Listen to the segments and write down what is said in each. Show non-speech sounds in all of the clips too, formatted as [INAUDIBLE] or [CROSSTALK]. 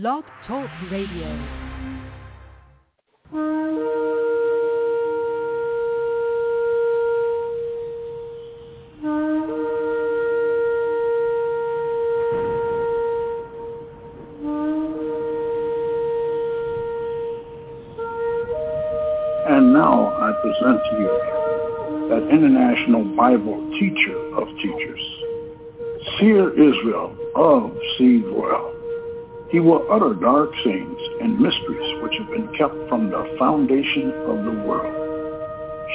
Blog Talk Radio. And now I present to you that international Bible teacher of teachers, Seer Israel of Seed Royal. He will utter dark sayings and mysteries which have been kept from the foundation of the world,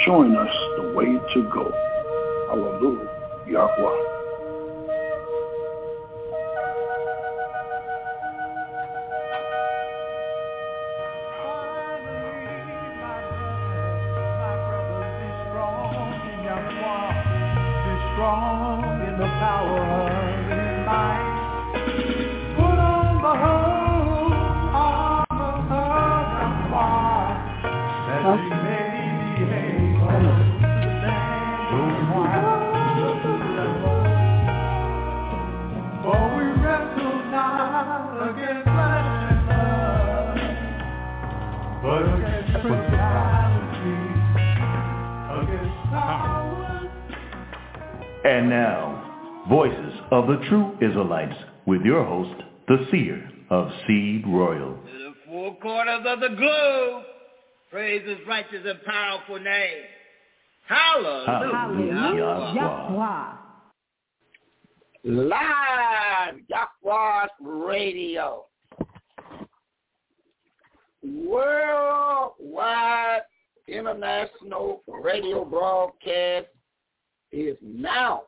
showing us the way to go. Hallelujah, Yahweh. Israelites with your host, the Seer of Seed Royal. To the four corners of the globe, praise his righteous and powerful name. Hallelujah. Hallelujah. Yahweh. Live Yahweh Radio. Worldwide international radio broadcast is now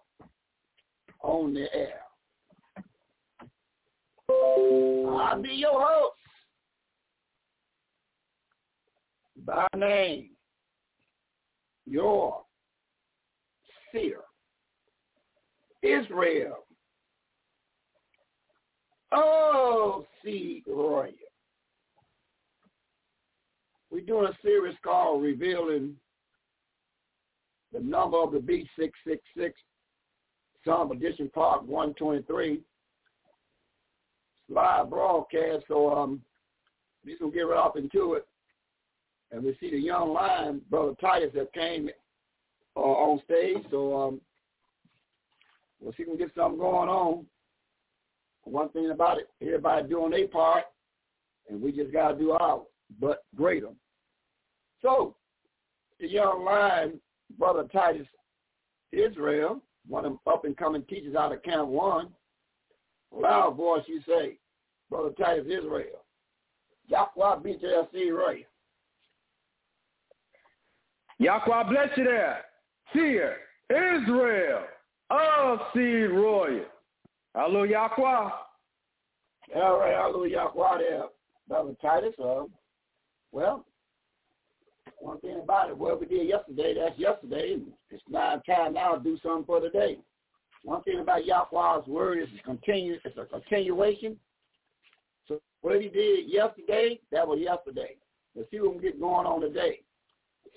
on the air. I'll be your host by name, your seer, Israel. Oh, see, Royal. We're doing a series called Revealing the Number of the B666, Psalm Edition Part 123. Live broadcast, so um, going to get right up into it. And we see the young lion, Brother Titus, that came uh, on stage. So um, we'll see if we can get something going on. One thing about it, everybody doing their part, and we just got to do ours, but greater. So, the young lion, Brother Titus Israel, one of them up-and-coming teachers out of Camp 1, loud voice you say, Brother Titus Israel, Yahweh BJLC Ray. Yahweh bless you there. Seer, Israel, of Seed Royal. Hello, Yahweh. All right, hallelujah, Yahweh there, Brother Titus. Uh, well, one thing about it, what we did yesterday, that's yesterday. It's now time now to do something for today. One thing about Yahweh's word is it's continue. It's a continuation. What he did yesterday, that was yesterday. Let's see what we get going on today.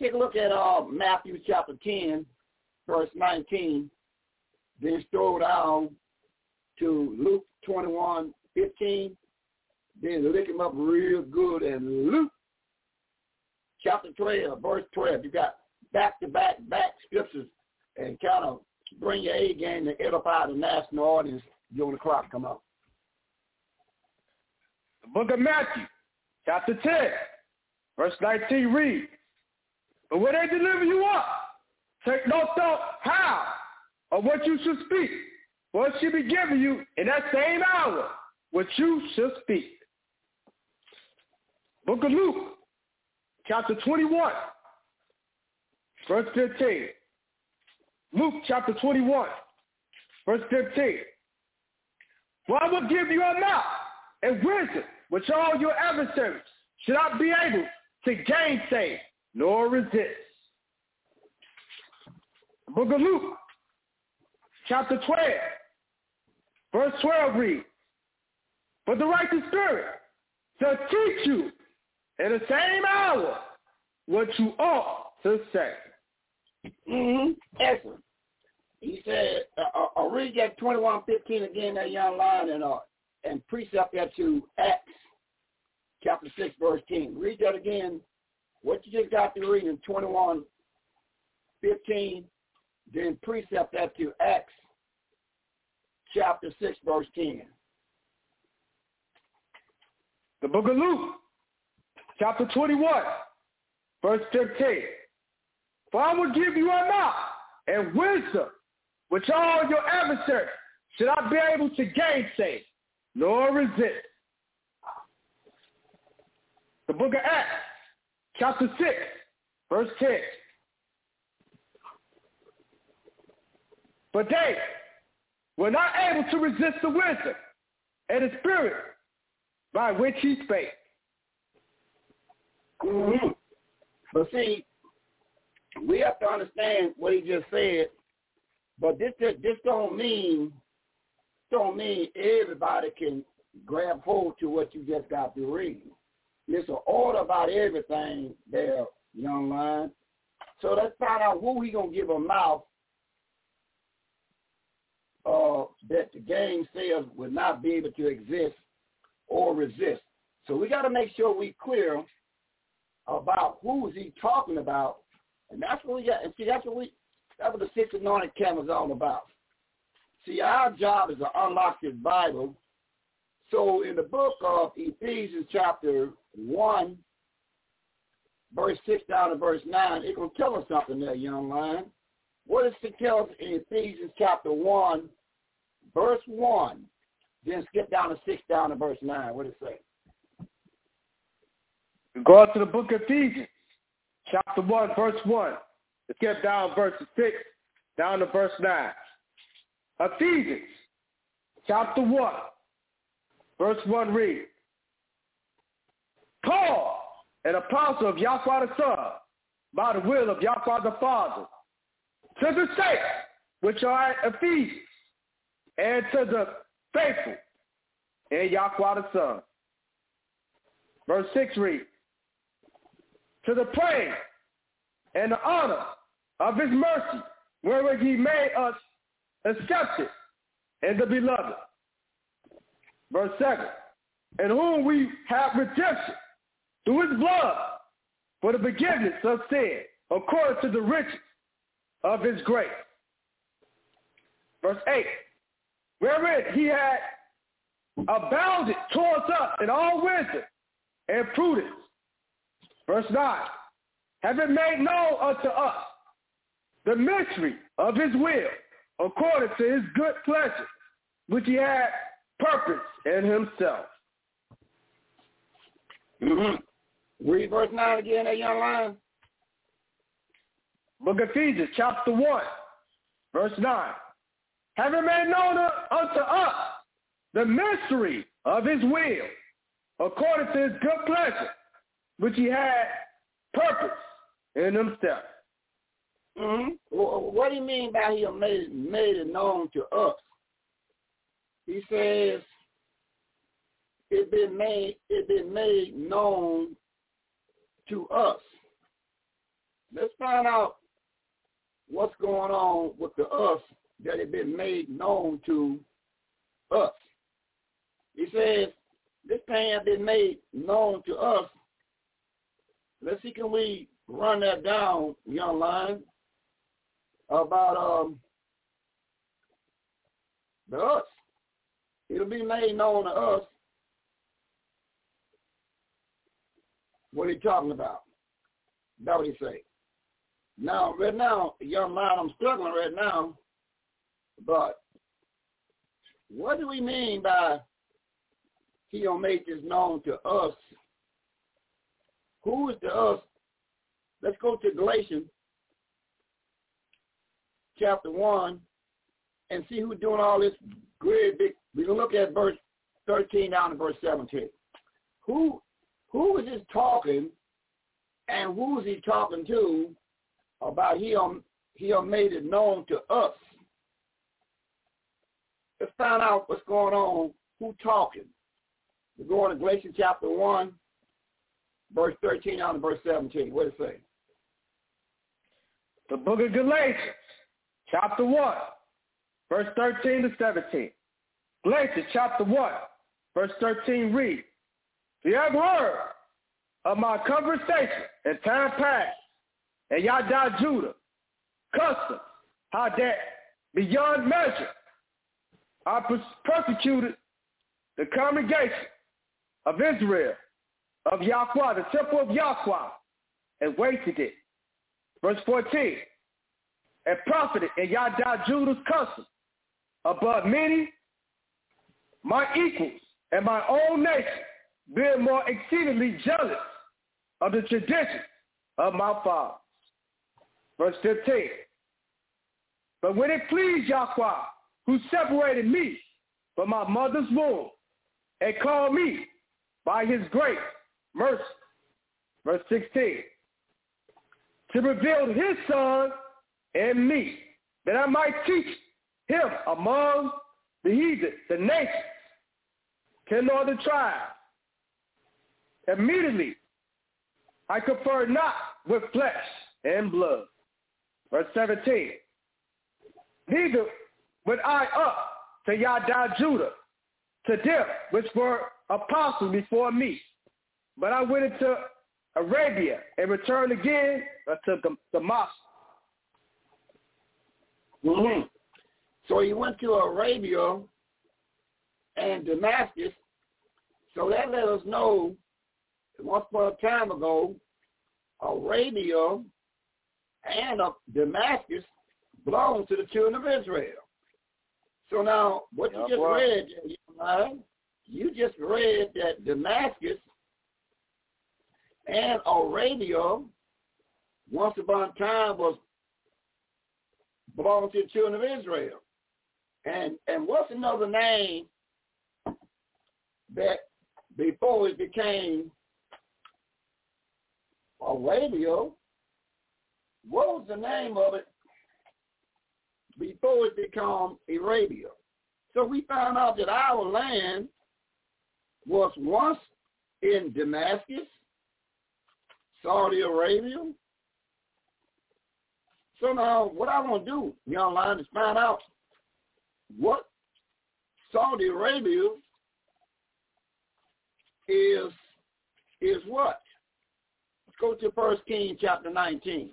Take a look at uh, Matthew chapter 10, verse 19. Then scroll down to Luke 21, 15. Then lick him up real good and Luke chapter 12, verse 12. You got back-to-back back scriptures and kind of bring your A game to edify the national audience during the clock come up. The book of Matthew, chapter 10, verse 19 reads, But when they deliver you up, take no thought how or what you should speak, for it shall be given you in that same hour what you should speak. Book of Luke, chapter 21, verse 15. Luke chapter 21, verse 15. For I will give you a mouth and wisdom which all your adversaries should not be able to gainsay nor resist. Book of Luke, chapter 12, verse 12 reads, But the righteous spirit shall teach you in the same hour what you ought to say. Mm-hmm. Excellent. He said, uh, I'll read that 2115 again, that young line, and uh, and precept that to Acts chapter 6, verse 10. Read that again. What you just got to read in 21, 15, then precept that to Acts chapter 6, verse 10. The book of Luke, chapter 21, verse 15. For I will give you a mouth and wisdom, which all your adversaries should not be able to gainsay, nor resist. The book of Acts, chapter 6, verse 10. But they were not able to resist the wisdom and the spirit by which he spake. Mm-hmm. But see, we have to understand what he just said. But this this don't mean don't mean everybody can grab hold to what you just got to read. It's an order about everything there, young man. So let's find out who he gonna give a mouth uh, that the game says would not be able to exist or resist. So we got to make sure we clear about who is he talking about, and that's what we got. And see, that's what we that's what the six anointed camps all about. See, our job is to unlock this Bible. So in the book of Ephesians chapter 1, verse 6 down to verse 9, it will tell us something there, young man. What does it tell us in Ephesians chapter 1, verse 1? Then skip down to 6 down to verse 9. What does it say? Go out to the book of Ephesians, chapter 1, verse 1. Let's down verse 6 down to verse 9. Ephesians, chapter 1, verse 1 read, Paul, an apostle of Yahweh the Son, by the will of Yahweh the Father, to the saints which are at Ephesians, and to the faithful in Yahweh the Son. Verse 6 reads, To the praise and the honor of his mercy, wherewith he made us accepted in the beloved. Verse 7, in whom we have redemption through his blood for the forgiveness of sin, according to the riches of his grace. Verse 8, wherein he had abounded towards us in all wisdom and prudence. Verse 9, having made known unto us the mystery of his will, according to his good pleasure, which he had purpose in himself. Mm-hmm. Read verse 9 again, that young lion. Book of Ephesians, chapter 1, verse 9. Having made known unto us the mystery of his will, according to his good pleasure, which he had purpose in himself. Mm-hmm. What do you mean by he made, made it known to us? He says it been made it been made known to us. Let's find out what's going on with the us that it been made known to us. He says this thing has been made known to us. Let's see, can we run that down, young lion? About um the us. It'll be made known to us what he talking about. That what he say. Now, right now, young man, I'm struggling right now, but what do we mean by he'll make this known to us? Who is the us? Let's go to Galatians chapter 1 and see who's doing all this great big. We can look at verse 13 down to verse 17. Who who is this talking and who is he talking to about he um, he made it known to us? Let's find out what's going on. Who talking? We're going to Galatians chapter 1, verse 13 down to verse 17. What does it say? The book of Galatians, chapter 1, verse 13 to 17. Galatians chapter 1, verse 13 reads, You have heard of my conversation in time past, and Yada Judah, custom, how that beyond measure I persecuted the congregation of Israel, of Yahweh, the temple of Yahweh, and wasted it. Verse 14, and profited in Yada Judah's custom above many, my equals and my own nation, being more exceedingly jealous of the tradition of my fathers. Verse 15. But when it pleased Yahweh, who separated me from my mother's womb and called me by his grace, mercy. Verse 16. To reveal his son and me, that I might teach him among the heathen, the nations, ten northern tribes. Immediately, I confer not with flesh and blood. Verse 17. Neither went I up to Yada Judah, to them which were apostles before me. But I went into Arabia and returned again unto Damascus. Mm-hmm. So he went to Arabia and Damascus. So that let us know once upon a time ago, Arabia and Damascus belonged to the children of Israel. So now, what you just read, you just read that Damascus and Arabia, once upon a time, was belonged to the children of Israel. And and what's another name that before it became Arabia? What was the name of it before it became Arabia. So we found out that our land was once in Damascus, Saudi Arabia. So now what I want to do, young line, is find out what Saudi Arabia is is what? Let's go to First King chapter 19.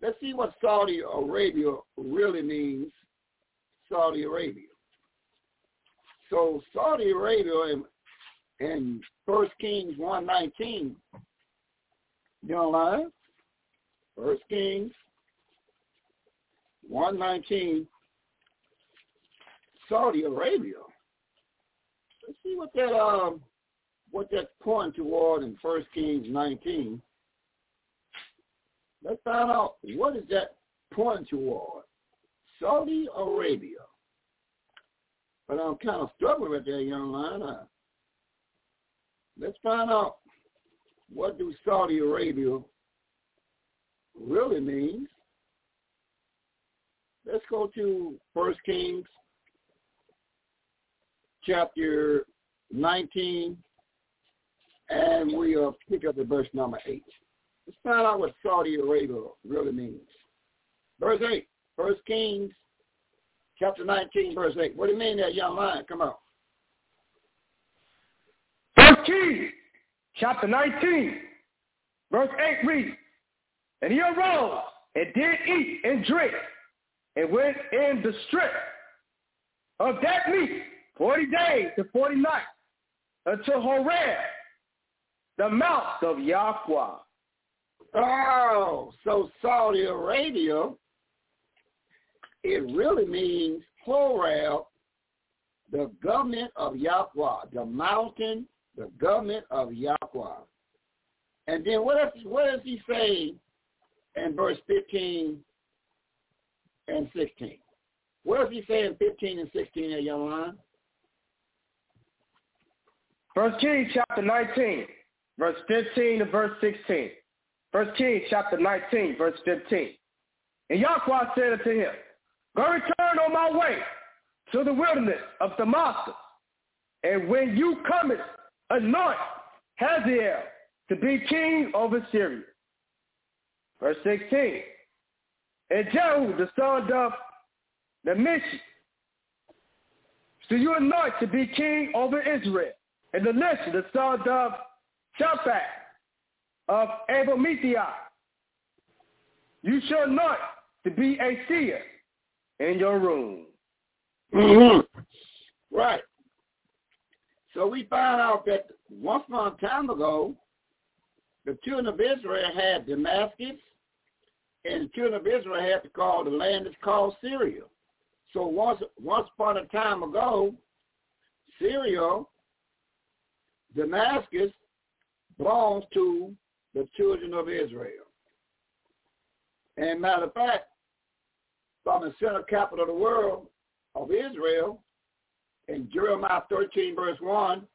Let's see what Saudi Arabia really means, Saudi Arabia. So Saudi Arabia in, 1 Kings 119, you know lie? 1 Kings 119, Saudi Arabia. Let's see what that um what that's pointing toward in First Kings 19. Let's find out what is that pointing toward. Saudi Arabia. But I'm kind of struggling with that young line. Uh, let's find out what do Saudi Arabia really means. Let's go to First Kings chapter 19, and we'll pick up the verse number 8. Let's find out what Saudi Arabia really means. Verse 8, First Kings, chapter 19, verse 8. What do you mean that young lion? Come on. First Kings, chapter 19, verse 8 reads, And he arose and did eat and drink and went in the strip of that meat 40 days and 40 nights until Horeb, the mouth of Yahweh. Oh, so Saudi Arabia, it really means Horeb, the government of Yahweh, the mountain, the government of Yahweh. And then what else, what does he say in verse 15 and 16? What does he saying 15 and 16 at young line? First Kings chapter 19, verse 15 to verse 16. First Kings chapter 19, verse 15. And Yahweh said unto him, Go return on my way to the wilderness of Damascus. And when you comest, anoint Hazael to be king over Syria. Verse 16. And Jehu, the son of Nimshi, do you anoint to be king over Israel. And the Elisha, the son of Shaphat of Abel-Meholah. You shall not to be a seer in your room. Mm-hmm. Right. So we find out that once upon a time ago, the children of Israel had Damascus, and the children of Israel had to call the land is called Syria. So once once upon a time ago, Syria, Damascus, belongs to the children of Israel. And matter of fact, from the center capital of the world of Israel, in Jeremiah 13, verse 1,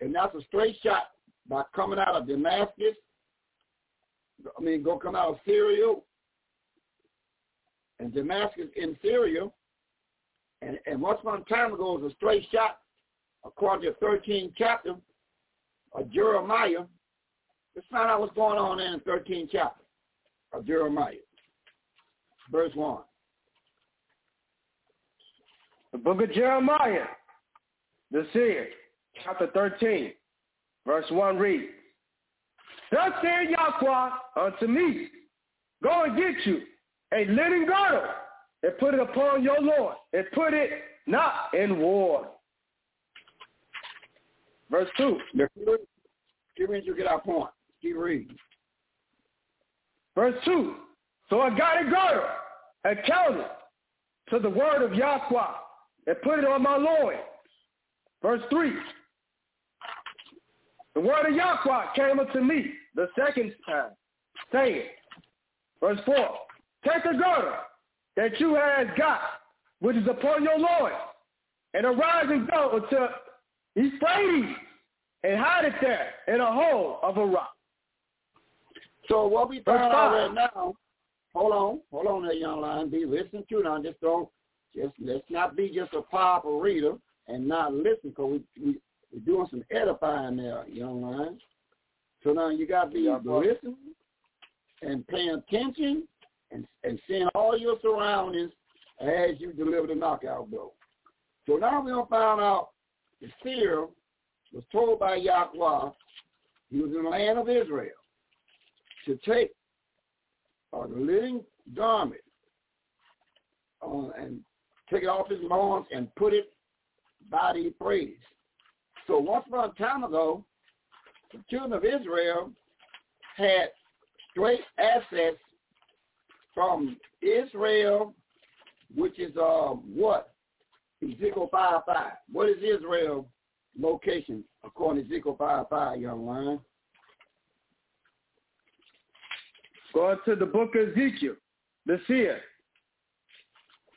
and that's a straight shot by coming out of Damascus. I mean, go come out of Syria, and Damascus in Syria. And, and once upon a time ago, it was a straight shot, according to the 13th chapter of Jeremiah. Let's find out what's going on in the 13th chapter of Jeremiah, verse 1. The book of Jeremiah, the seer, chapter 13, verse 1 reads, Thus said Yahweh unto me, Go and get you a linen girdle and put it upon your Lord and put it not in war. Verse 2. Keep reading you get our point. Keep reading. Verse 2. So I got a girdle, a counter to the word of Yahweh and put it on my loins. Verse 3. The word of Yahweh came unto me the second time, saying, verse 4, Take the girdle that you have got, which is upon your loins, and arise and go unto Euphrates, and hide it there in a hole of a rock. So what we found out right now, hold on, hold on there, young lion. Be listening to now. Just don't just let's not be just a powerful reader and not listen because we, we, we're doing some edifying there, young man. So now you got to be yeah, listening and paying attention and, and seeing all your surroundings as you deliver the knockout blow. So now we're going to find out the seer was told by Yahweh, he was in the land of Israel, to take a living garment uh, and take it off his loins and put it by the praise. So once upon a time ago, children of Israel had straight assets from Israel, which is uh, what? Ezekiel 5 5. What is Israel location according to Ezekiel 5 5, young man? Go to the book of Ezekiel, the seer,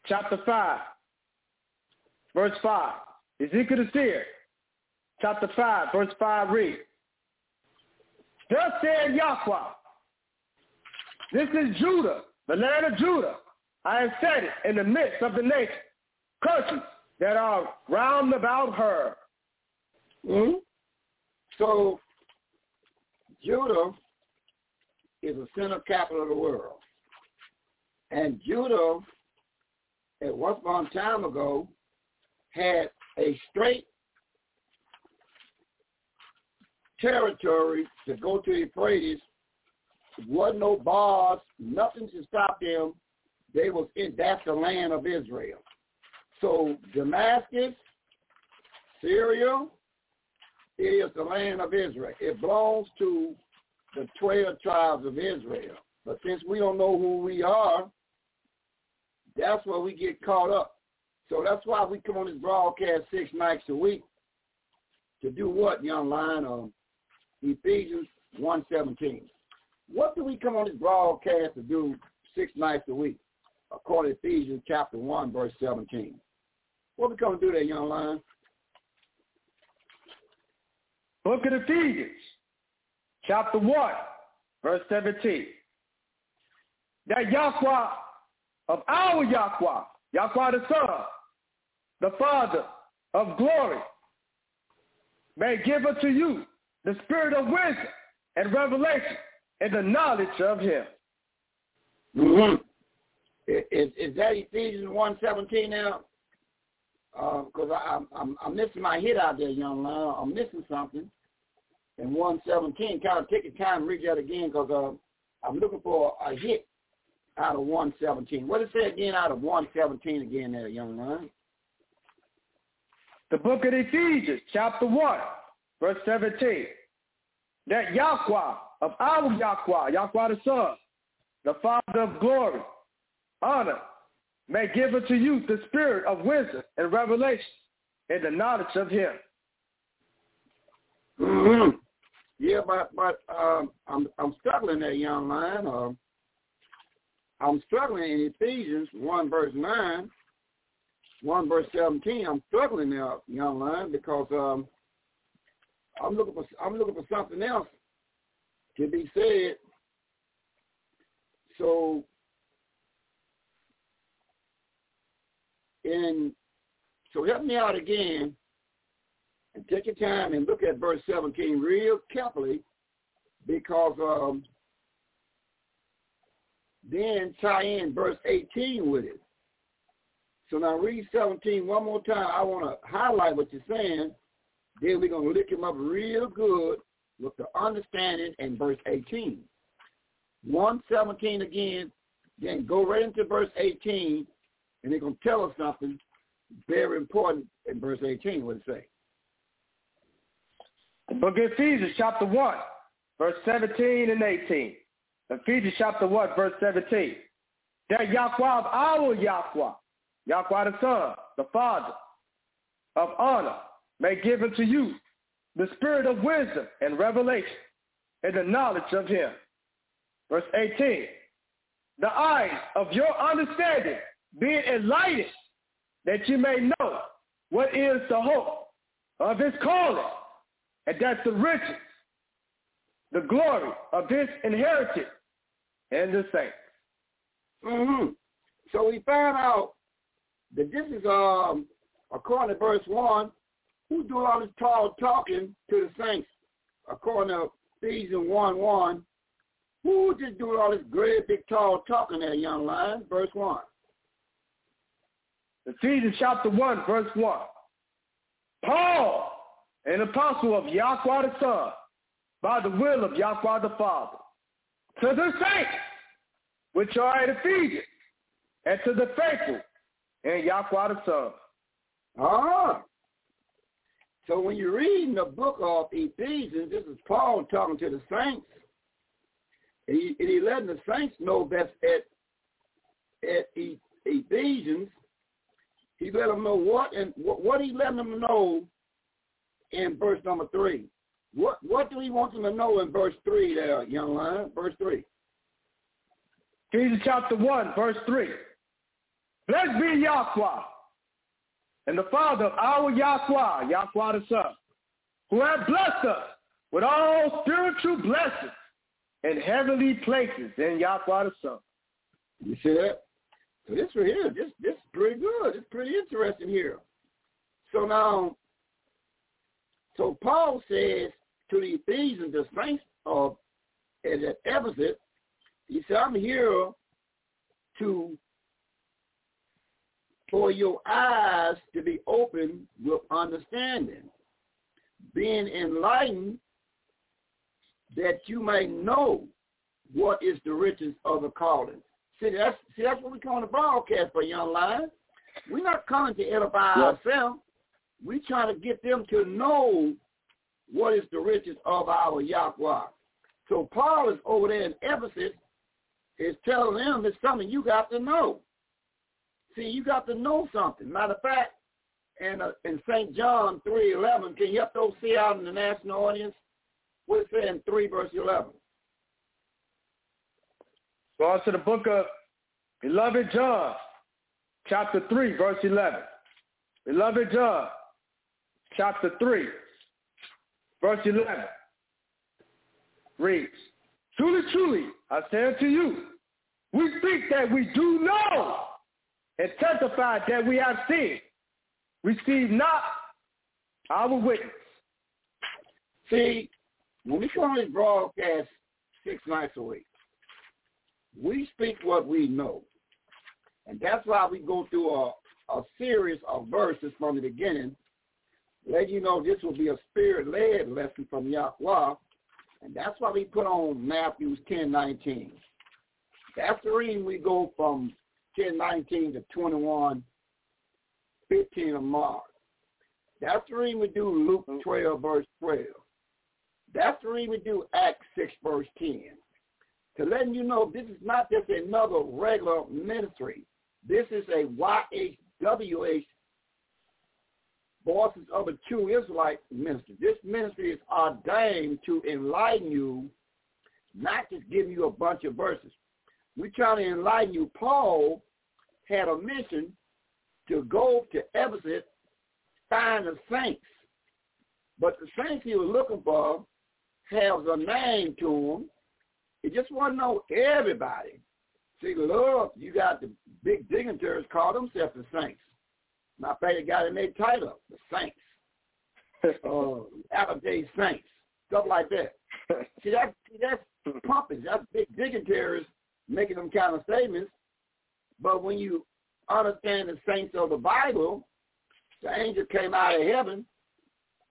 chapter 5, verse 5. Ezekiel the seer, chapter 5, verse 5 read. Thus said Yahweh, this is Judah, the land of Judah. I have set it in the midst of the nation, curses that are round about her. Mm-hmm. So Judah is the center capital of the world. And Judah at once upon a time ago had a straight territory to go to Euphrates. Wasn't no bars, nothing to stop them. They was in that's the land of Israel. So Damascus, Syria, is the land of Israel. It belongs to the twelve tribes of Israel. But since we don't know who we are, that's where we get caught up. So that's why we come on this broadcast six nights a week to do what, young lion? Um, Ephesians 1.17. What do we come on this broadcast to do six nights a week? According to Ephesians chapter 1, verse 17. What we come to do there, young lion? Book of Ephesians, chapter 1, verse 17. That Yahweh of our Yahweh, Yahweh the Son, the Father of glory, may give unto you the spirit of wisdom and revelation and the knowledge of him. Mm-hmm. Is, is that Ephesians 1.17 now? Because uh, I'm, I'm, I'm missing my hit out there, young man. I'm missing something. And and 117. Kind of take your time and read that again because uh, I'm looking for a hit out of 117. What does it say again out of 117 again there, young man? The book of Ephesians, chapter 1, verse 17. That Yahweh of our Yahweh, Yahweh the Son, the Father of glory, honor, may give unto you the spirit of wisdom and revelation and the knowledge of him. Mm-hmm. Yeah, but but um, I'm I'm struggling there, young man. Uh, I'm struggling in Ephesians one verse nine, one verse seventeen. I'm struggling there, young man, because um, I'm looking for I'm looking for something else to be said. So and so help me out again and take your time and look at verse 17 real carefully because um, then tie in verse 18 with it. So now read 17 one more time. I want to highlight what you're saying. Then we're going to lick him up real good with the understanding in verse 18. 117 again, then go right into verse 18, and they're going to tell us something very important in verse 18. What it say? The book of Ephesians, chapter 1, verse 17 and 18. Ephesians chapter 1, verse 17. That Yahweh of our Yahweh, Yahweh the Son, the Father of honor, may give unto you the spirit of wisdom and revelation and the knowledge of him. Verse 18. The eyes of your understanding being enlightened, that you may know what is the hope of his calling, and that the riches, the glory of his inheritance and the saints. Mm-hmm. So we found out that this is, um, according to verse 1, who do all this tall talking to the saints? According to Ephesians 1, 1, who just doing all this great big tall talking there, young lion? Verse 1. Ephesians chapter 1, verse 1. Paul, an apostle of Yahweh the Son, by the will of Yahweh the Father, to the saints which are at Ephesians, and to the faithful in Yahweh the Son. Ah. So when you're reading the book of Ephesians, this is Paul talking to the saints. And he, and he letting the saints know that at, at Ephesians, he let them know what and what, what he let them know in verse number three. What what do he want them to know in verse three there, young lion? Verse three. Ephesians chapter one, verse three. Blessed be Yahweh, and the Father of our Yahweh, Yahweh the Son, who has blessed us with all spiritual blessings in heavenly places in Yahweh the Son. You see that? So this right here, this this is pretty good. It's pretty interesting here. So now, so Paul says to the Ephesians, the saints of at Ephesus, he said, I'm here to for your eyes to be open with understanding, being enlightened that you may know what is the riches of the calling. See, that's see that's what we call the broadcast for young lions. We're not coming to edify yep. ourselves. We're trying to get them to know what is the riches of our Yahweh. So Paul is over there in Ephesus is telling them it's something you got to know. See, you got to know something. Matter of fact, in, uh, in St. John 3.11, can you help those see out in the national audience? What it in 3 verse 11? Go to the book of Beloved John, chapter 3, verse 11. Beloved John, chapter 3, verse 11 reads, Truly, truly, I say unto you, we think that we do know and testify that we have seen. Receive not our witness. See, when we come on this broadcast six nights a week, we speak what we know. And that's why we go through a, a series of verses from the beginning let you know this will be a spirit-led lesson from Yahweh, and that's why we put on Matthew 10, 19. That's the reason we go from 10, 19 to 21, 15 of Mark. That's the reason we do Luke mm-hmm. 12, verse 12. That's the reason we do Acts 6, verse 10. To letting you know this is not just another regular ministry. This is a YHWH Voices of a True Israelite ministry. This ministry is ordained to enlighten you, not just give you a bunch of verses. We're trying to enlighten you. Paul had a mission to go to Ephesus, find the saints. But the saints he was looking for has a name to them. He just want to know everybody. See, love, you got the big dignitaries call themselves the saints. My favorite guy that made title, the saints. [LAUGHS] uh, Apple saints, stuff like that. [LAUGHS] see, that, see, that's pumping. That's big dignitaries making them kind of statements. But when you understand the saints of the Bible, the angel came out of heaven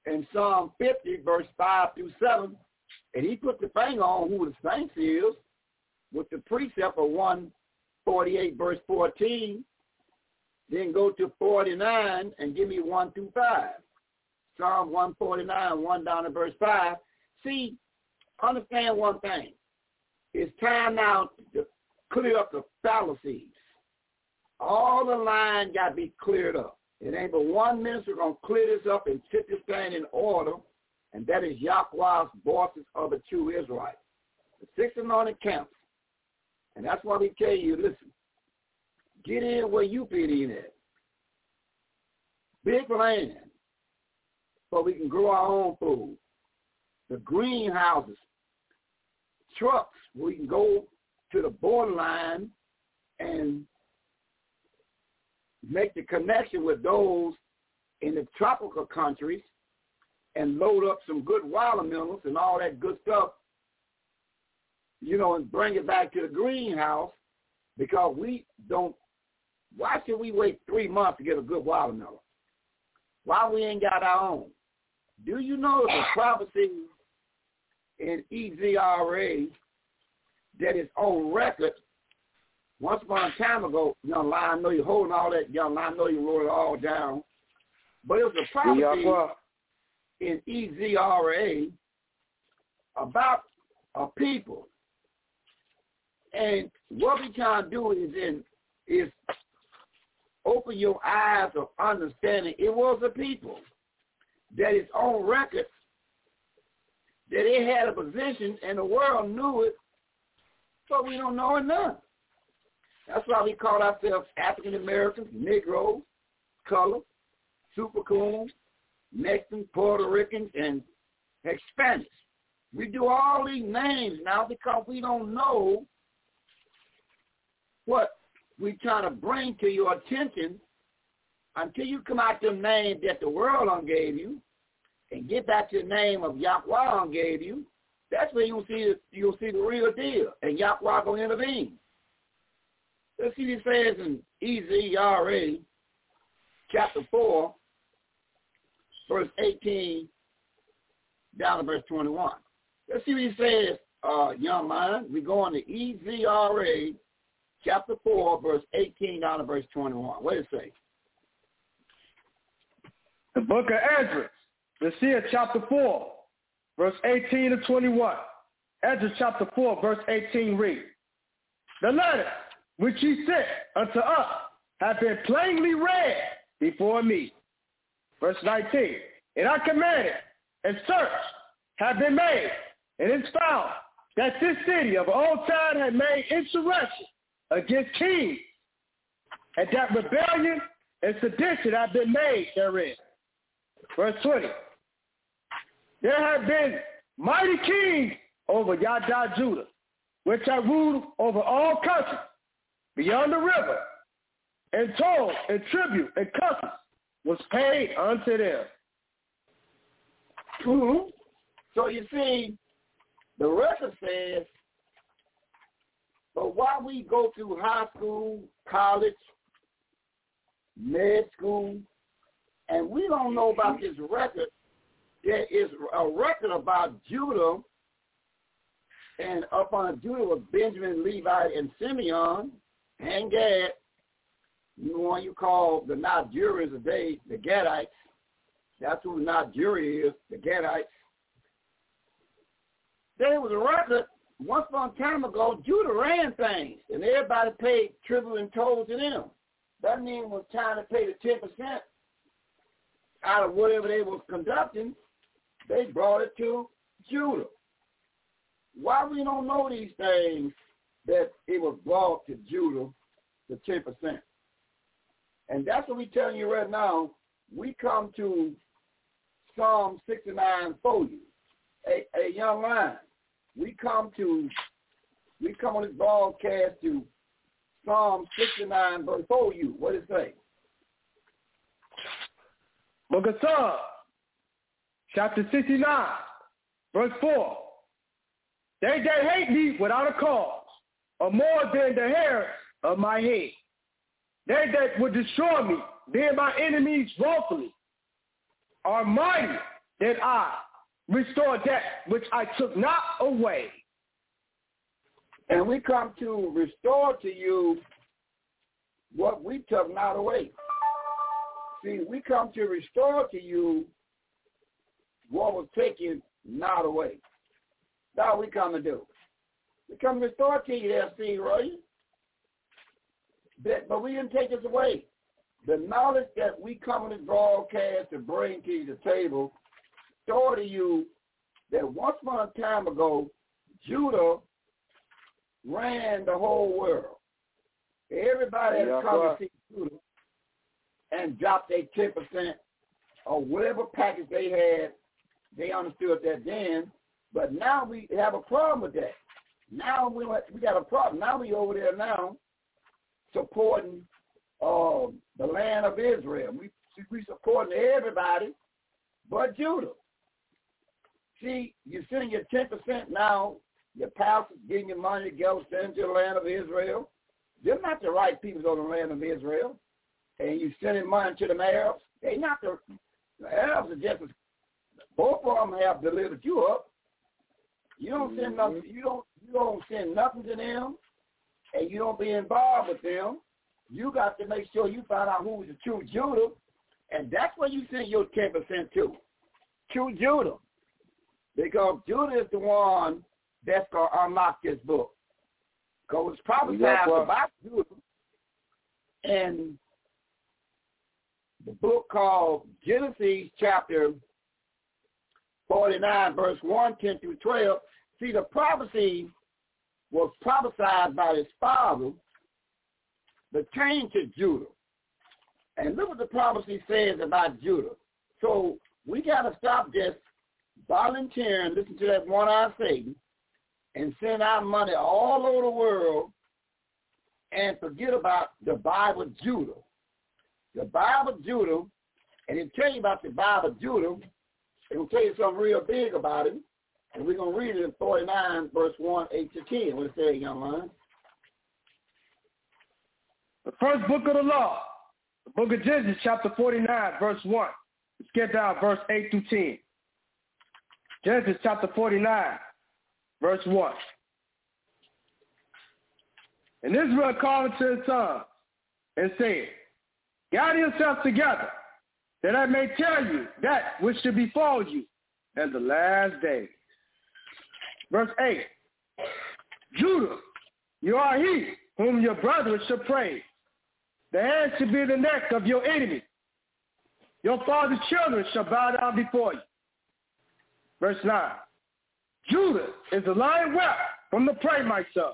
in Psalm 50, verse 5 through 7, and he put the finger on who the saints is with the precept of 148, verse 14. Then go to 49 and give me 1 through 5. Psalm 149, 1 down to verse 5. See, understand one thing. It's time now clear up the fallacies. All the line got to be cleared up. It ain't but one minister going to clear this up and set this thing in order, and that is Yahweh's voices of the true Israelites. The six anointed camps. And that's why we tell you, listen, get in where you fit in at. Big land, so we can grow our own food. The greenhouses, trucks, we can go to the borderline and make the connection with those in the tropical countries and load up some good watermelons and all that good stuff, you know, and bring it back to the greenhouse because we don't, why should we wait three months to get a good watermelon? Why we ain't got our own? Do you know the prophecy in EZRA that is on record once upon a time ago, young line, I know you're holding all that, young line, I know you wrote it all down. But it was a prophecy in EZRA about a people. And what we trying to do is in is open your eyes of understanding. It was a people that is on record that it had a position and the world knew it, but we don't know enough. That's why we call ourselves African Americans, Negroes, color, super coons, Mexicans, Puerto Ricans, and Hispanics. We do all these names now because we don't know what we trying to bring to your attention until you come out the name that the world on gave you and get back to the name of Yahweh on gave you. That's where you'll see you'll see the real deal, and Yahweh gonna intervene. Let's see what it says in EZRA chapter 4, verse 18 down to verse 21. Let's see what he says, uh, young man. We're going to EZRA chapter 4, verse 18 down to verse 21. What does it say? The book of Ezra, let's see it, chapter 4, verse 18 to 21. Esdras chapter 4, verse 18 reads, The letter which he sent unto us have been plainly read before me. Verse 19, and I commanded, and search have been made, and it's found that this city of old time had made insurrection against kings, and that rebellion and sedition have been made therein. Verse 20, there have been mighty kings over Yada Judah, which have ruled over all countries, beyond the river, and toll and tribute and customs was paid unto them. Mm-hmm. So you see, the record says, but while we go through high school, college, med school, And we don't know about this record. There is a record about Judah, and up on Judah was Benjamin, Levi, and Simeon, and Gad, the one you call the Nigerians today, the Gadites. That's who Nigeria is, the Gadites. There was a record once upon a time ago, Judah ran things, and everybody paid tribute and toll to them. That means was time to pay the 10% out of whatever they was conducting, they brought it to Judah. Why we don't know these things that it was brought to Judah, the 10%? And that's what we're telling you right now. We come to Psalm 69 for you, a, a young lion. We come to, we come on this broadcast to Psalm 69 verse 4 you. What it say? Book chapter 69, verse 4. They that hate me without a cause are more than the hair of my head. They that would destroy me, being my enemies wrongfully, are mighty than I. Restore that which I took not away. And we come to restore to you what we took not away. See, we come to restore to you what was taken not away. That's what we come to do. We come to restore to you there, see, right? But, but we didn't take this away. The knowledge that we come this broadcast to bring to the table, store to you that once upon a time ago, Judah ran the whole world. Everybody had yeah, come to see Judah and dropped their 10% or whatever package they had. They understood that then. But now we have a problem with that. Now we we got a problem. Now we over there now supporting uh, the land of Israel. We we supporting everybody but Judah. See, you're sending your ten percent now. Your pastors getting your money to go send to the land of Israel. They're not the right people on the land of Israel and you sending money to the Arabs, they not the, the Arabs are just both of them have delivered you up. You don't send mm-hmm. nothing. You don't. You don't send nothing to them, and you don't be involved with them. You got to make sure you find out who's the true Judah, and that's where you send your ten percent to. True Judah, because Judah is the one that's gonna unlock this book. Because it's probably about Judah, and the book called Genesis chapter 49, verse 1, 10 through 12. See, the prophecy was prophesied by his father, the change to Judah. And look what the prophecy says about Judah. So we got to stop just volunteering, listen to that one-eyed Satan, and send our money all over the world and forget about the Bible Judah the Bible Judah, and it'll tell you about the Bible Judah. It will tell you something real big about it. And we're going to read it in 49, verse 1, 8 to 10. What it say, young man? The first book of the law, the book of Genesis, chapter 49, verse 1. Let's get down verse 8 through 10. Genesis chapter 49, verse 1. And Israel called to his son and said, Gather yourselves together, that I may tell you that which should befall you in the last day. Verse 8. Judah, you are he whom your brethren shall praise. The hand shall be the neck of your enemy. Your father's children shall bow down before you. Verse 9. Judah is a lion whelp from the prey, my son.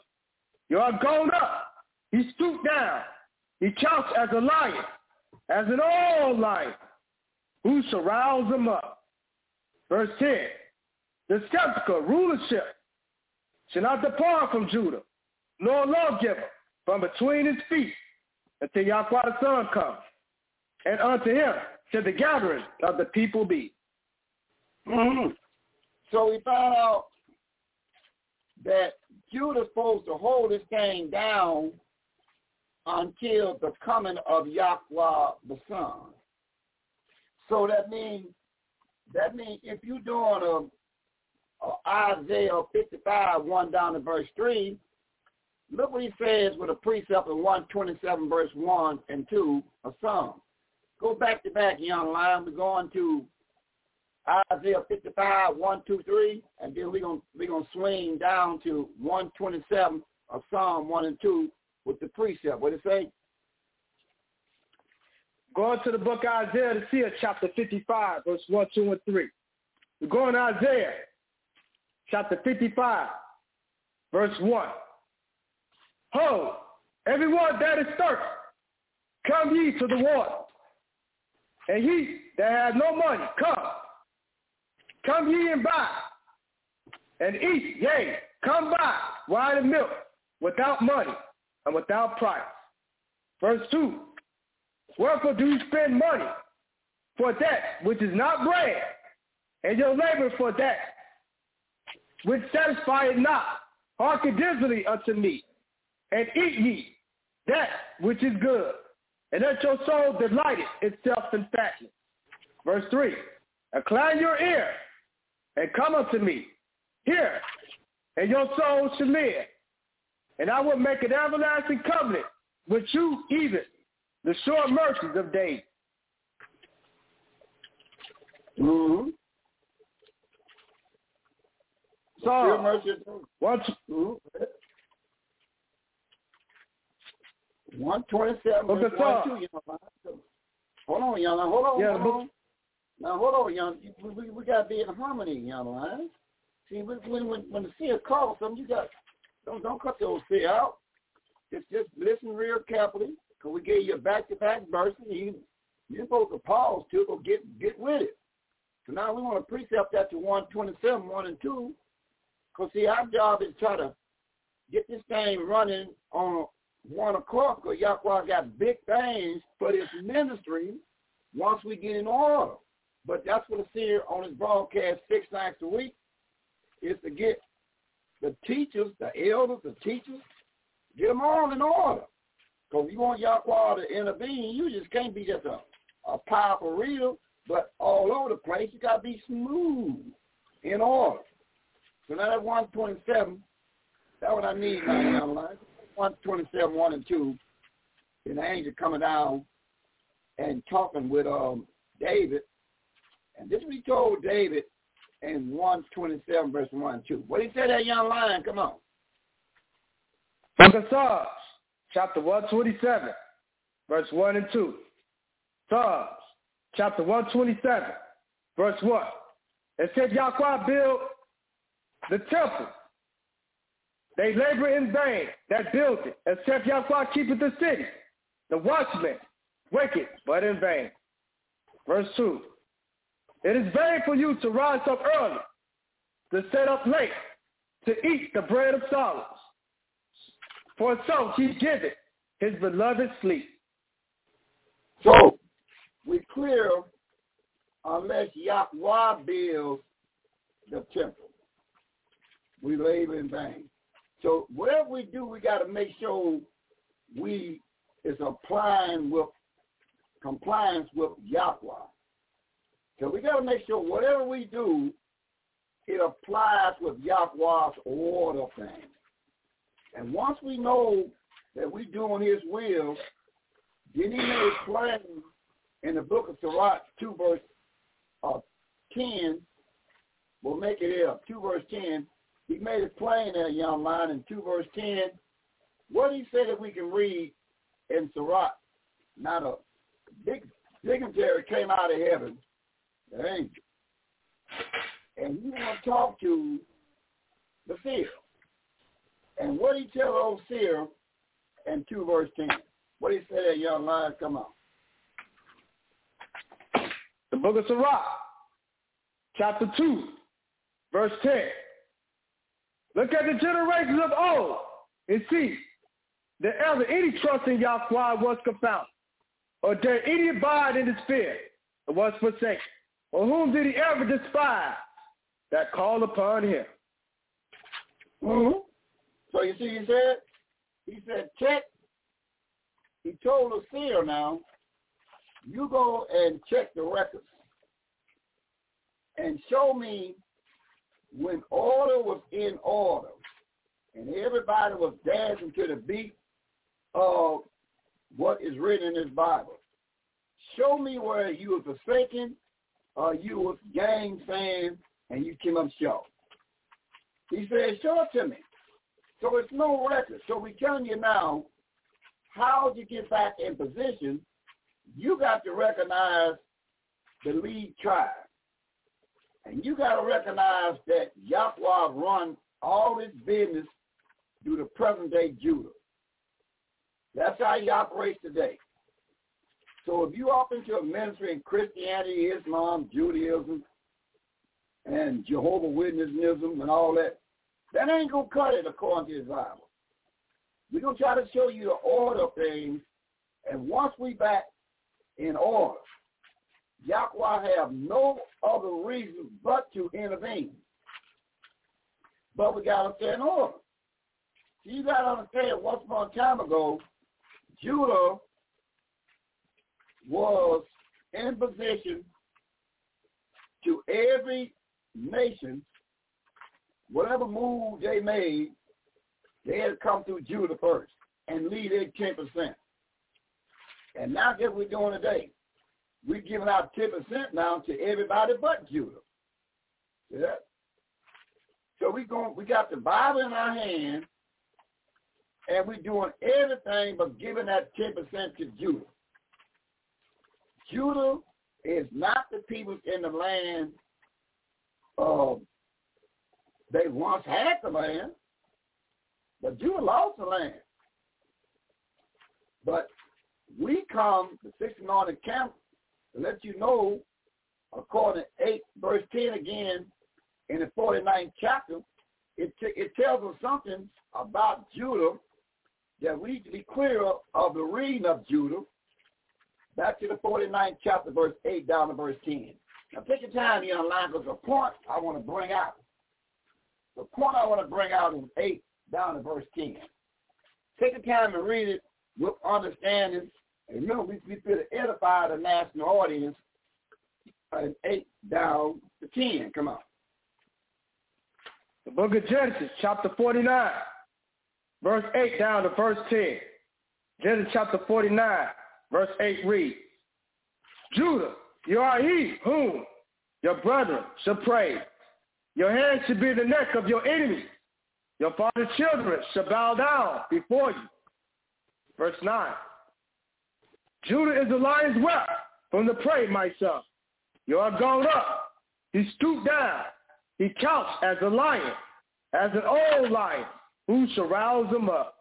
You are gone up. He stooped down. He couched as a lion as an old life, who shall rouse them up. Verse 10, the skeptical rulership shall not depart from Judah, nor lawgiver from between his feet until Yahweh the Son comes. And unto him shall the gathering of the people be. Mm-hmm. So we found out that Judah's supposed to hold this thing down until the coming of Yahweh the Son. So that means that means if you're doing a, a Isaiah 55, 1 down to verse 3, look what he says with a precept in 127, verse 1 and 2 of Psalm. Go back to back, young lion. We're going to Isaiah 55, 1, 2, 3, and then we're going we're gonna swing down to 127 of Psalm 1 and 2 with the precept. What it say? Going to the book Isaiah to see it, chapter 55, verse 1, 2, and 3. We're going to Isaiah, chapter 55, verse 1. Ho, everyone that is thirsty, come ye to the water. And ye that have no money, come. Come ye and buy, and eat, yea, come buy wine and milk without money and without price. Verse 2, Wherefore do you spend money for that which is not bread, and your labor for that which satisfieth not? Hearken diligently unto me, and eat ye that which is good, and let your soul delight itself in fatness. Verse 3, Incline your ear, and come unto me. Hear, and your soul shall live. And I will make an everlasting covenant with you even the short mercies of David. Mm-hmm. So, mercy. What? Mm-hmm. 127 Book verse of 1, Psalms. 2, young. Hold on, young man. Hold on, Yeah, hold on. Now, hold on, young. We, we, we got to be in harmony, young man. See, when, when, when, when the seer calls something, you got don't don't cut the old seer out. Just just listen real carefully, because we gave you a back-to-back verse, and you, you're supposed to pause to go get, get with it. So now we want to precept that to 127, 1 and 2, because, see, our job is try to get this thing running on one o'clock because Yahweh got big things for this ministry once we get in order. But that's what the seer on his broadcast six nights a week is to get the teachers, the elders, the teachers, get them all in order. Because you want Yahweh to intervene, you just can't be just a, a powerful reader, but all over the place, you got to be smooth in order. So now that 127, that's what I need now, young man. 127, 1 and 2, and the angel coming down and talking with um David. And this is what told David in 127, verse 1 and 2. What he said that young lion, come on. Of Psalms, chapter 127, verse 1 and 2. Psalms, chapter 127, verse 1. It said Yahweh built the temple. They labor in vain that built it, except Yahweh keepeth the city. The watchman waketh, but in vain. Verse 2. It is vain for you to rise up early, to set up late, to eat the bread of sorrows. For so he giveth his beloved sleep. So we clear unless Yahweh builds the temple. We labor in vain. So whatever we do, we got to make sure we is applying with compliance with Yahweh. So we got to make sure whatever we do, it applies with Yahweh's order of things. And once we know that we're doing his will, then he made plain in the book of Sirach, 2 verse uh, 10, we'll make it here, 2 verse 10, he made it plain there, young man, in 2 verse 10, what he said that we can read in Sirach, not a big dignitary came out of heaven, the angel, and he want to talk to the seer. And what he tell old seer in 2 verse 10? What he say that young lion, come on. The book of Sirach, chapter 2, verse 10. Look at the generations of old and see that ever any trust in Yahweh was confounded, or did any abide in his fear, or was forsaken, or whom did he ever despise that called upon him? Mm-hmm. So you see, he said, he said, check. He told seer now, you go and check the records and show me when order was in order and everybody was dancing to the beat of what is written in this Bible. Show me where you were forsaken or you was gang fan and you came up short. He said, show it to me. So it's no record. So we telling you now, how you get back in position, you got to recognize the lead tribe. And you got to recognize that Yahweh run all his business through the present day Judah. That's how he operates today. So if you open to a ministry in Christianity, Islam, Judaism, and Jehovah Witnessism and all that, that ain't going to cut it according to the Bible. We're going to try to show you the order of things, and once we back in order, Yahweh have no other reason but to intervene. But we got to stay in order. So you got to understand, once upon a time ago, Judah was in position to every nation, whatever move they made, they had to come through Judah first and lead their 10%. And now what we're doing today? We're giving out 10% now to everybody but Judah. Yeah. So we going we got the Bible in our hand and we're doing everything but giving that 10% to Judah. Judah is not the people in the land uh, they once had the land, but Judah lost the land. But we come, the 6th Northern Camp, to let you know, according to 8 verse 10 again, in the 49th chapter, it, t- it tells us something about Judah that we need to be clear of, of the reading of Judah. Back to the 49th chapter, verse 8 down to verse 10. Now take your time here online because the point I want to bring out. The point I want to bring out is 8 down to verse 10. Take your time to read it with understanding. And remember, we, we feel to edify the national audience and 8 down to 10. Come on. The book of Genesis, chapter 49, verse 8 down to verse 10. Genesis chapter 49, verse 8 reads, Judah, you are he whom your brethren shall praise. Your hand should be the neck of your enemies. Your father's children shall bow down before you. Verse 9. Judah is the lion's whelp from the prey, my son. You are gone up. He stooped down. He couched as a lion, as an old lion. Who shall rouse him up?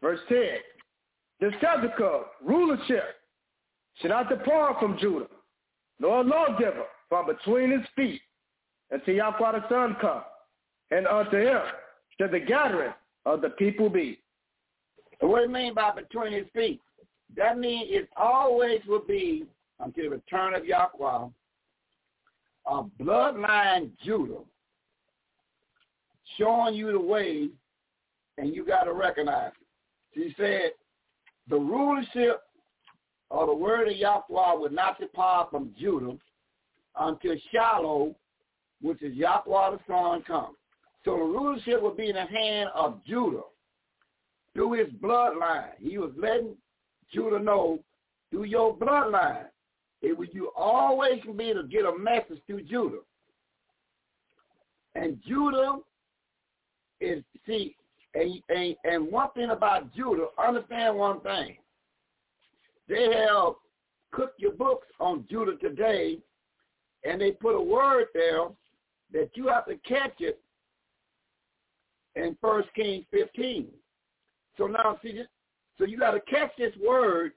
Verse 10. The scepter, rulership, should not depart from Judah, nor a lawgiver from between his feet, until Yahweh the Son come, and unto him shall the gathering of the people be. what do you mean by between his feet? That means it always will be until the return of Yahweh, a bloodline Judah showing you the way, and you got to recognize it. He said, the rulership or the word of Yahweh would not depart from Judah until Shiloh, which is Yahweh the Son, comes. So the rulership would be in the hand of Judah through his bloodline. He was letting Judah know through your bloodline. It would you always can be to get a message through Judah. And Judah is see and, and and one thing about Judah, understand one thing. They have cooked your books on Judah today, and they put a word there that you have to catch it in First Kings 15. So now, see, this, so you got to catch this word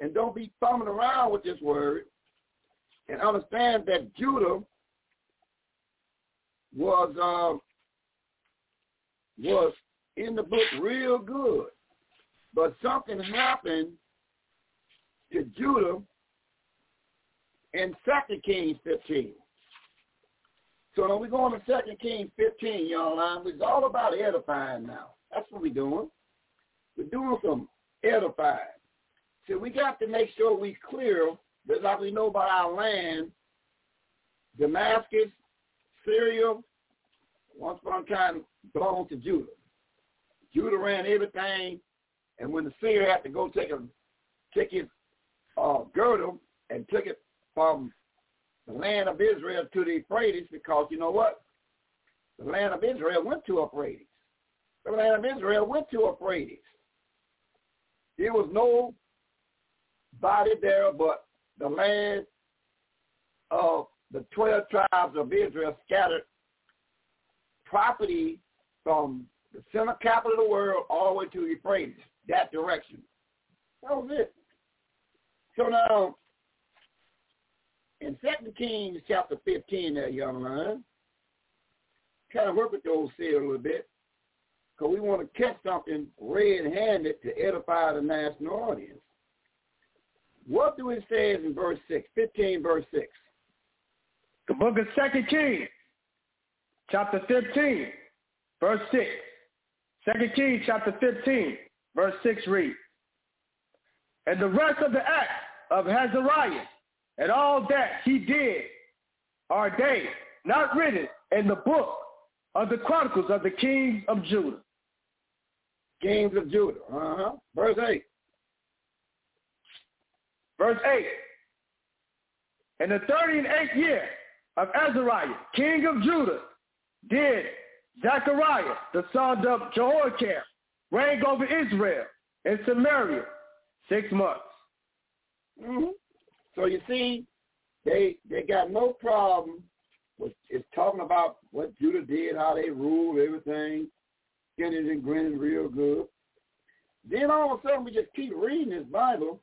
and don't be thumbing around with this word and understand that Judah was uh, was in the book real good, but something happened to Judah in Second Kings 15. So now we're going to Second Kings 15, y'all. It's all about edifying now. That's what we're doing. We're doing some edifying. So we got to make sure we clear, just like we know about our land, Damascus, Syria, once upon a time belonged to Judah. Judah ran everything, and when the seer had to go take a take his uh, girdle and took it from the land of Israel to the Euphrates, because you know what? The land of Israel went to Euphrates. The land of Israel went to Euphrates. There was no body there but the land of the 12 tribes of Israel scattered property from the center capital of the world all the way to Euphrates, that direction. That was it. So now, in Second Kings chapter 15 there, young man, kind of work with those here a little bit, because we want to catch something red-handed to edify the national audience. What do it say in verse 6, 15 verse 6? The book of Second Kings, chapter 15, verse 6. Second Kings chapter 15, verse 6 reads, And the rest of the acts of Azariah and all that he did are they not written in the book of the Chronicles of the Kings of Judah. Kings of Judah. Uh-huh. Verse 8. Verse 8. In the thirty and eighth year of Azariah, king of Judah, did Zechariah, the son of Jehoiakim, reign over Israel and Samaria six months. Mm-hmm. So you see, they they got no problem with it's talking about what Judah did, how they ruled, everything, skinning and grinning real good. Then all of a sudden we just keep reading this Bible.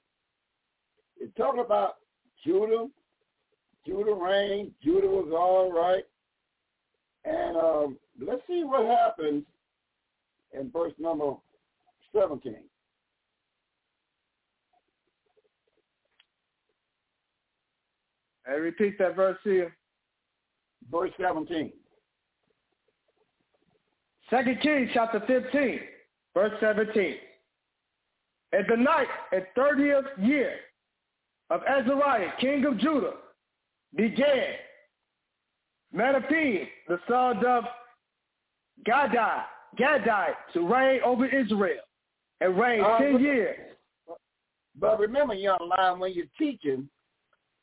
It's talking about Judah Judah reigned. Judah was all right. And um, let's see what happens in verse number 17. And repeat that verse here. Verse 17. Second Kings chapter 15, verse 17. At the night, at 30th year of Azariah, king of Judah, began Menahem, the son of Gadai, Gadai, to reign over Israel and reign uh, 10 years. But remember, young lion, when you're teaching,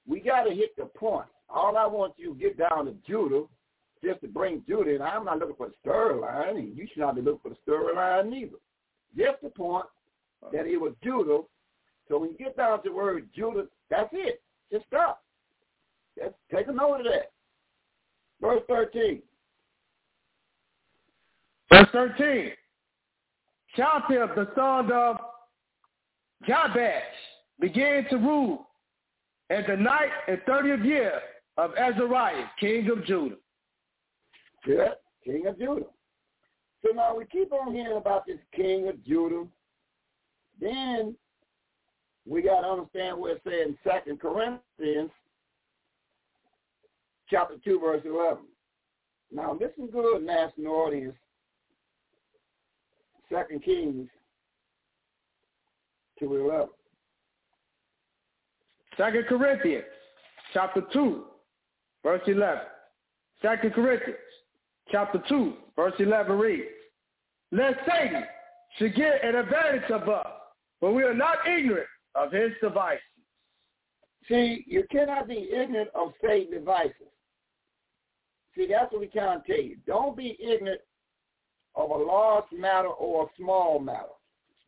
we got to hit the point. All I want you to get down to Judah, just to bring Judah, I'm not looking for the storyline, and you should not be looking for the storyline neither. Just the point that it was Judah. So when you get down to the word Judah, that's it. Just stop. Just take a note of that. Verse 13. Verse 13. Shaltiel, the son of Jabesh, began to rule at the ninth and thirtieth year of Azariah, king of Judah. Yeah, king of Judah. So now we keep on hearing about this king of Judah. Then we got to understand what it says in Second Corinthians chapter 2, verse 11. Now listen good, national audience. Second Kings 2, 11. Second Corinthians chapter 2, verse 11. Second Corinthians chapter 2, verse 11 reads, Lest Satan should get an advantage of us, but we are not ignorant of his devices. See, you cannot be ignorant of Satan's devices. See, that's what we trying to tell you. Don't be ignorant of a large matter or a small matter.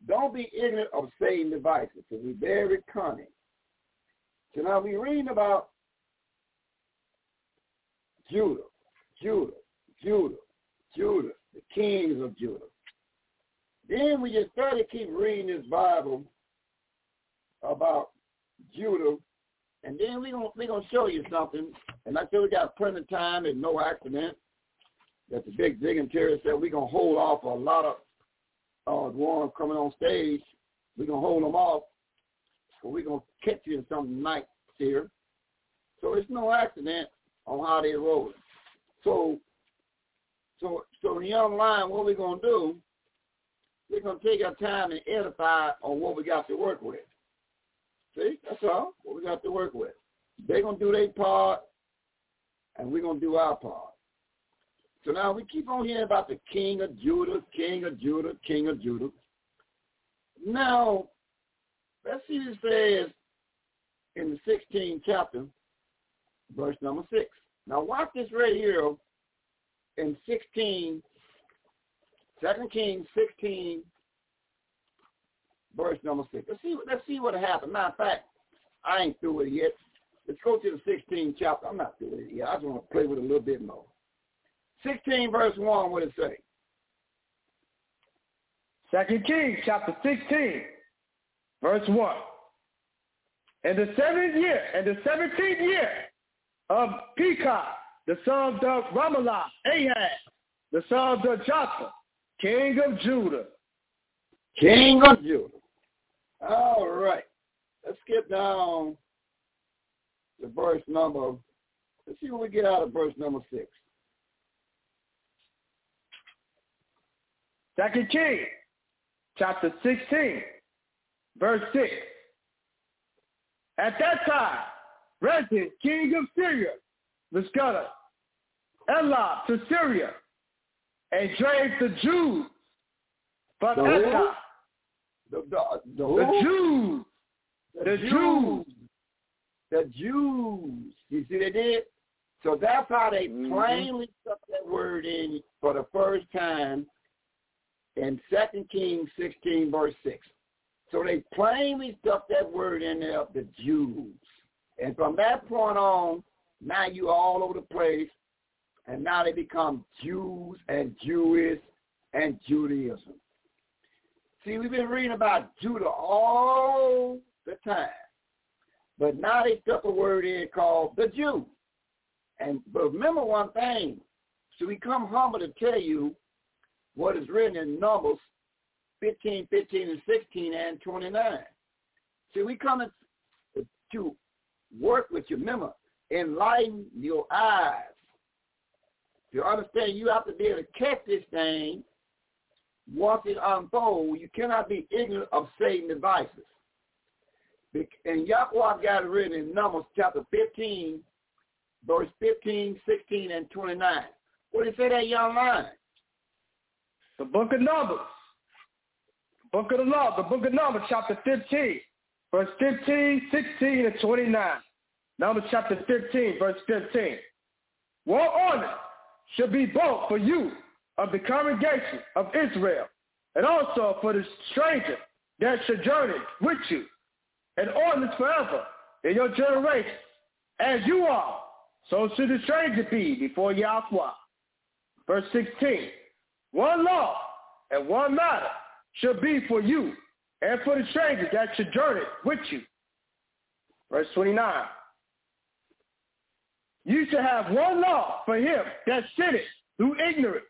Don't be ignorant of Satan's devices, because he's very cunning. So now we're reading about Judah, Judah, Judah, Judah, the kings of Judah. Then we just start to keep reading this Bible about Judah, and then we're gonna we're gonna show you something and I said we got plenty of time and no accident. That the big dignitary said we're going to hold off a lot of uh, ones coming on stage. We're going to hold them off. So we're going to catch you in some night here. So it's no accident on how they're rolling. So, so, so the young line, what we're going to do, we're going to take our time and edify on what we got to work with. See, that's all, what we got to work with. They're going to do their part and we're going to do our part. So now we keep on hearing about the king of Judah, king of Judah, king of Judah. Now, let's see what it says in the 16th chapter, verse number 6. Now watch this right here in 16, 2 Kings 16, verse number 6. Let's see, let's see what happened. Matter of fact, I ain't through with it yet. Let's go to the 16th chapter. I'm not through with it yet. I just want to play with it a little bit more. 16 verse 1, what it say? Second Kings chapter 16, verse 1. In the seventh year, in the seventeenth year of Pekah, the son of Ramalah, Ahaz, the son of Jotham, king of Judah. King of Judah. All right. Let's skip down to verse number, let's see what we get out of verse number 6. Second King, chapter 16, verse 6. At that time, Rezin, king of Syria, was scattered Elah to Syria and drave the Jews from The? Elah. The, the, the, The? Jews. The Jews. The Jews. You see they did? So that's how they Mhm. plainly stuck that word in for the first time in 2 Kings 16, verse 6. So they plainly stuck that word in there of the Jews. And from that point on, now you all over the place, and now they become Jews and Jewish and Judaism. See, we've been reading about Judah all the time. But now they stuck a word in called the Jew. And but remember one thing. So we come humble to tell you what is written in Numbers 15, 15, and 16, and 29. See, we come to work with you. Remember, enlighten your eyes. To understand, you have to be able to catch this thing once it unfolds. You cannot be ignorant of Satan's devices. And Yahweh got it written in Numbers chapter 15, verse 15, 16, and 29. What did it say that young line? The book of Numbers. Book of the law, the book of Numbers, chapter 15, verse 15, 16, and 29. Numbers chapter 15, verse 15. War honor should be both for you of the congregation of Israel, and also for the stranger that sojourneth with you, and ordinance forever in your generation. As you are, so should the stranger be before Yahweh. Verse 16. One law and one matter should be for you and for the stranger that sojourneth with you. Verse 29. You shall have one law for him that sinneth through ignorance,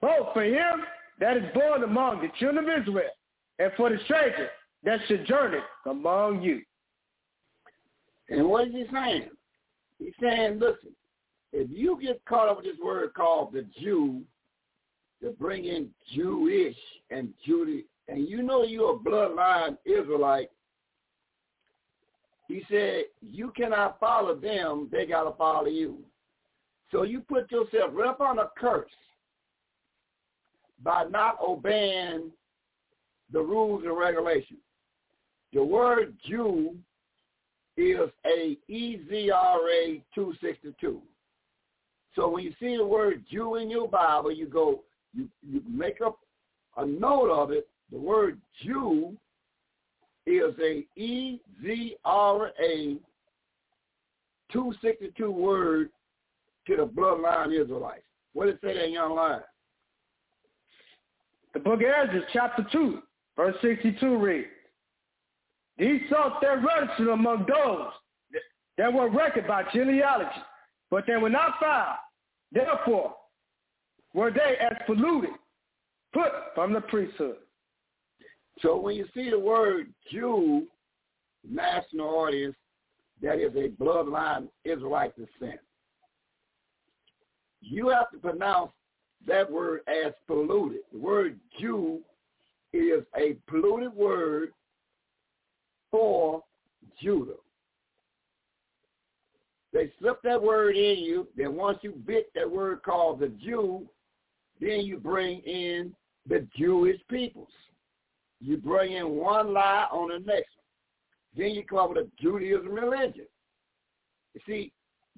both for him that is born among the children of Israel, and for the stranger that sojourneth among you. And what is he saying? He's saying, listen, if you get caught up with this word called the Jew, to bring in Jewish and Judy, and you know you're a bloodline Israelite, he said, you cannot follow them, they got to follow you. So you put yourself right up on a curse by not obeying the rules and regulations. The word Jew is a EZRA 262. So when you see the word Jew in your Bible, you go, you, you make up a note of it. The word Jew is a E-Z-R-A 262 word to the bloodline Israelites. What did it say that young line? The book of Ezra, chapter 2, verse 62 reads, These sought their redemption among those that were reckoned by genealogy, but they were not found. Therefore, were they as polluted, put from the priesthood. So when you see the word Jew, national audience, that is a bloodline Israelite descent. You have to pronounce that word as polluted. The word Jew is a polluted word for Judah. they slip that word in you. Then once you bit that word called the Jew, then you bring in the Jewish peoples. You bring in one lie on the next one. Then you come up with a Judaism religion. You see,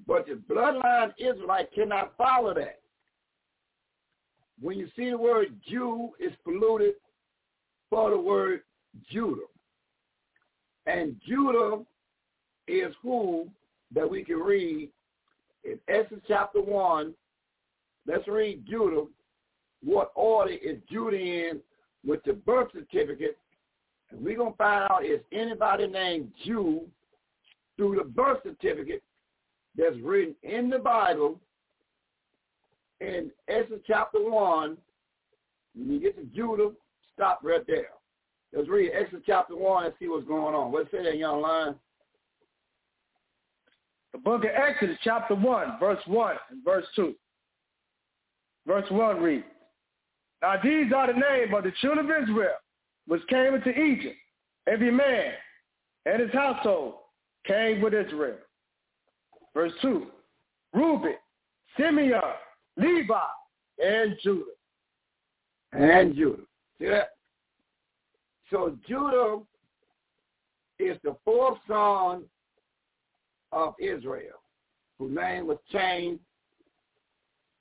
but the bloodline Israelite cannot follow that. When you see the word Jew, it's polluted for the word Judah. And Judah is who that we can read in Exodus chapter 1. Let's read Judah. What order is Judah in with the birth certificate? And we're going to find out is anybody named Jew through the birth certificate that's written in the Bible in Exodus chapter 1. When you get to Judah, stop right there. Let's read Exodus chapter 1 and see what's going on. What's say young line? The book of Exodus chapter 1, verse 1 and verse 2. Verse 1 reads, Now these are the names of the children of Israel, which came into Egypt. Every man and his household came with Israel. Verse 2, Reuben, Simeon, Levi, and Judah. And Judah. See that? So Judah is the fourth son of Israel, whose name was changed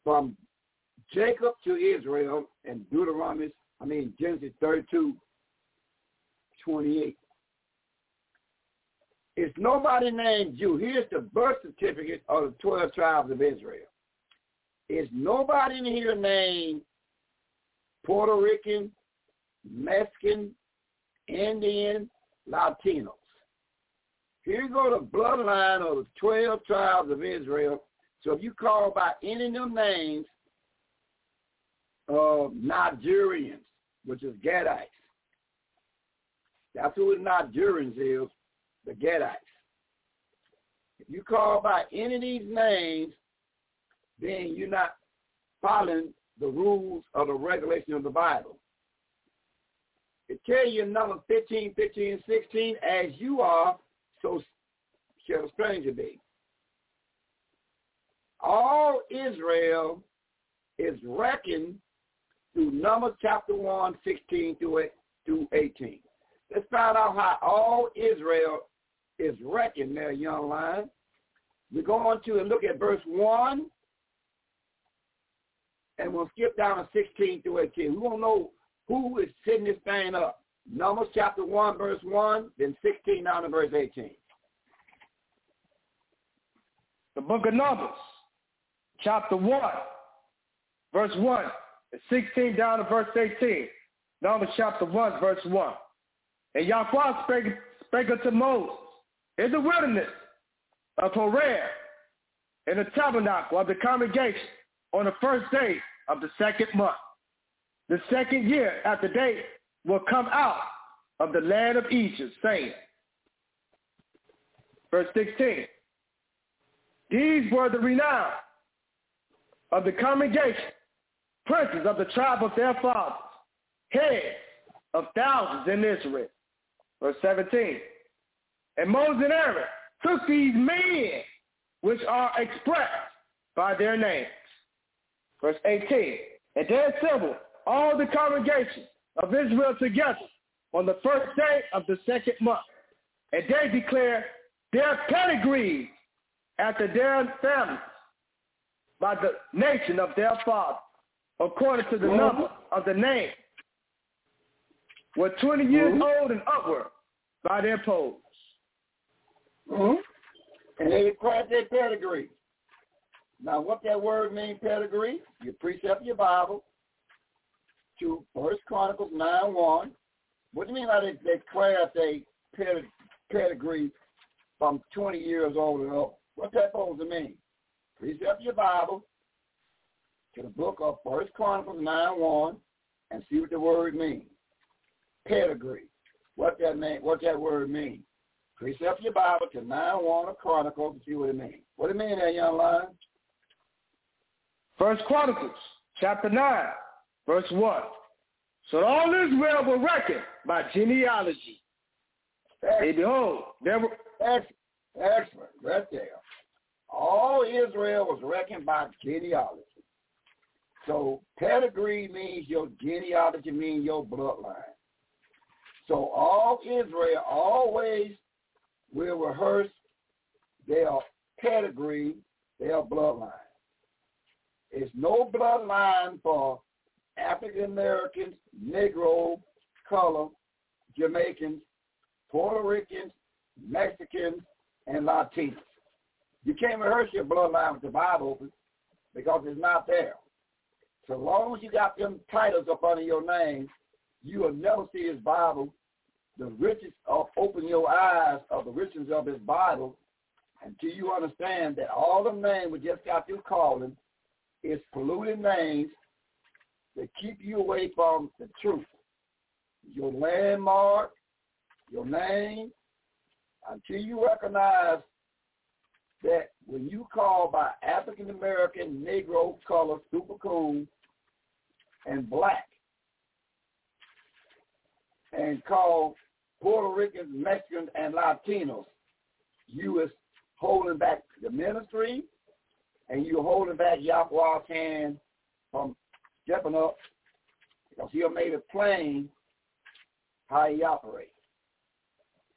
from Jacob to Israel in Deuteronomy, I mean Genesis 32, 28. It's nobody named Jew. Here's the birth certificate of the 12 tribes of Israel. It's nobody in here named Puerto Rican, Mexican, Indian, Latinos. Here you go the bloodline of the 12 tribes of Israel. So if you call by any of them names, uh, Nigerians, which is Gadites, that's who the Nigerians is, the Gadites. If you call by any of these names, then you're not following the rules or the regulation of the Bible. It tells you in number 15, 15, and 16, as you are, so shall a stranger be. All Israel is reckoned through Numbers chapter 1, 16 through 18. Let's find out how all Israel is reckoned there, young lion. We go on to and look at verse 1, and we'll skip down to 16 through 18. We won't know who is setting this thing up. Numbers chapter 1, verse 1, then 16 down to verse 18. The book of Numbers, chapter 1, verse 1, 16 down to verse 18. Numbers chapter 1, verse 1. And Yahweh spake, spake unto Moses in the wilderness of Horeb in the tabernacle of the congregation on the first day of the second month. The second year after they will come out of the land of Egypt, saying, verse 16, these were the renown of the congregation, princes of the tribe of their fathers, heads of thousands in Israel. Verse 17. And Moses and Aaron took these men which are expressed by their names. Verse 18. And they assembled all the congregation of Israel together on the first day of the second month. And they declared their pedigrees after their families by the nation of their father, according to the number of the name, were 20 years mm-hmm. old and upward by their poles. Mm-hmm. And they required their pedigree. Now, what that word means, pedigree, you precept your Bible to First Chronicles 9 1. What do you mean by they, they declared their pedigree from 20 years old and up? What's that supposed to mean? Precept your Bible to the book of First Chronicles 9 1 and see what the word means. Pedigree. What that mean? What that word mean? Precept your Bible to 9 1 of Chronicles and see what it means. What it mean there, young lion? First Chronicles, chapter 9, verse 1. So all Israel were reckoned by genealogy. Excellent. And behold, there were... Excellent. Excellent. Right there. all Israel was reckoned by genealogy. So pedigree means your genealogy means your bloodline. So all Israel always will rehearse their pedigree, their bloodline. It's no bloodline for African Americans, Negro, color, Jamaicans, Puerto Ricans, Mexicans, and Latinos. You can't rehearse your bloodline with the Bible because it's not there. So long as you got them titles up under your name, you will never see his Bible. The riches of open your eyes of the riches of his Bible until you understand that all the names we just got through calling is polluted names that keep you away from the truth. Your landmark, your name, until you recognize that when you call by African American, Negro, color, super cool, and black, and call Puerto Ricans, Mexicans, and Latinos, you is holding back the ministry, and you're holding back Yahweh's hand from stepping up because he made it plain how he operates.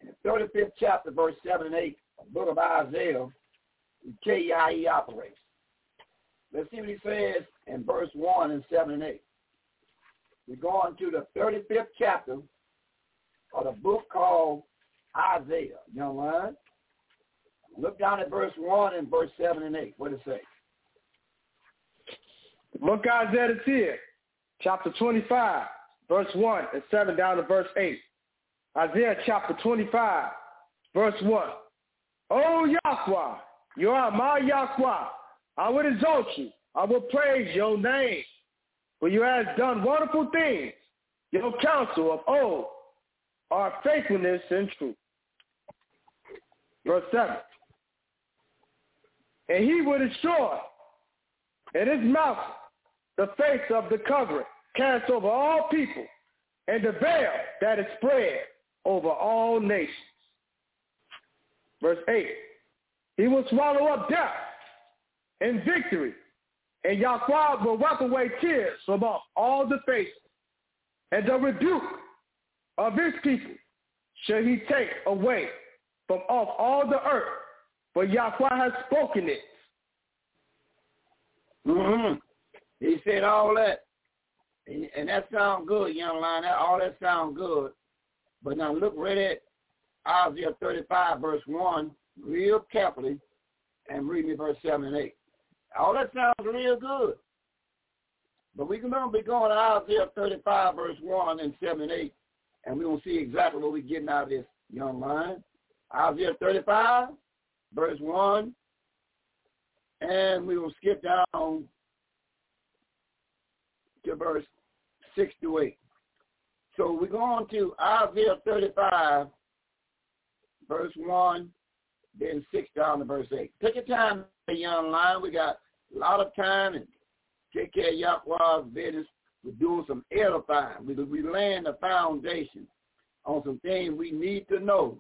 In the 35th chapter, verse 7 and 8, the book of Isaiah, we tell you how he operates. Let's see what he says in verse 1 and 7 and 8. We go on to the 35th chapter of the book called Isaiah. Young man, look down at verse 1 and verse 7 and 8. What does it say? Look, Isaiah is here, chapter 25, verse 1 and 7 down to verse 8. Isaiah chapter 25, verse 1. Oh, Yahweh, you are my Yahweh. I will exalt you. I will praise your name. For you have done wonderful things. Your counsel of old are faithfulness and truth. Verse 7. And he will destroy in his mouth the face of the covering cast over all people and the veil that is spread over all nations. Verse 8. He will swallow up death and victory, and Yahweh will wipe away tears from off all the faces, and the rebuke of his people shall he take away from off all the earth, for Yahweh has spoken it. Mm-hmm. He said all that, and, that sounds good, young line. That all that sounds good, but now look right at Isaiah 35, verse 1, real carefully, and read me verse 7 and 8. All that sounds real good. But we're going to be going to Isaiah 35, verse 1 and 7 and 8, and we're going to see exactly what we're getting out of this young line. Isaiah 35, verse 1, and we will skip down to verse 6 to 8. So we're going to Isaiah 35, verse 1, then 6 down to verse 8. Take your time, young line. We got a lot of time and take care of Yahweh's business. We're doing some edifying. We, we laying the foundation on some things we need to know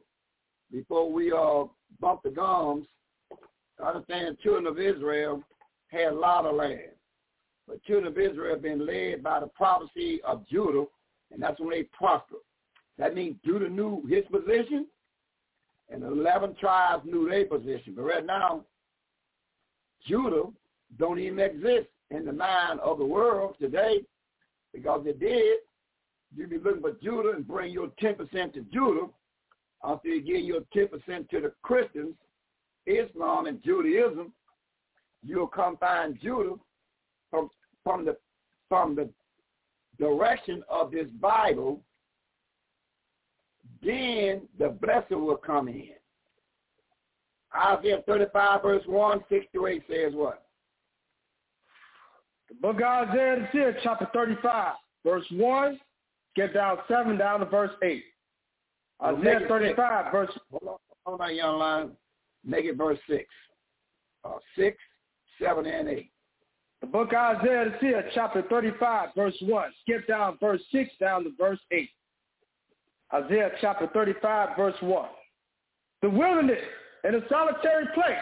before we uh, bump the gums. I understand the children of Israel had a lot of land. But children of Israel have been led by the prophecy of Judah, and that's when they prospered. That means Judah knew his position, and the 11 tribes knew their position. But right now, Judah don't even exist in the mind of the world today because it did. You'd be looking for Judah and bring your 10% to Judah after you give your 10% to the Christians, Islam, and Judaism. You'll come find Judah from, from the from the direction of this Bible, then the blessing will come in. Isaiah 35 verse 1, 6 to 8 says what? The book of Isaiah is chapter 35, verse 1, get down 7 down to verse 8. Isaiah 35, six. verse... Hold on, hold on, young line. Make it verse 6. Uh, 6, 7, and 8. The book of Isaiah is here, chapter 35, verse 1. Skip down verse 6 down to verse 8. Isaiah chapter 35, verse 1. The wilderness in a solitary place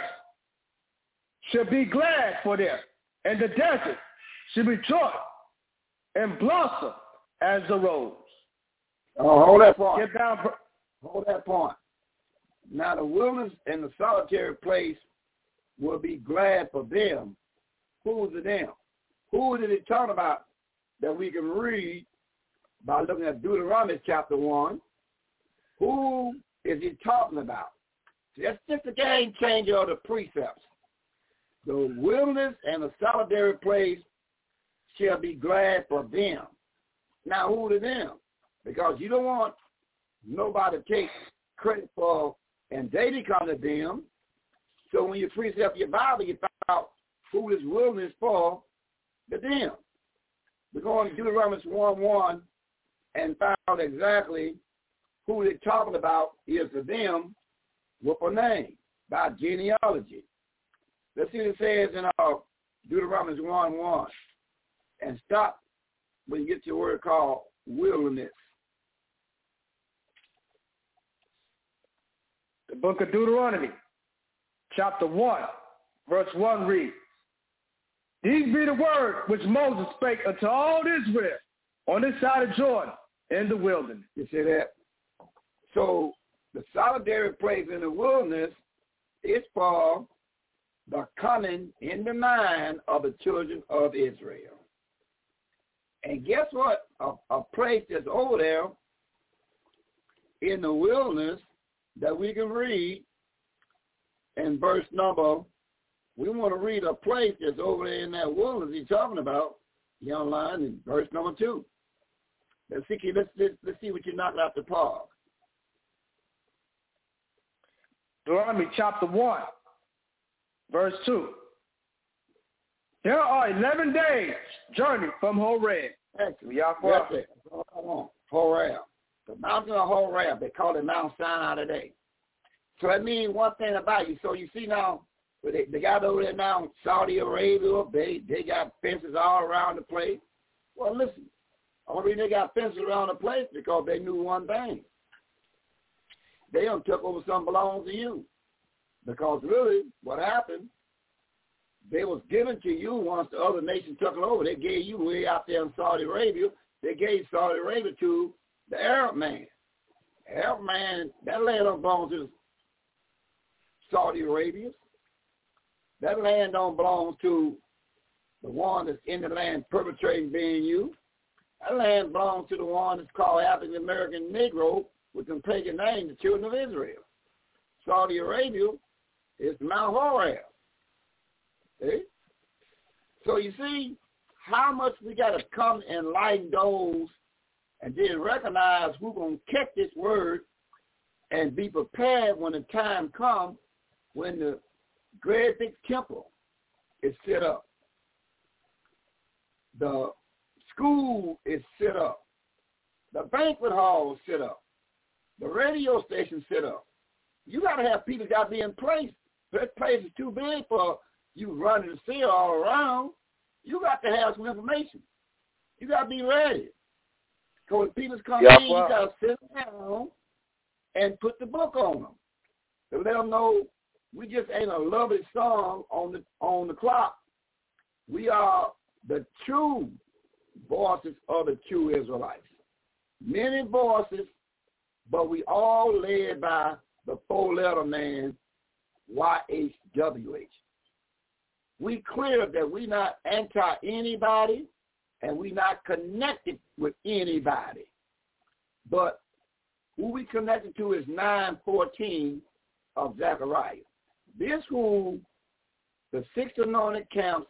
shall be glad for them, and the desert shall rejoice and blossom as the rose. Oh, hold that point. Get down. Hold that point. Now the wilderness and the solitary place will be glad for them. Who is it them? Who is it talking about that we can read by looking at Deuteronomy chapter 1? Who is he talking about? That's just a game changer of the precepts. The wilderness and the solitary place shall be glad for them. Now, who are them? Because you don't want nobody to take credit for, and they become the them. So when you precept your Bible, you find out who this wilderness for, the them. We're going to Deuteronomy 1 1 and find out exactly who they're talking about is the them with a name by genealogy. Let's see what it says in uh, Deuteronomy 1 1. And stop when you get to a word called wilderness. The book of Deuteronomy, chapter 1, verse 1 reads, These be the words which Moses spake unto all Israel on this side of Jordan in the wilderness. You see that? So the solitary place in the wilderness is for the coming in the mind of the children of Israel. And guess what? A, a place that's over there in the wilderness that we can read in verse number, we want to read a place that's over there in that wilderness he's talking about, young line, in verse number two. Let's see, let's, let's, let's see what you knocked out the park. Deuteronomy chapter 1, verse 2. There are 11 days journey from Horeb. It. Come on. Horeb. The mountain of Horeb. They call it Mount Sinai today. So that means one thing about you. So you see now, they, they got over there now in Saudi Arabia. They, they got fences all around the place. Well, listen. Only reason they got fences around the place because they knew one thing. They don't took over something belongs to you. Because really, what happened, they was given to you once the other nation took it over. They gave you way out there in Saudi Arabia. They gave Saudi Arabia to the Arab man. Arab man, that land don't belong to Saudi Arabia. That land don't belong to the one that's in the land perpetrating being you. That land belongs to the one that's called African American Negro with them pagan name, the children of Israel. Saudi Arabia is Mount Horeb. See? So you see how much we got to come and lighten those and then recognize who's going to catch this word and be prepared when the time comes when the great big temple is set up. The school is set up. The banquet hall is set up. The radio station set up. You got to have people got to be in place. That place is too big for you running the seal all around. You got to have some information. You got to be ready. Because when people come yeah, in, well. you got to sit down and put the book on them. To let them know we just ain't a lovely song on the on the clock. We are the true voices of the true Israelites. Many voices, but we all led by the four-letter man, YHWH. We clear that we not anti anybody and we not connected with anybody. But who we connected to is 914 of Zechariah. This who the six anointed camps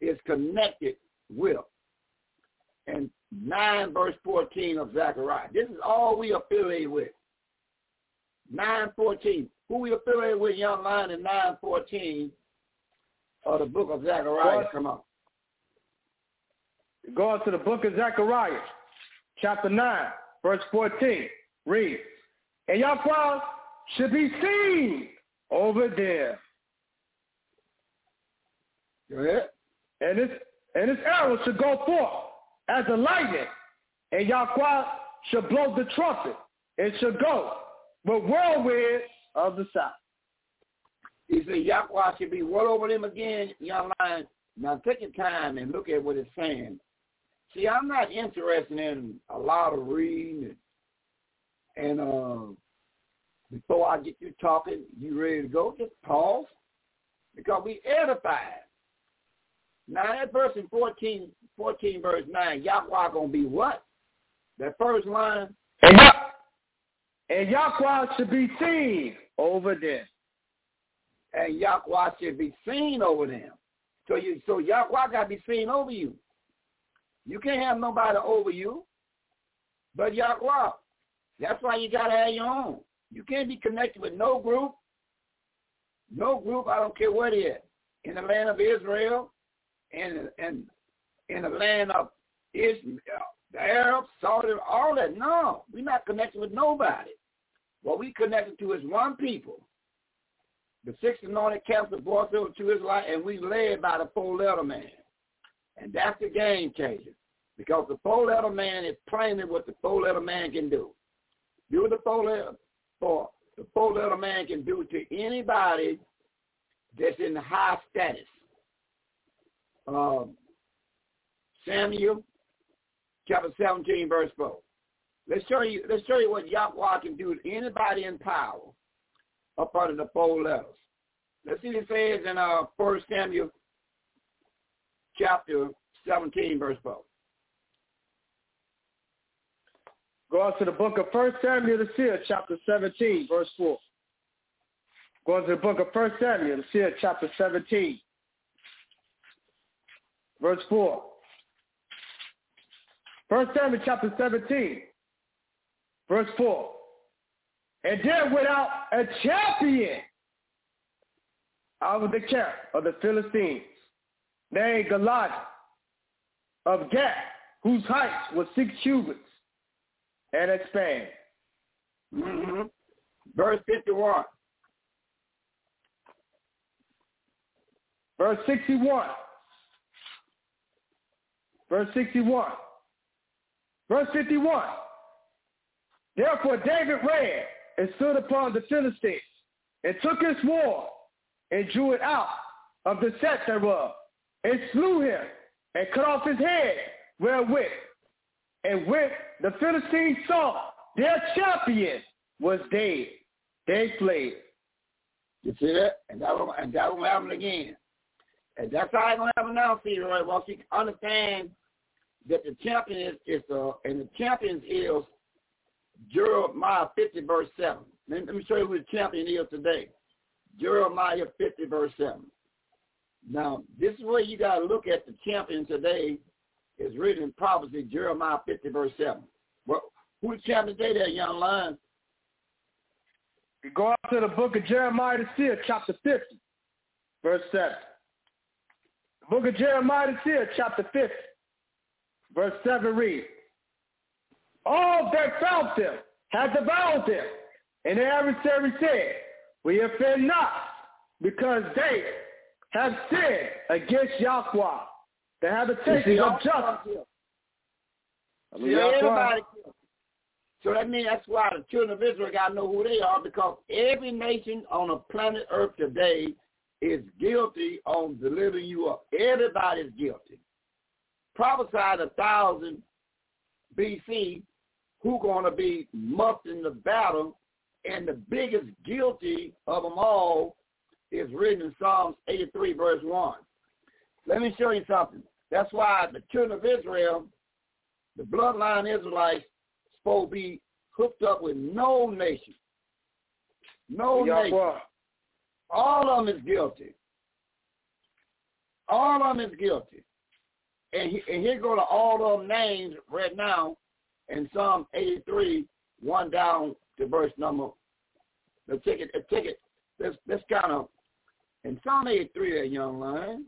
is connected with. And 9 verse 14 of Zechariah. This is all we affiliate with. 914. Who we affiliate with, young line, in 914 of the book of Zechariah. Come on. Go on to the book of Zechariah, chapter 9, verse 14. Read. And Yahweh should be seen over there. Go ahead. And this and this arrow should go forth as a lightning, and Yahweh shall blow the trumpet. It shall go with whirlwind of the south. He said Yahweh should be what over them again, lion. Now take your time and look at what it's saying. See, I'm not interested in a lot of reading and, and uh, before I get you talking, you ready to go, just pause because we edified. Now that verse in 14, 14 verse 9, Yahweh going to be what? That first line. And, Yah- and Yahweh should be seen over them. And Yahweh should be seen over them. So you, so Yahweh got to be seen over you. You can't have nobody over you but Yahweh. That's why you got to have your own. You can't be connected with no group. No group, I don't care what it is. In the land of Israel, and and in the land of Israel, the Arabs, Saudi, all that. No, we're not connected with nobody. What we connected to is one people. The six anointed camps brought over to his Israel, and we led by the four-letter man. And that's the game changer. Because the four-letter man is plainly what the four-letter man can do. Do the four-letter, for the four-letter man can do to anybody that's in high status. Um, Samuel chapter 17, verse 4. Let's show you let's show you what Yahweh can do to anybody in power up under the four letters. Let's see what it says in uh first Samuel chapter 17, verse 4. Go on to the book of First Samuel the seer, chapter 17, verse 4. Go to the book of First Samuel the seer, chapter 17, verse 4. First Samuel chapter 17, verse 4. And there went out a champion out of the camp of the Philistines, named Goliath of Gath, whose height was six cubits and a span. Mm-hmm. Verse 51. Verse 61. Verse 61. Verse 51. Therefore David ran and stood upon the Philistines and took his sword and drew it out of the set thereof and slew him and cut off his head wherewith. And when the Philistines saw their champion was dead, they fled. You see that? And that will, and that will happen again. And that's how it's going to happen now, see, right? Once you understand that the champion is, is uh, and the champion is Jeremiah 50, verse 7. Let, me show you who the champion is today. Jeremiah 50, verse 7. Now, this is where you got to look at the champion today is written in prophecy, Jeremiah 50, verse 7. Well, who the champion today there, young lion? We go out to the book of Jeremiah the seer, chapter 50, verse 7. The book of Jeremiah the seer, chapter 50, verse 7 reads, All that found them had devoured them, and the adversary said, We offend not, because they have sinned against Yahweh, the habitation of justice. See, everybody, so that means that's why the children of Israel got to know who they are because every nation on the planet Earth today is guilty on delivering you up. Everybody's guilty. Prophesied a thousand BC who going to be muffed in the battle, and the biggest guilty of them all is written in Psalms 83, verse 1. Let me show you something. That's why the children of Israel, the bloodline Israelites, supposed to be hooked up with no nation. No Yahweh. nation. All of them is guilty. All of them is guilty. And, he, and here go to all them names right now in Psalm 83, one down to verse number. It. Let's take it. Let's, let's kind of, in Psalm 83, that young lion,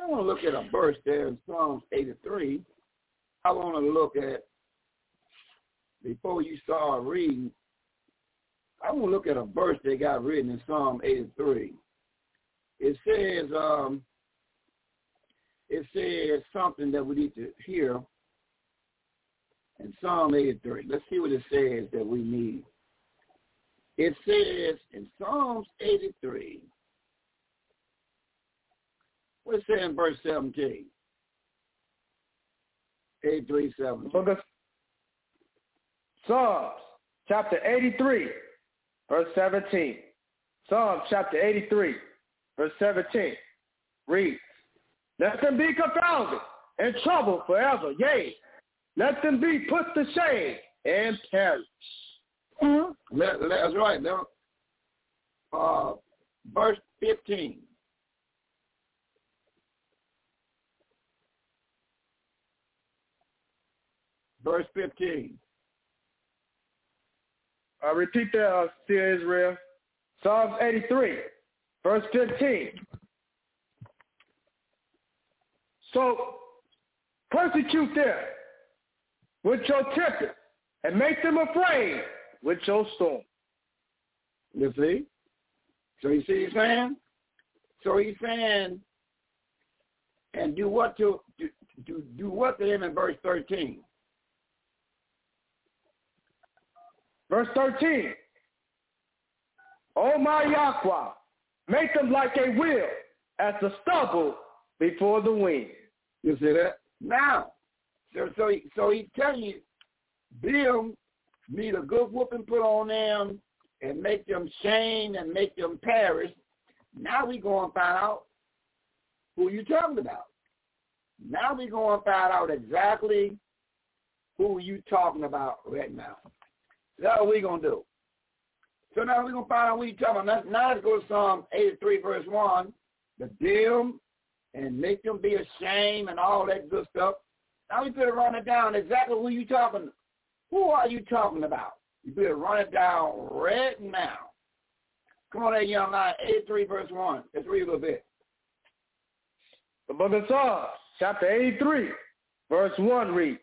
I want to look at a verse there in Psalm 83. I want to look at, before you start reading, I want to look at a verse they got written in Psalm 83. It says, um, it says something that we need to hear in Psalm 83. Let's see what it says that we need. it says in Psalms 83, what's it say in verse 17? 83, 17. Book of Psalms, chapter 83, verse 17. Psalms, chapter 83, verse 17. Read, Let them be confounded and troubled forever. Yea, let them be put to shame and perish. Mm-hmm. Let, let, that's right. Now, uh, verse 15. Verse 15. I repeat that, uh, Seer Israel. Psalms 83, verse 15. So persecute them with your tempest and make them afraid with your storm. You see? So you see he's saying? So he's saying, and do what to do, do, what to him in verse 13? Verse 13. Oh my Yahweh, make them like a wheel as the stubble before the wind. You see that? Now, so so, he, so he's telling you, them need a good whooping put on them and make them shame and make them perish. Now we go and find out who you talking about. Now we go and find out exactly who you talking about right now. That's what we gonna do. So now we're gonna find out what you talking about. Now, let's go to Psalm 83 verse 1. The dim and make them be ashamed and all that good stuff. Now you better run it down exactly who you talking who are you talking about? You better run it down right now. Come on there, young man. 83 verse 1. Let's read a little bit. The book of Psalms, chapter 83, verse 1 reads,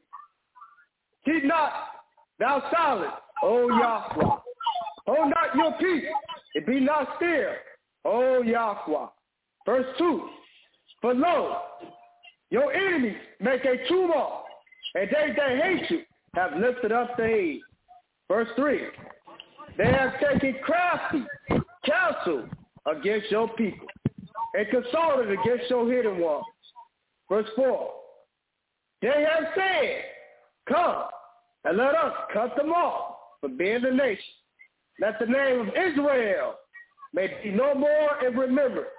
Keep not thou silent, O Yahweh. Hold not your peace, and be not still, O Yahweh. Verse 2, For lo, your enemies make a tumult, and they that hate you have lifted up their head. Verse 3, They have taken crafty counsel against your people, and consulted against your hidden ones. Verse 4, They have said, Come, and let us cut them off from being the nation. that the name of Israel may be no more in remembrance.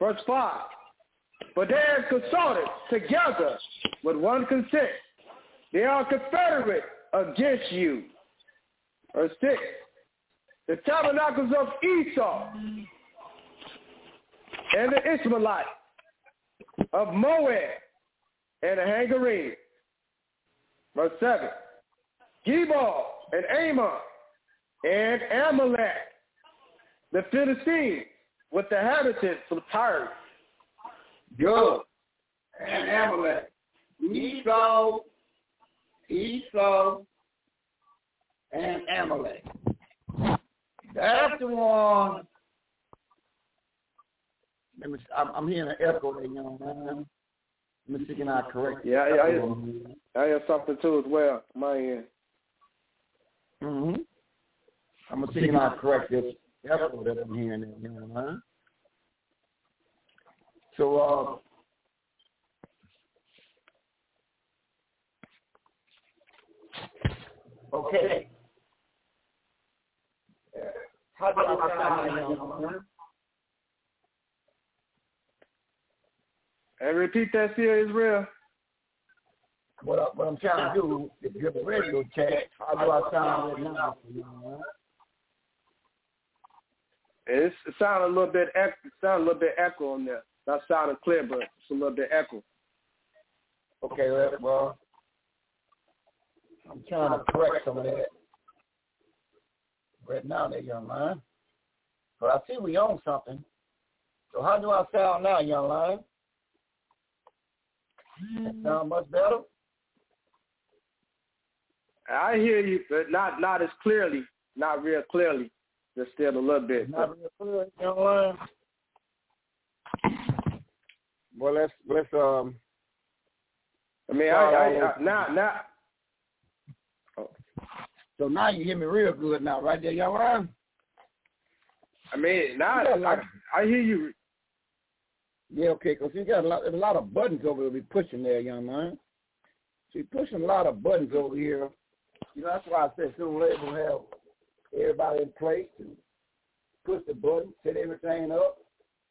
Verse 5. But they have consulted together with one consent. They are confederate against you. Verse 6. The tabernacles of Esau and the Ishmaelites of Moab and the Hagarenes. Verse 7. Gebal and Ammon and Amalek, the Philistines with the inhabitants of Tyre. Good. And Amalek. Esau, Esau, and Amalek. That's the one. Let me, I'm, I'm hearing an echo there, young man. Let me see can I correct Yeah, yeah, I hear, I hear something too as well. My end. Mm-hmm. I'm gonna see can I correct this echo that I'm hearing there, young man. So, uh, okay. How do I man? And repeat that, Seer Israel. What, I, what I'm trying to do is give a radio check. How do I sound right now? It's, it sounded a little bit echo, it sounded a little bit echo on there. Not sounding clear, but it's a little bit echo. Okay, well, I'm trying to correct some of that right now, there, young man. But I see we own something. So how do I sound now, young man? That mm. sound much better? I hear you, but not not as clearly, not real clearly. Just still a little bit. Not real clear, young man. Well, let's let's um. I mean, I, I, I now now. So now you hear me real good now, right there, young man. I mean, now I, I, I hear you. Yeah, okay, because you got a lot, a lot of buttons over there we pushing there, young man. She's pushing a lot of buttons over here. You know, that's why I said sooner or later we'll have everybody in place to push the button, set everything up.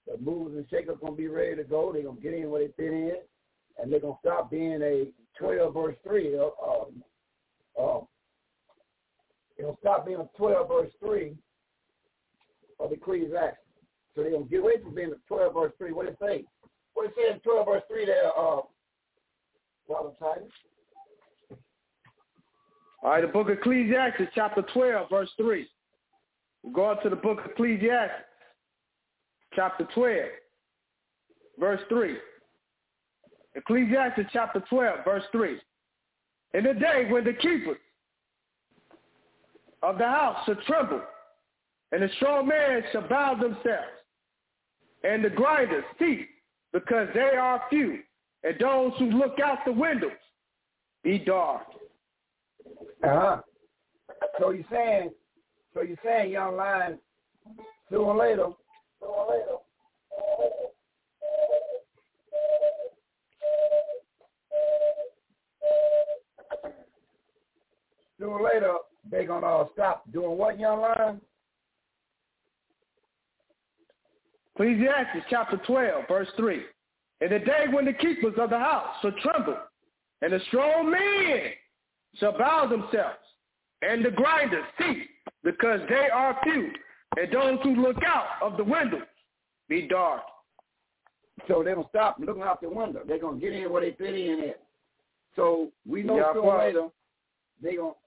The movers and shakers to be ready to go. They're to get in where they fit in, and they're to stop being a 12 verse 3. Uh, um, um, stop being a 12 verse 3 of the Ecclesiastes. So they're to get away from being a 12 verse 3. What it say? What it say in 12 verse 3 there, uh, Brother Titus? All right, the book of Ecclesiastes, chapter 12, verse 3. We go on to the book of Ecclesiastes, chapter 12, verse 3. Ecclesiastes chapter 12, verse 3. In the day when the keepers of the house shall tremble, and the strong man shall bow themselves, and the grinders cease, because they are few, and those who look out the windows be dark. Uh-huh. So you're saying, so you're saying, young lion, sooner or later, sooner later, they're going to uh, stop doing what, young lion? Ecclesiastes chapter 12, verse 3. In the day when the keepers of the house shall tremble, and the strong men shall bow themselves, and the grinders cease, because they are few, and those who look out of the windows be dark. So they're going to stop looking out the window. They're going to get in where they fit in at. So we know Yeah, sooner or later they're going to...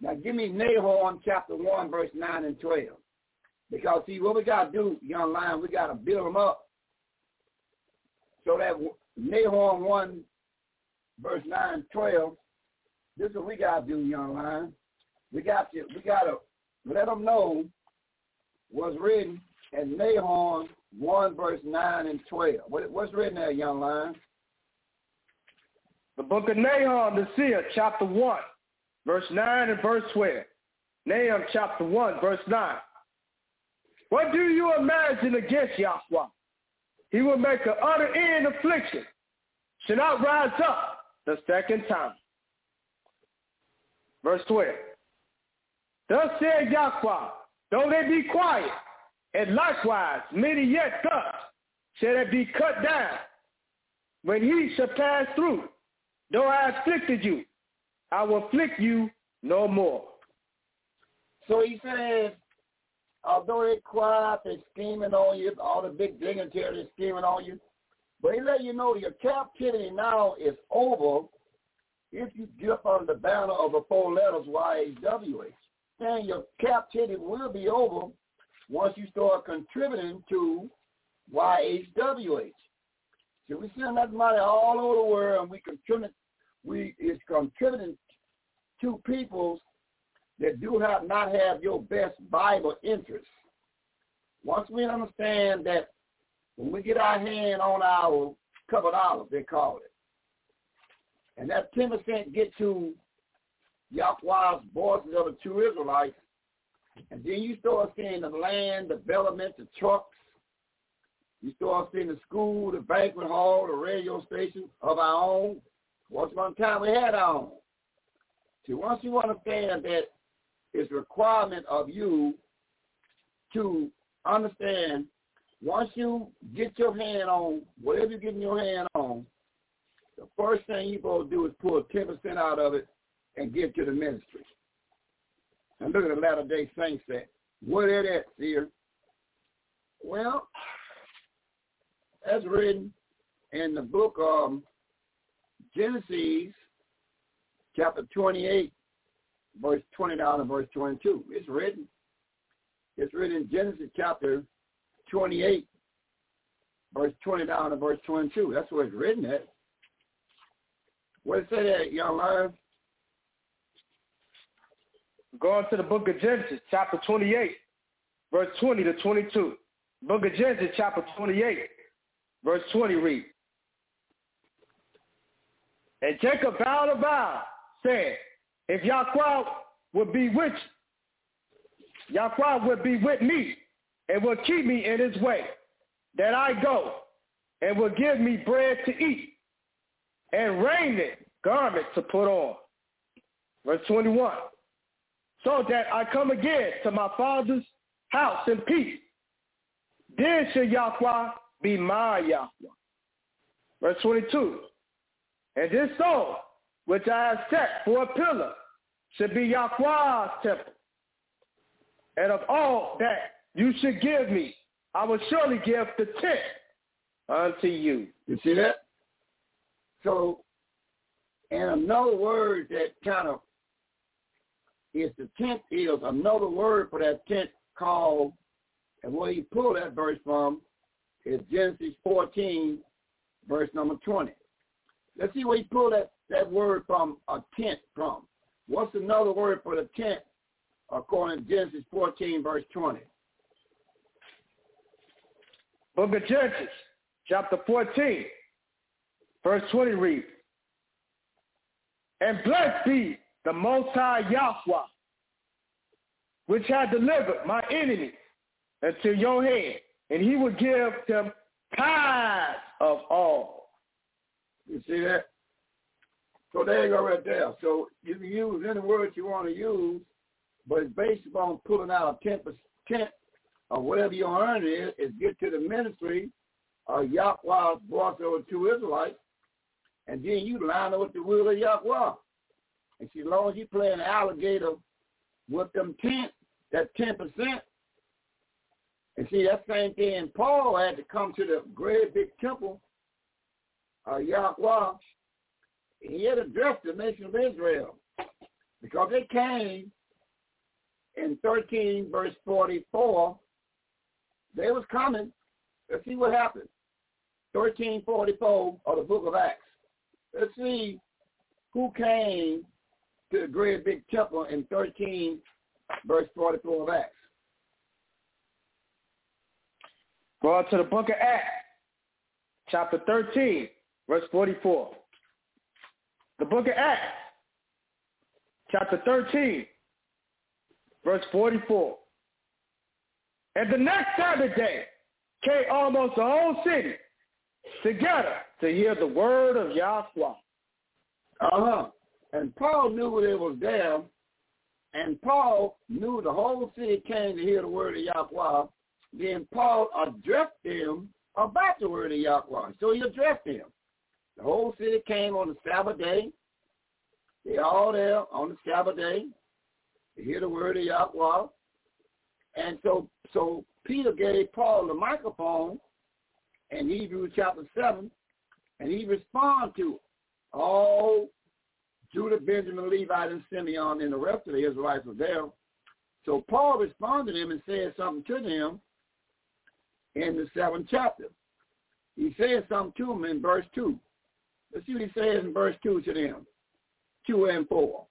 Now give me Nahum chapter 1, verse 9 and 12. Because, see, what we got to do, young lion, we got to build them up. So that Nahum 1, verse 9 and 12, this is what we got to do, young lion. We got to, we got to let them know what's written in Nahum 1, verse 9 and 12. What, what's written there, young lion? The book of Nahum, the seer, chapter 1, verse 9 and verse 12. Nahum chapter 1, verse 9. What do you imagine against Yahweh? He will make an utter end affliction, shall not rise up the second time. Verse 12. Thus said Yahweh, though they be quiet, and likewise many yet thus shall they be cut down. When he shall pass through, though I afflicted you, I will afflict you no more. So he says, although they're quiet, they're scheming on you, all the big dignitaries scheming on you, but he let you know your captivity now is over if you get up under the banner of the four letters YHWH. And your captivity will be over once you start contributing to YHWH. So we send that money all over the world and we contribute we is contributing to peoples that do have not have your best Bible interests. Once we understand that when we get our hand on our covered olive, they call it, and that 10% get to Yahweh's voices of the true Israelites, and then you start seeing the land development, the trucks, you start seeing the school, the banquet hall, the radio station of our own. Once upon a time we had our own. See, once you understand that it's a requirement of you to understand once you get your hand on whatever you're getting your hand on, the first thing you're to do is pull 10% out of it and give to the ministry. And look at the latter day saints that. What is that, seer? Well, as written in the book of Genesis, chapter 28, verse 20 down to verse 22. It's written. It's written in Genesis chapter 28, verse 20 down to verse 22. That's where it's written at. What it say there, young man? Go on to the book of Genesis, chapter 28, verse 20 to 22. Book of Genesis, chapter 28, verse 20 read. And Jacob bowed a vow, saying, if Yahweh would be with Yahweh would be with me, and will keep me in his way, that I go, and will give me bread to eat, and raiment, garment to put on. Verse 21. So that I come again to my father's house in peace. Then shall Yahweh be my Yahweh. Verse 22. And this stone, which I have set for a pillar, should be Yahweh's temple. And of all that you should give me, I will surely give the tenth unto you. You see that? So, and another word that kind of is the tenth is another word for that tenth called, and where he pulled that verse from is Genesis 14, verse number 20. Let's see where he pulled that, that word from a tenth from. What's another word for the tenth according to Genesis 14, verse 20? Book of Genesis, chapter 14, verse 20 reads, And blessed be the Most High Yahweh, which had delivered my enemies into your hand, and he will give them tithes of all. You see that? So there you go right there. So you can use any words you want to use, but it's based upon pulling out a 10% of whatever your earning is, is get to the ministry of Yahweh brought over to Israelites, and then you line up with the will of Yahweh. And see, as long as you an alligator with them 10, that 10%, and see, that same thing, Paul had to come to the great big temple uh, of Yahweh. He had addressed the nation of Israel because they came in 13 verse 44. They was coming. Let's see what happened. 1344 of the book of Acts. Let's see who came to the great big temple in 13 verse 44 of Acts. Go to the book of Acts, chapter 13, verse 44. The book of Acts, chapter 13, verse 44. And the next Sabbath day came almost the whole city together to hear the word of Yahweh. Uh-huh. And Paul knew they was there, and Paul knew the whole city came to hear the word of Yahweh. Then Paul addressed them about the word of Yahweh. So he addressed them. The whole city came on the Sabbath day. They all there on the Sabbath day to hear the word of Yahweh. And so so Peter gave Paul the microphone in Hebrews chapter 7, and he responded to all Judah, Benjamin, Levi, and Simeon, and the rest of the Israelites were there. So Paul responded to them and said something to them in the seventh chapter. He said something to them in verse 2. Let's see what he says in verse 2 to them, 2 and 4.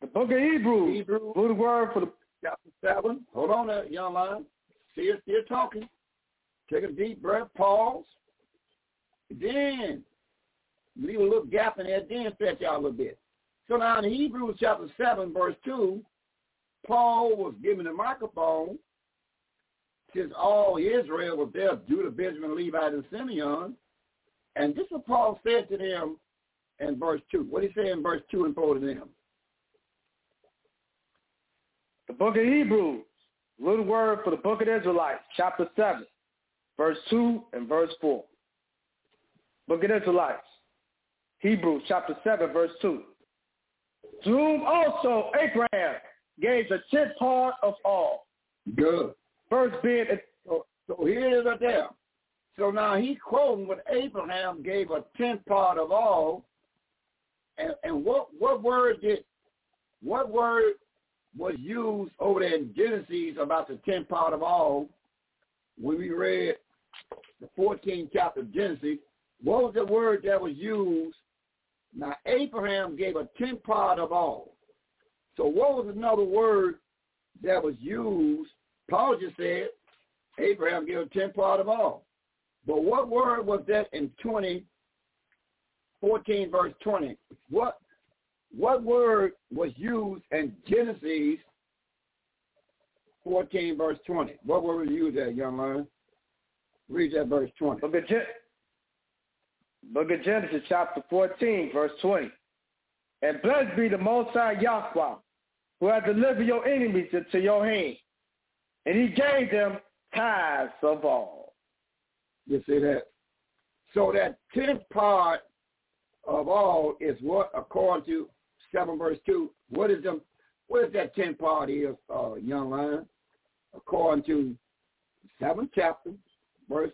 The book of Hebrews, Hebrews. root word for the chapter 7. Hold on there, young man. See us still talking. Take a deep breath, pause. Then leave a little gap in there, then stretch out a little bit. So now in Hebrews chapter 7, verse 2, Paul was given the microphone since all Israel was there, Judah, Benjamin, Levi, and Simeon. And this is what Paul said to them in verse 2. What he say in verse 2 and 4 to them? The book of Hebrews, little word for the book of Israelites, chapter 7, verse 2 and verse 4. Book of the Israelites, Hebrews chapter 7, verse 2. To whom also Abraham gave the tenth part of all. Good. First being, So, so here it is right there. So now he's quoting what Abraham gave a tenth part of all. And, and what what word did what word was used over there in Genesis about the tenth part of all when we read the 14th chapter of Genesis? What was the word that was used? Now Abraham gave a tenth part of all. So what was another word that was used? Paul just said Abraham gave a tenth part of all. But what word was that in 20, 14 verse 20? What what word was used in Genesis 14, verse 20. What word was used there, young man? Read that verse 20. Book of, Gen- Book of Genesis, chapter 14, verse 20. And blessed be the Most High Yahweh, who has delivered your enemies into your hand. And he gave them tithes of all. You see that? So that tenth part of all is what, according to 7 verse 2, what is them, what is that tenth part is, uh, young lion? According to 7th chapter, verse,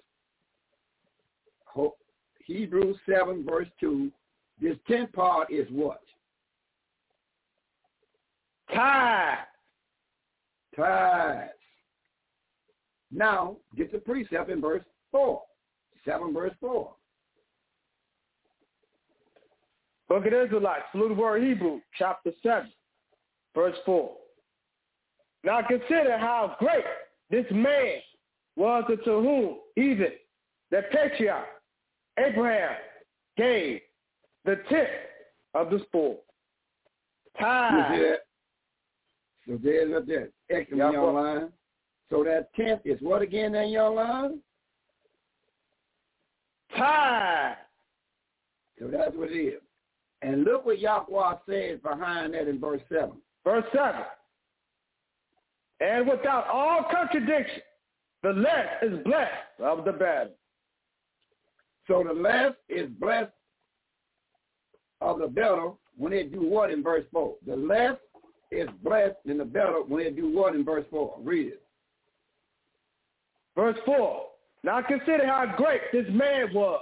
Hebrews 7 verse 2, this tenth part is what? Tithe. Tithes. Now, get the precept in verse 4. 7 verse 4. Book of Israelites, the word Hebrew, chapter 7, verse 4. Now consider how great this man was to whom even the patriarch Abraham gave the tenth of the spoil. Time. So there's up there. Excellent, young line. So that tenth is what again in your line? Time. So that's what it is. And look what Yahweh says behind that in verse 7. Verse 7. And without all contradiction, the less is blessed of the better. So the less is blessed of the better when they do what in verse 4? The less is blessed in the better when they do what in verse 4? Read it. Verse 4. Now consider how great this man was,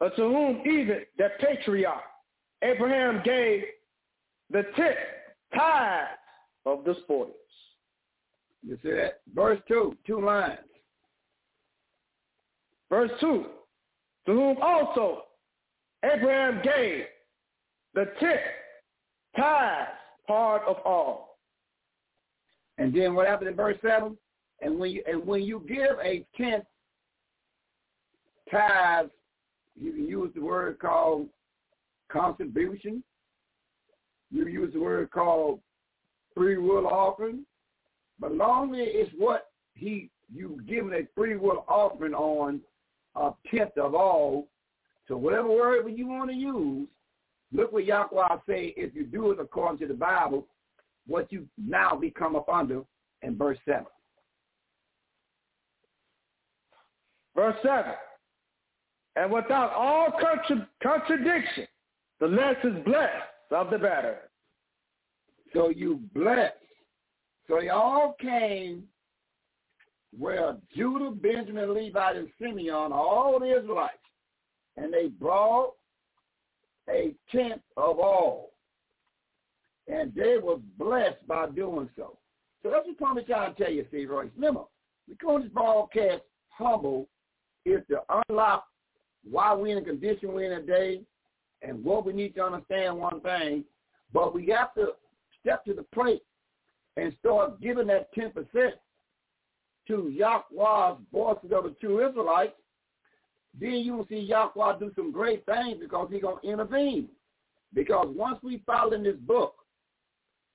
uh, unto whom even the patriarch Abraham gave the tenth tithe of the spoils. You see that? Verse 2, two lines. Verse 2, to whom also Abraham gave the tenth tithe part of all. And then what happened in verse 7? And when you, and when you give a tenth tithe, you can use the word called contribution. You use the word called free will offering. But long as it's what he you given a free will offering on a tenth of all. So whatever word you want to use, look what Yahweh say if you do it according to the Bible, what you now become up under in verse 7. Verse 7. And without all contra- contradiction, the less is blessed of the better. So you bless. So they all came where Judah, Benjamin, Levi, and Simeon, all the Israelites, and they brought a tenth of all. And they were blessed by doing so. So that's what Tommy trying to tell you, Steve Royce. Remember, we call this broadcast humble is to unlock why we're in the condition we're in today and what we need to understand one thing, but we have to step to the plate and start giving that 10% to Yahweh's voices of the true Israelites, then you will see Yahweh do some great things because he's going to intervene. Because once we follow in this book,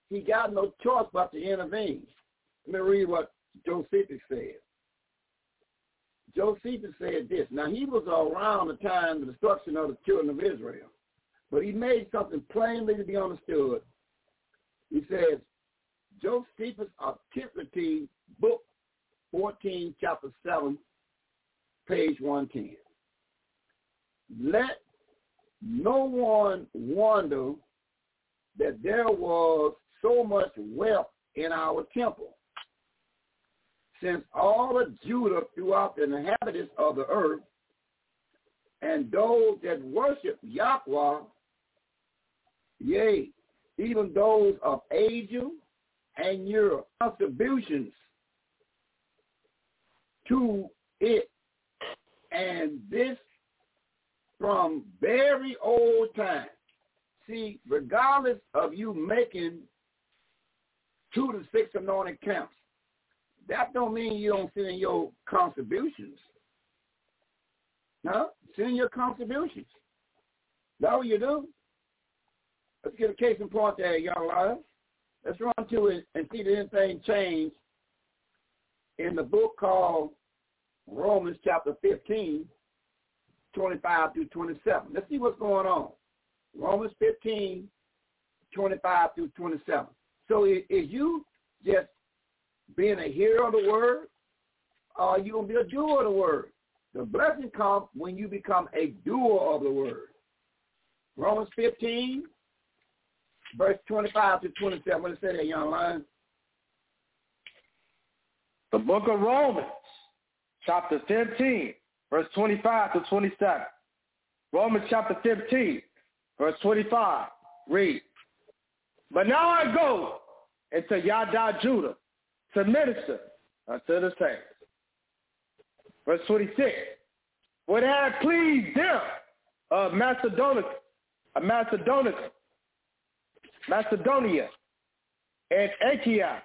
he got no choice but to intervene. Let me read what Josephus said. Josephus said this. Now, he was around the time of the destruction of the children of Israel, but he made something plainly to be understood. He says, Josephus Antiquity, book 14, chapter 7, page 110. Let no one wonder that there was so much wealth in our temple, since all of Judah throughout the inhabitants of the earth and those that worship Yahweh, yea, even those of Asia and Europe, contributions to it. And this from very old time. See, regardless of you making two to six anointed camps, that don't mean you don't send in your contributions. No, send your contributions. That's what you do. Let's get a case in point there, young liars. Let's run to it and see if anything changed in the book called Romans chapter 15, 25 through 27. Let's see what's going on. Romans 15, 25 through 27. So is, you just being a hearer of the word, or are you going to be a doer of the word? The blessing comes when you become a doer of the word. Romans 15, verse 25 to 27. What it say there, young lion? The book of Romans, chapter 15, verse 25 to 27. Romans chapter 15, verse 25. Read. But now I go into Yada Judah to minister unto the saints. Verse 26. What had pleased them of Macedonia, of Macedonia, Macedonia, and Achaia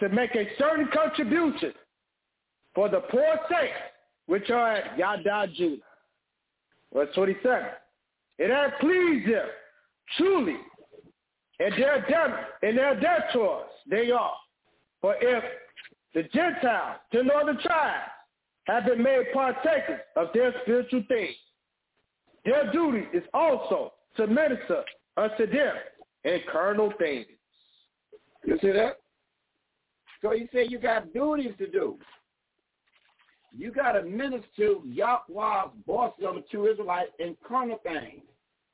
to make a certain contribution for the poor saints which are at Yada Judah. Verse 27. It had pleased them truly and their debt, in their debtors they are. For if the Gentiles, the northern tribes, have been made partakers of their spiritual things, their duty is also to minister unto them in carnal things. You see that? So you say you got duties to do. You got to minister to Yahweh's boss of the true Israelite in carnal things.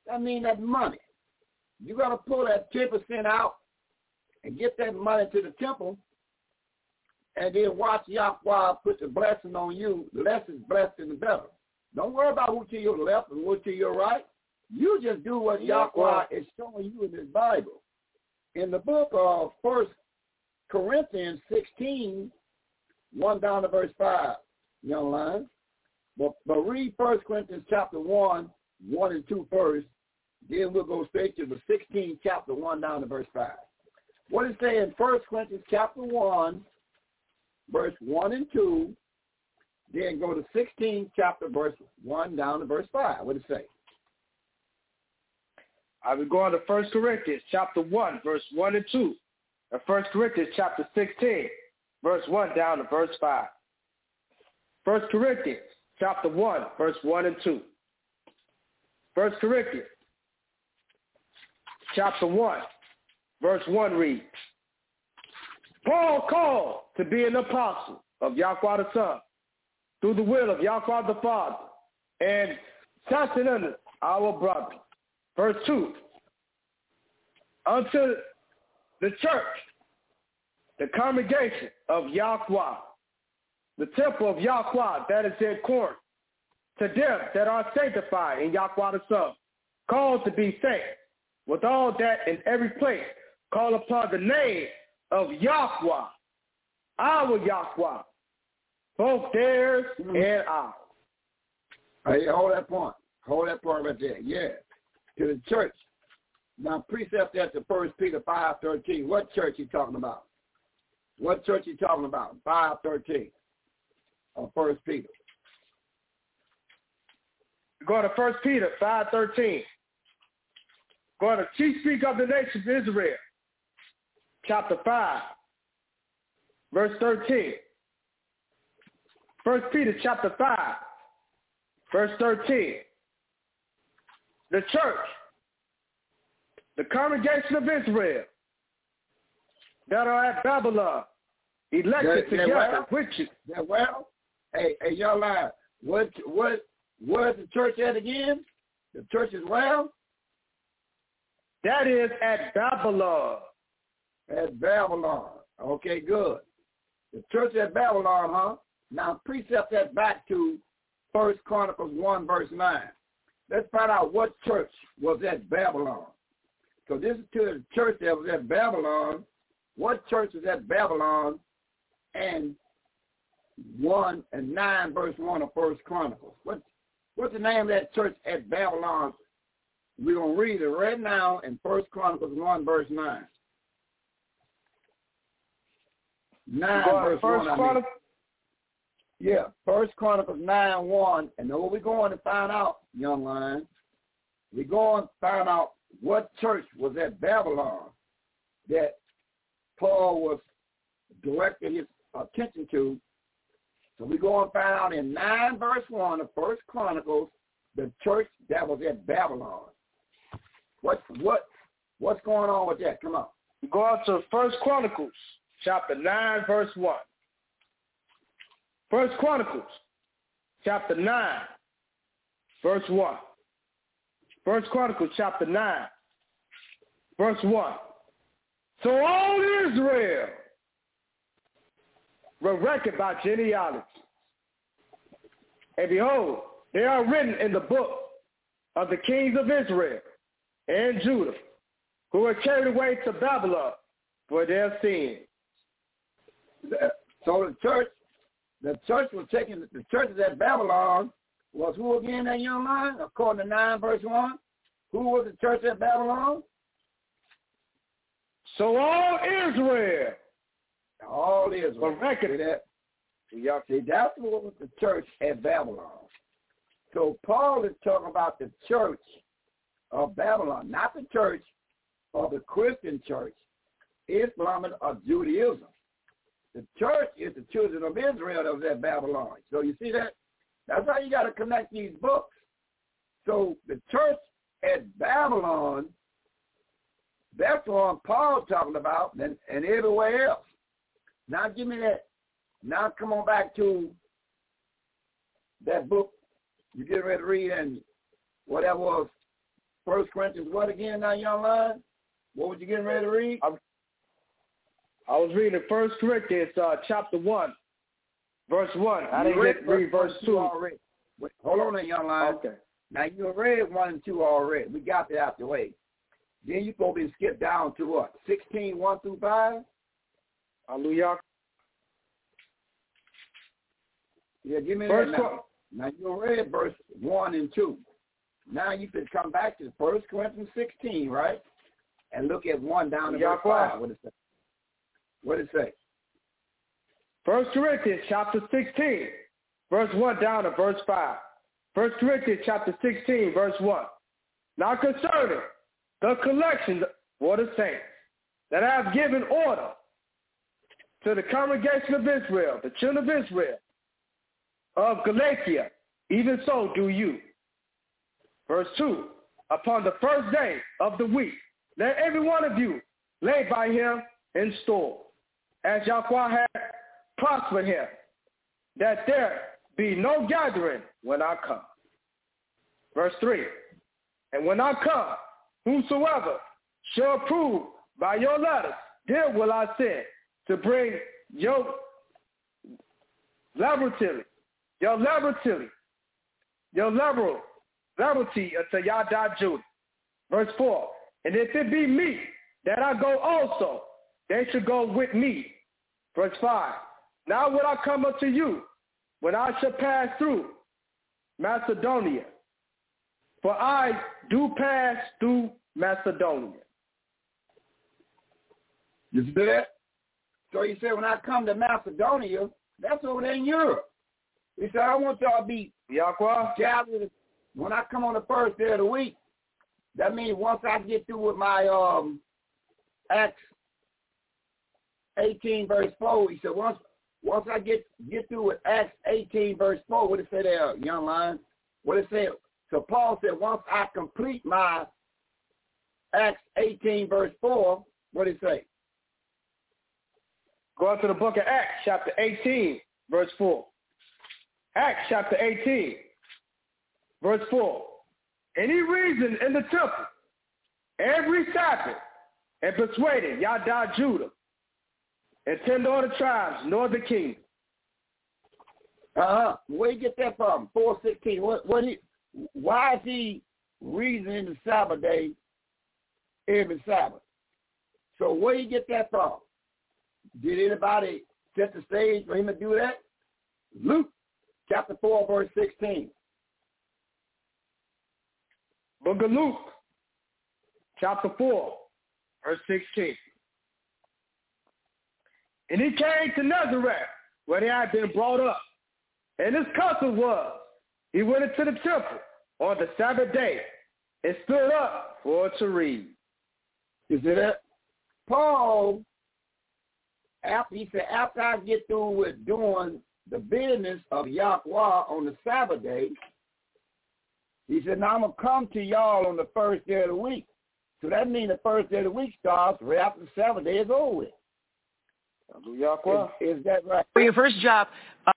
That means that money. You got to pull that 10% out and get that money to the temple and then watch Yahweh put the blessing on you. The less is blessed than the better. Don't worry about who to your left and who to your right. You just do what Yahweh is showing you in his Bible. In the book of First Corinthians 16, 1 down to verse 5, young line. But, but read First Corinthians chapter 1, 1 and 2 first. Then we'll go straight to the 16th chapter 1 down to verse 5. What is saying in First Corinthians chapter 1, verse 1 and 2, then go to 16 chapter verse 1 down to verse 5. What it say? I will go on to 1 Corinthians chapter 1, verse 1 and 2. And 1 Corinthians chapter 16, verse 1 down to verse 5. 1 Corinthians chapter 1, verse 1 and 2. 1 Corinthians chapter 1, verse 1 reads, Paul called to be an apostle of Yahweh the Son through the will of Yahweh the Father and Sosthenes, our brother. Verse 2, unto the church, the congregation of Yahweh, the temple of Yahweh that is in Corinth, to them that are sanctified in Yahweh the Son, called to be saints, with all that in every place call upon the name of Yahweh, our Yahweh, both theirs mm-hmm. and ours. Hey, hold that point. Hold that point right there. Yeah. To the church. Now, precept the First Peter 5.13. What church you talking about? What church you talking about? 5.13 of First Peter. Go to First Peter 5.13. Go to chief speak of the nation of Israel chapter 5, verse 13. First Peter chapter 5, verse 13. The church, the congregation of Israel that are at Babylon, elected they're, together well, with you. They're well. Hey, hey, y'all lie. What, what, where's the church at again? The church is well? That is at Babylon at Babylon. Okay, good. The church at Babylon, huh? Now precept that back to First Chronicles 1, verse 9. Let's find out what church was at Babylon. So this is to the church that was at Babylon. What church was at Babylon? And 1 and 9, verse 1 of First Chronicles. What, what's the name of that church at Babylon? We're going to read it right now in First Chronicles 1, verse 9. Nine verse first one. I mean. Yeah, First Chronicles nine one, and then we're going to find out, young lion. We're going to find out what church was at Babylon that Paul was directing his attention to. So we go and find out in 9 verse 1 of First Chronicles, the church that was at Babylon. What, what, what's going on with that? Come on. Go on to First Chronicles, chapter 9, verse 1. First Chronicles, chapter 9, verse 1. First Chronicles, chapter 9, verse 1. So all Israel were reckoned by genealogy. And behold, they are written in the book of the kings of Israel and Judah, who were carried away to Babylon for their sins. So the church, the church was taken, the churches at Babylon was who again that young man? According to nine verse one, who was the church at Babylon? So all Israel, all Israel. reckoned. See that? See, that's what was the church at Babylon. So Paul is talking about the church of Babylon, not the church of the Christian church, Islam or Judaism. The church is the children of Israel that was at Babylon. So you see that? That's how you got to connect these books. So the church at Babylon, that's what Paul's talking about and, and everywhere else. Now give me that. Now come on back to that book you get ready to read and whatever was First Corinthians what again now, young line? What was you getting ready to read? I, I was reading First Corinthians uh, chapter 1, verse 1. I didn't read read verse 2. already. Wait, hold on there, young line. Okay. Now you read one and two already. We got that out the way. Then you probably skip down to what? 16, 1 through 5? Hallelujah. Yeah, give me First that now. Now you read verse 1 and 2. Now you can come back to First Corinthians 16, right? And look at 1 down to verse 5. What it say? What it say? First Corinthians chapter 16, verse 1 down to verse 5. First Corinthians chapter 16, verse 1. Now concerning the collection for the saints that I have given order to the congregation of Israel, the children of Israel, of Galatia, even so do you. Verse 2, upon the first day of the week, let every one of you lay by him in store, as Yahweh had prospered him, that there be no gathering when I come. Verse 3, and when I come, whosoever shall prove by your letters, there will I send to bring your laboratory, your laboratory, your liberal, liberty unto Yada Judah. Verse 4, and if it be me that I go also, they should go with me. Verse 5, now will I come unto you when I shall pass through Macedonia. For I do pass through Macedonia. You see that? So he said, when I come to Macedonia, that's over there in Europe. He said, I want y'all to be gathered when I come on the first day of the week. That means once I get through with my um Acts 18 verse 4, he said, once once I get get through with Acts 18 verse 4, what it say there, young lion? What it say? So Paul said, once I complete my Acts 18 verse 4, what it say? Go on to the book of Acts, chapter 18, verse 4. Acts chapter 18, verse 4. Any reason in the temple every Sabbath and persuaded Yada Judah and ten the tribes, nor the king. Uh-huh. Where you get that from? 416. What, what he, why is he reasoning the Sabbath day every Sabbath? So where you get that from? Did anybody set the stage for him to do that? Luke chapter 4, verse 16. Book of Luke, chapter 4, verse 16. And he came to Nazareth, where he had been brought up. And his custom was, he went into the temple on the Sabbath day and stood up for to read. You see that? Paul after he said, after I get through with doing the business of Yahweh on the Sabbath day, he said, now I'm going to come to y'all on the first day of the week. So that means the first day of the week starts right after the Sabbath day is over with. Is, is that right? For your first job,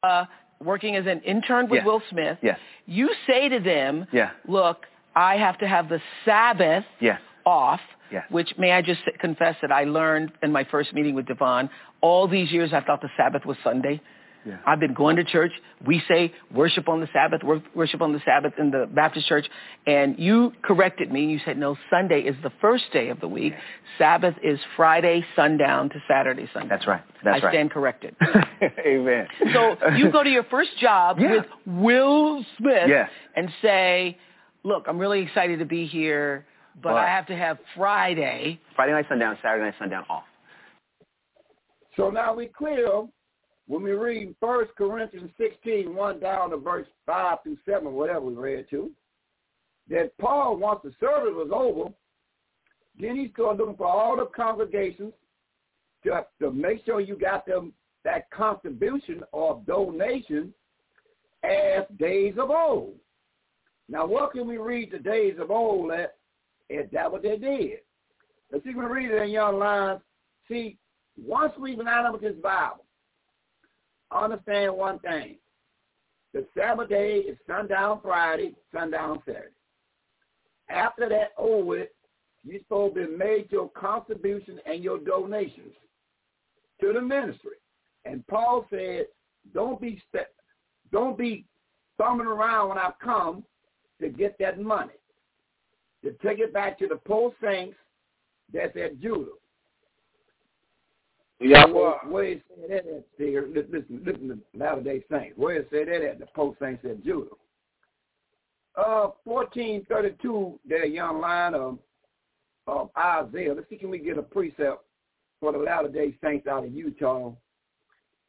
uh, working as an intern with Yes. Will Smith, Yes. you say to them, Yeah. look, I have to have the Sabbath Yes. off, Yes. which may I just confess that I learned in my first meeting with Devon. All these years I thought the Sabbath was Sunday. Yeah. I've been going to church. We say worship on the Sabbath, wor- worship on the Sabbath in the Baptist church. And you corrected me. You said, no, Sunday is the first day of the week. Sabbath is Friday sundown to Saturday sundown. That's right. That's I right. stand corrected. [LAUGHS] Amen. So you go to your first job Yeah. with Will Smith Yes. and say, look, I'm really excited to be here, but But- I have to have Friday. Friday night sundown, Saturday night sundown off. So now we clear when we read First Corinthians 16, 1 down to verse 5 through 7, whatever we read to, that Paul, once the service was over, then he started looking for all the congregations to, to make sure you got them that contribution or donation as days of old. Now, what can we read the days of old at? Is that what they did? Let's see we read it in young lines. See, once we've been out of this Bible, understand one thing. The Sabbath day is sundown Friday, sundown Saturday. After that over you're supposed to make your contribution and your donations to the ministry. And Paul said, don't be st- don't be thumbing around when I come to get that money. To take it back to the poor saints that's at Judah. Where it said that at, Seer? Listen, listen, listen Latter Day Saints. Where it said that at, the post saints at Judah. Uh, 1432, that young line of, of Isaiah. Let's see, can we get a precept for the Latter Day Saints out of Utah?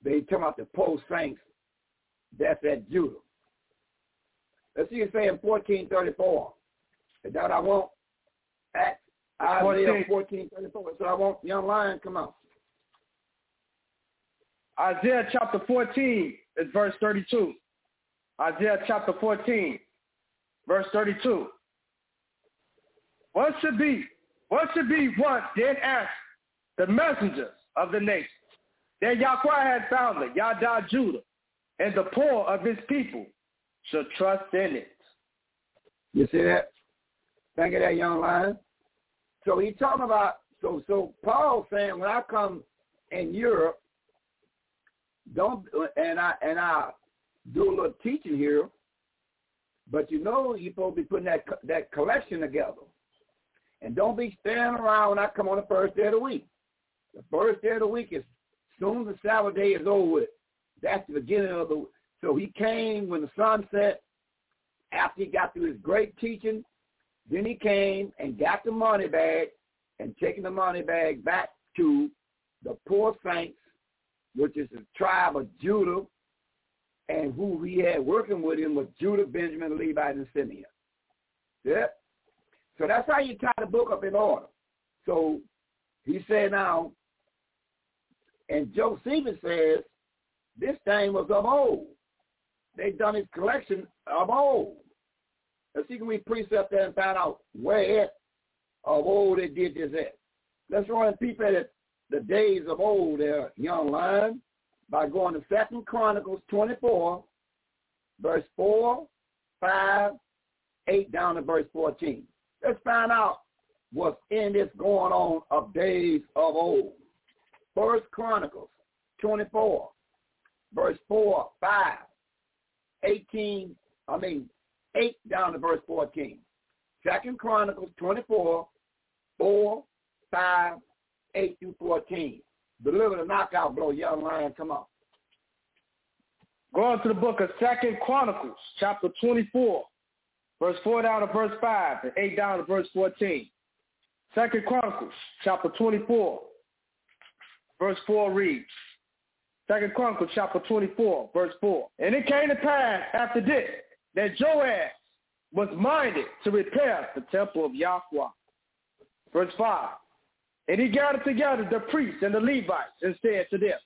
They talking about the post saints that's at Judah. Let's see it say in 1434. Is that what I want? Acts, Isaiah 1434. So I want young lion, come on. Isaiah chapter 14 is verse 32. Isaiah chapter 14, verse 32. What should be, what should be what then asked the messengers of the nations? That Yahweh had found it, Yada Judah, and the poor of his people should trust in it. You see that? Think of that young lion. So he's talking about so so Paul saying when I come in Europe, don't and I and I do a little teaching here, but you know you're supposed to be putting that that collection together, and don't be standing around when I come on the first day of the week. The first day of the week is soon as the Sabbath day is over with. That's the beginning of the. So he came when the sun set. After he got through his great teaching, then he came and got the money bag and taking the money bag back to the poor saints, which is the tribe of Judah, and who he had working with him was Judah, Benjamin, Levi, and Simeon. Yeah. So that's how you tie the book up in order. So he said now, and Josephus says, this thing was of old. They done his collection of old. Let's see if we precept that and find out where of old they did this at. Let's run peep at the days of old there, young lion, by going to Second Chronicles 24, verse 4, 5, 8 down to verse 14. Let's find out what's in this going on of days of old. First Chronicles 24, verse 4, 5, 18, I mean, 8 down to verse 14. Second Chronicles 24, 4, 5, 8 through 14. Deliver the knockout blow, young lion, come on. Go on to the book of Second Chronicles, chapter 24, verse 4 down to verse 5, and 8 down to verse 14. Second Chronicles, chapter 24, verse 4 reads, Second Chronicles, chapter 24, verse 4. And it came to pass after this that Joash was minded to repair the temple of Yahweh. Verse 5. And he gathered together the priests and the Levites and said to them,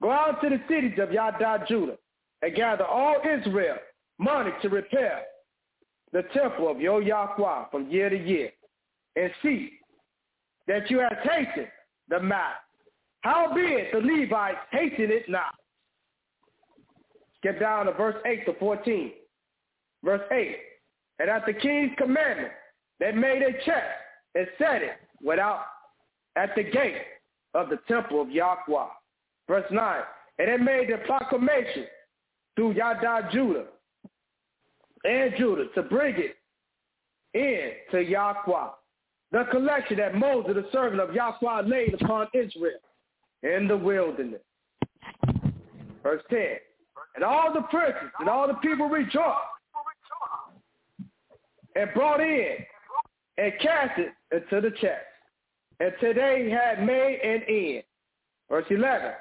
Go out to the cities of Yada Judah and gather all Israel money to repair the temple of your Yahweh from year to year and see that you have tasted the matter. Howbeit the Levites hated it not. Get down to verse 8 to 14. Verse 8. And at the king's commandment, they made a check and set it without at the gate of the temple of Yahweh. Verse 9. And they made the proclamation through Yada Judah and Judah to bring it in to Yahweh. The collection that Moses, the servant of Yahweh, laid upon Israel in the wilderness. Verse 10. And all the princes and all the people rejoiced and brought in and cast it into the chest. And today had made an end. Verse 11.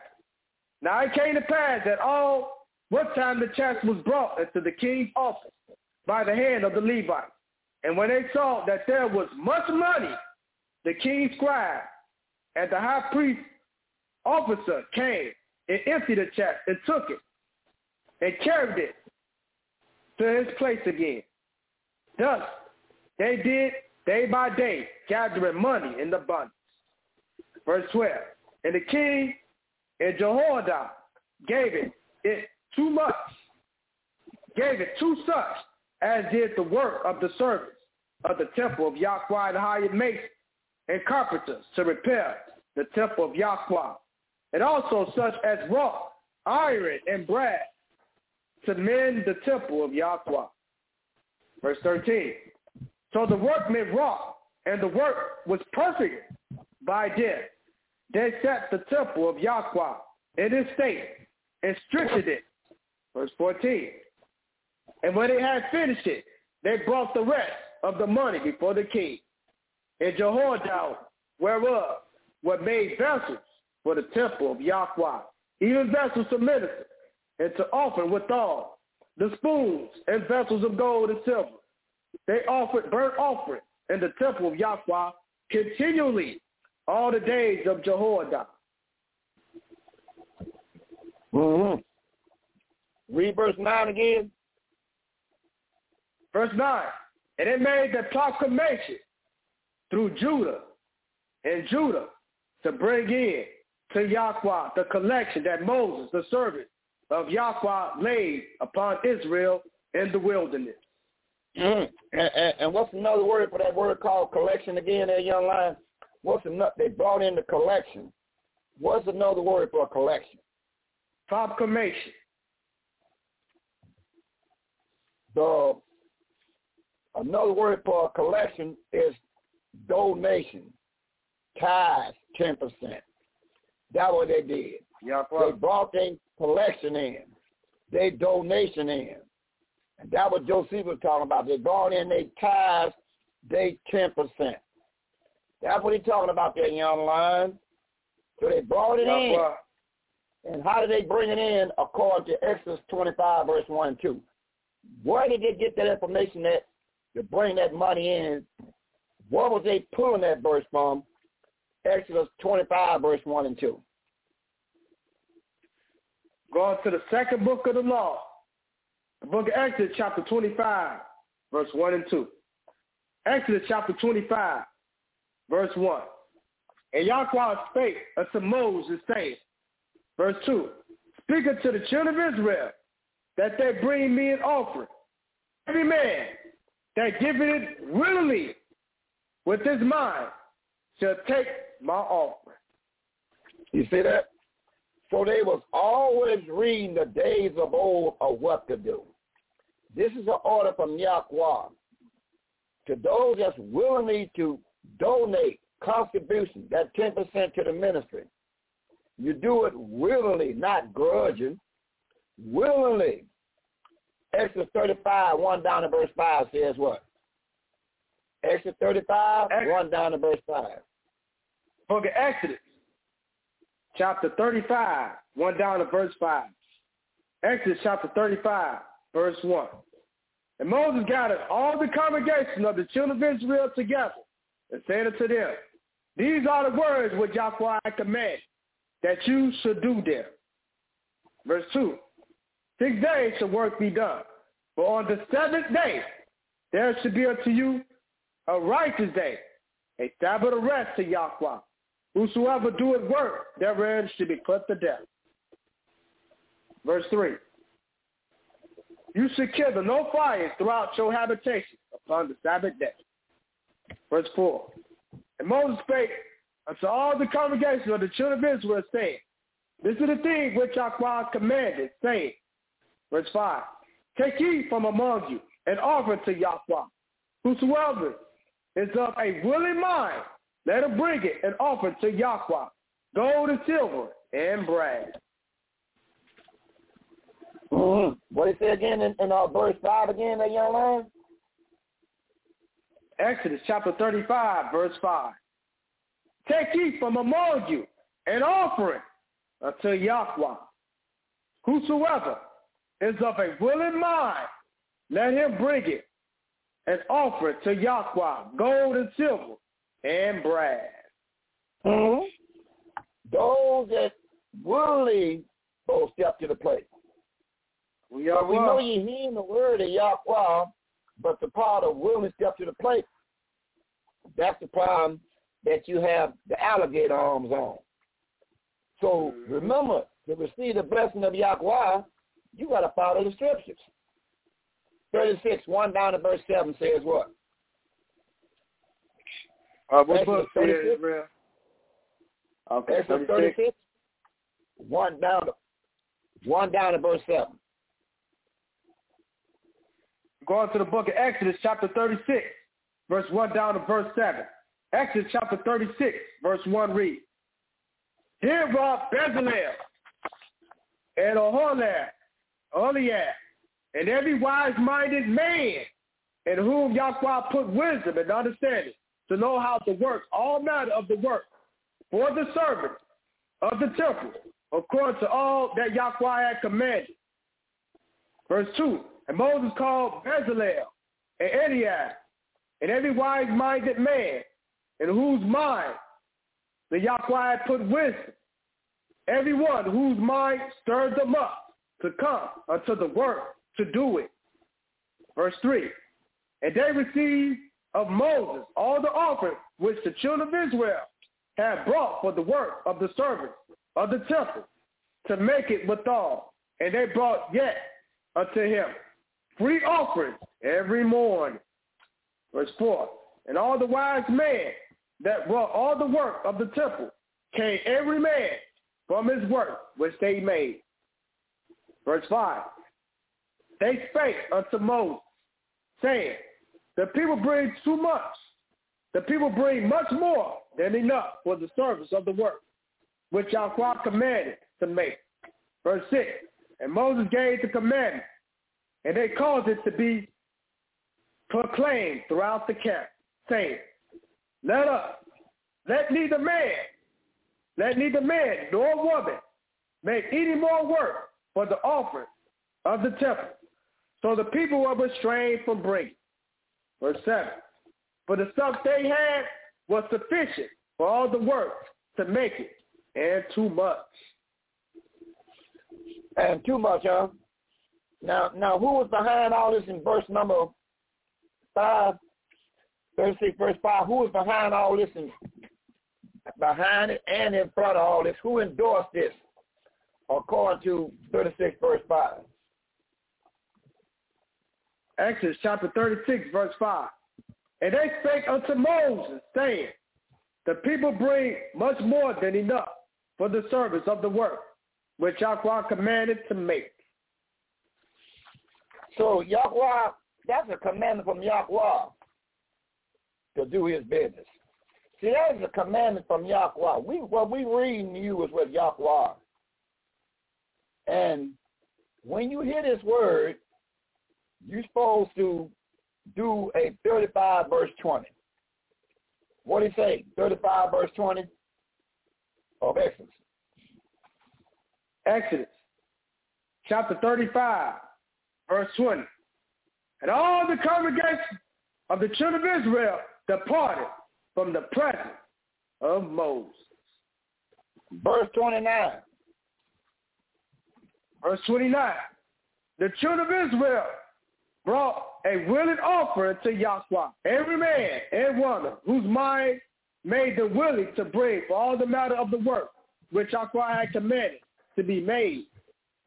Now it came to pass that all what time the chest was brought into the king's office by the hand of the Levites. And when they saw that there was much money, the king's scribe and the high priest officer came and emptied the chest and took it and carried it to his place again. Thus, they did day by day, gathering money in abundance. Verse 12. And the king and Jehoiada gave it, it too much, gave it too such as did the work of the servants of the temple of Yahweh and hired masons and carpenters to repair the temple of Yahweh, and also such as wrought iron and brass to mend the temple of Yahweh. Verse 13. So the workmen wrought, and the work was perfect by them. They set the temple of Yahweh in its state and strengthened it. Verse 14. And when they had finished it, they brought the rest of the money before the king. And Jehoiada, whereof were made vessels for the temple of Yahweh, even vessels to minister, and to offer withal the spoons and vessels of gold and silver. They offered burnt offering in the temple of Yahweh continually all the days of Jehoiada. Mm-hmm. Read verse 9 again. Verse 9. And it made the proclamation through Judah and Judah to bring in to Yahweh the collection that Moses, the servant of Yahweh, laid upon Israel in the wilderness. Mm. And, and, and, what's another word for that word called collection again, that young lion? What's another? They brought in the collection. What's another word for a collection? Proclamation. The another word for a collection is donation, tithe, ten percent. That's what they did. Yeah, they brought their collection in, they donation in. And that what Joseph was talking about. They brought in their tithes, they 10%. That's what he's talking about there, young lion. So they brought it in. And how did they bring it in according to Exodus 25, verse 1 and 2? Where did they get that information that to bring that money in? What was they pulling that verse from? Exodus 25, verse 1 and 2. Going to the second book of the law, the book of Exodus, chapter 25, verse 1 and 2. Exodus chapter 25, verse 1. And Yahweh spake unto Moses, saying, verse 2, Speak unto the children of Israel, that they bring me an offering. Every man that giveth it willingly with his mind shall take my offering. You see that? So they was always reading the days of old of what to do. This is an order from Yahweh to those that's willingly to donate contribution, that 10% to the ministry. You do it willingly, not grudging. Willingly. Exodus 35, 1 down to verse 5 says what? Exodus 35, Ex- 1 down to verse 5. Book of Exodus, chapter 35, 1 down to verse 5. Exodus chapter 35, verse 1. And Moses gathered all the congregation of the children of Israel together and said unto them, These are the words which Yahweh command that you should do them. Verse 2. Six days shall work be done. But on the seventh day there should be unto you a righteous day, a Sabbath of rest to Yahweh. Whosoever doeth work therein should be put to death. Verse 3. You should kindle no fires throughout your habitation upon the Sabbath day. Verse 4. And Moses spake unto all the congregation of the children of Israel, saying, This is the thing which Yahweh commanded, saying, verse 5, Take ye from among you and offer to Yahweh. Whosoever is of a willing mind, let him bring it and offer to Yahweh, gold and silver and brass. Mm-hmm. What did it say again in, in uh, verse 5 again, that young man? Exodus chapter 35, verse 5. Take ye from among you an offering unto Yahweh. Whosoever is of a willing mind, let him bring it and offer it to Yahweh, gold and silver and brass. Mm-hmm. Those that willingly go step to the plate. We, are, we know you hearing the word of Yahweh, but the part of willing to step to the plate, that's the problem that you have the alligator arms on. So mm-hmm. remember, to receive the blessing of Yahweh, you got to follow the scriptures. 36, 1 down to verse 7 says what? Uh, what book is real? Okay, 36. 36. 1 down to, 1 down to verse 7. Going to the book of Exodus, chapter 36, verse 1 down to verse 7. Exodus chapter 36, verse 1 read. Here brought Bezalel and Oholiab, Oholiab, and every wise-minded man in whom Yahweh put wisdom and understanding to know how to work all manner of the work for the servant of the temple, according to all that Yahweh had commanded. Verse 2, and Moses called Bezalel and Eliab and every wise-minded man in whose mind the Yahweh put wisdom, everyone whose mind stirred them up to come unto the work to do it. Verse 3, and they received of Moses all the offerings which the children of Israel had brought for the work of the servants of the temple to make it withal. And they brought yet unto him free offerings every morning. Verse 4, and all the wise men that wrought all the work of the temple came every man from his work which they made. Verse 5, they spake unto Moses, saying, the people bring too much. The people bring much more than enough for the service of the work, which Yahweh commanded to make. Verse 6, and Moses gave the commandment, and they caused it to be proclaimed throughout the camp, saying, let us, let neither man, let neither man nor woman make any more work for the offering of the temple. So the people were restrained from bringing. Verse 7. For the stuff they had was sufficient for all the work to make it, and too much. And too much, huh? Now, now, who was behind all this in verse number 5? 36, verse 5. Who was behind all this and behind it and in front of all this? Who endorsed this according to 36, verse 5? Exodus chapter 36, verse 5. And they spake unto Moses, saying, The people bring much more than enough for the service of the work, which Yahweh commanded to make. So Yahweh, that's a commandment from Yahweh to do his business. See, that is a commandment from Yahweh. We, what we read reading you is with Yahweh. And when you hear this word, you're supposed to do a 35 verse 20. What do you say? 35 verse 20 of Exodus. Exodus chapter 35 verse 20. And all the congregation of the children of Israel departed from the presence of Moses. Verse 29. Verse 29. The children of Israel brought a willing offering to Yahweh, every man and woman whose mind made them willing to bring for all the matter of the work which Yahweh had commanded to be made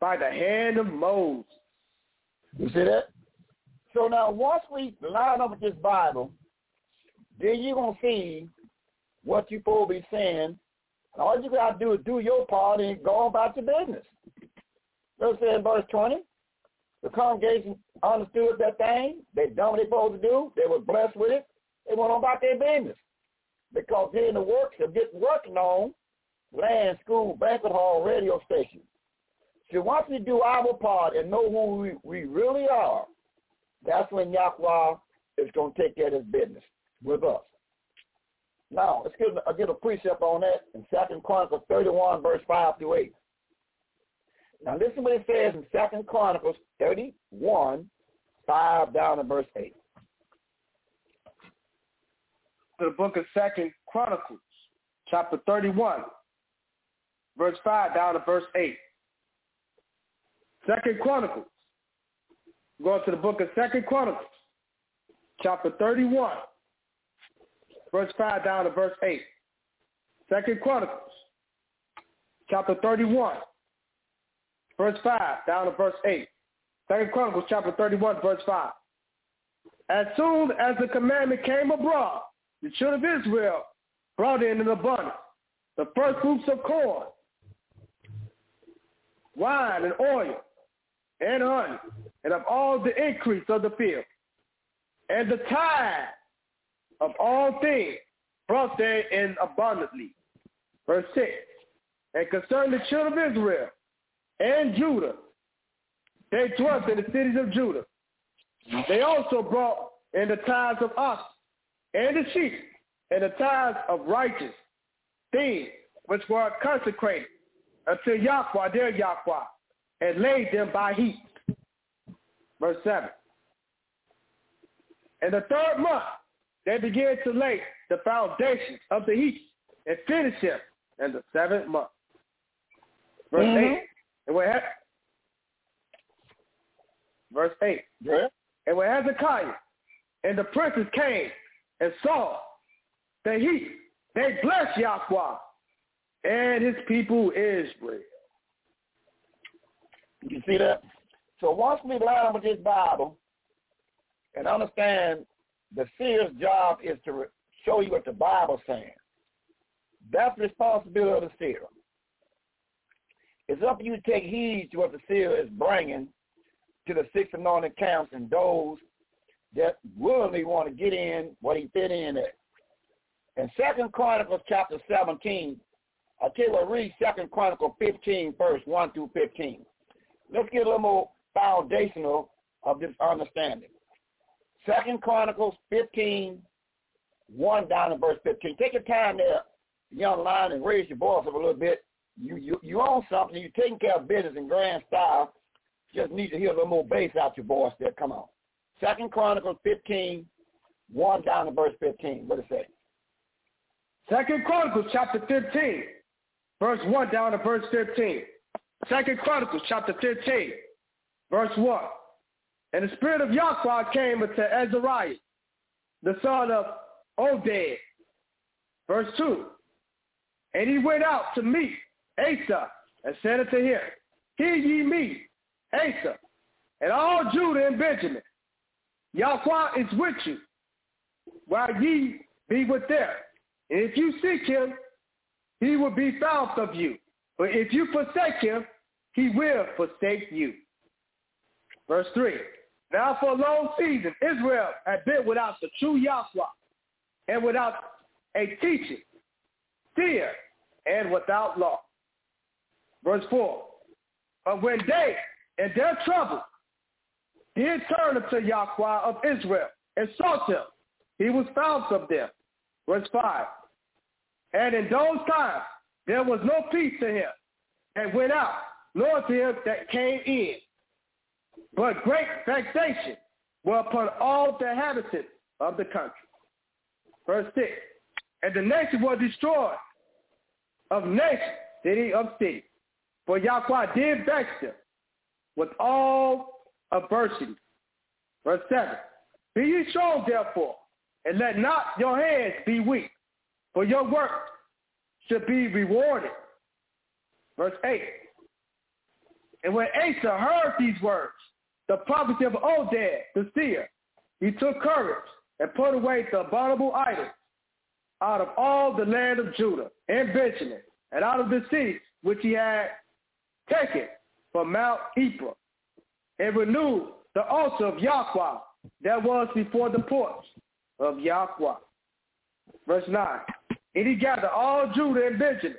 by the hand of Moses. You see that? So now once we line up with this Bible, then you're going to see what you're supposed to be saying. And all you got to do is do your part and go about your business. Let's say in verse 20, the congregation understood that thing. They done what they supposed to do. They were blessed with it. They went on about their business. Because they're in the works of getting working on land, school, banquet hall, radio station. So once we do our part and know who we, we really are, that's when Yahweh is going to take care of his business with us. Now, let's get, I'll a precept on that in Second Chronicles 31, verse 5 through 8. Now listen what it says in Second Chronicles 31, 5 down to verse 8. To the book of Second Chronicles, chapter 31, verse 5 down to verse 8. Second Chronicles. Go to the book of Second Chronicles, chapter 31, verse 5 down to verse 8. Second Chronicles, chapter 31, verse 5 down to verse 8. Second Chronicles, chapter 31, verse 5. As soon as the commandment came abroad, the children of Israel brought in an abundance the first fruits of corn, wine and oil, and honey, and of all the increase of the field, and the tithe of all things brought they in abundantly. Verse 6. And concerning the children of Israel and Judah, they dwelt in the cities of Judah. They also brought in the tithes of oxen and the sheep, and the tithes of righteous things which were consecrated unto Yahweh, their Yahweh, and laid them by heap. Verse 7. In the third month, they began to lay the foundations of the heap and finish them in the seventh month. Verse mm-hmm. 8. And when, verse 8. Yeah. And when Hezekiah and the princes came and saw the heap, they blessed Yahweh and his people Israel. You see that? So once we learn with this Bible and understand the seer's job is to show you what the Bible's saying, that's the responsibility of the seer. It's up to you to take heed to what the seer is bringing to the six anointed camps and those that willingly want to get in what he fit in at. In Second Chronicles chapter 17, I'll tell you what, read Second Chronicles 15, verse 1 through 15. Let's get a little more foundational of this understanding. Second Chronicles 15, 1 down to verse 15. Take your time there, young lion, and raise your voice up a little bit. You you you own something. You're taking care of business in grand style. Just need to hear a little more bass out your voice there. Come on. Second Chronicles 15, 1 down to verse 15. What it say? Second Chronicles chapter 15, verse 1 down to verse 15. Second Chronicles chapter 15, verse 1. And the spirit of Yahweh came unto Azariah, the son of Oded. Verse 2. And he went out to meet Asa and said unto him, Hear ye me, Asa, and all Judah and Benjamin. Yahweh is with you, while ye be with them. And if you seek him, he will be found of you. But if you forsake him, he will forsake you. Verse 3. Now for a long season, Israel had been without the true Yahweh and without a teaching, fear, and without law. Verse 4. But when they, in their trouble, did turn unto Yahweh of Israel and sought him, he was found of them. Verse 5. And in those times there was no peace to him and went out, nor to him that came in. But great vexation were upon all the inhabitants of the country. Verse 6. And the nation was destroyed. Of nation, city of city. For Yahweh did vex them with all adversity. Verse 7. Be ye strong, therefore, and let not your hands be weak, for your work should be rewarded. Verse 8. And when Asa heard these words, the prophecy of Oded, the seer, he took courage and put away the abominable idols out of all the land of Judah and Benjamin, and out of the cities which he had taken from Mount Ephraim, and renewed the altar of Yahweh that was before the porch of Yahweh. Verse 9. And he gathered all Judah and Benjamin,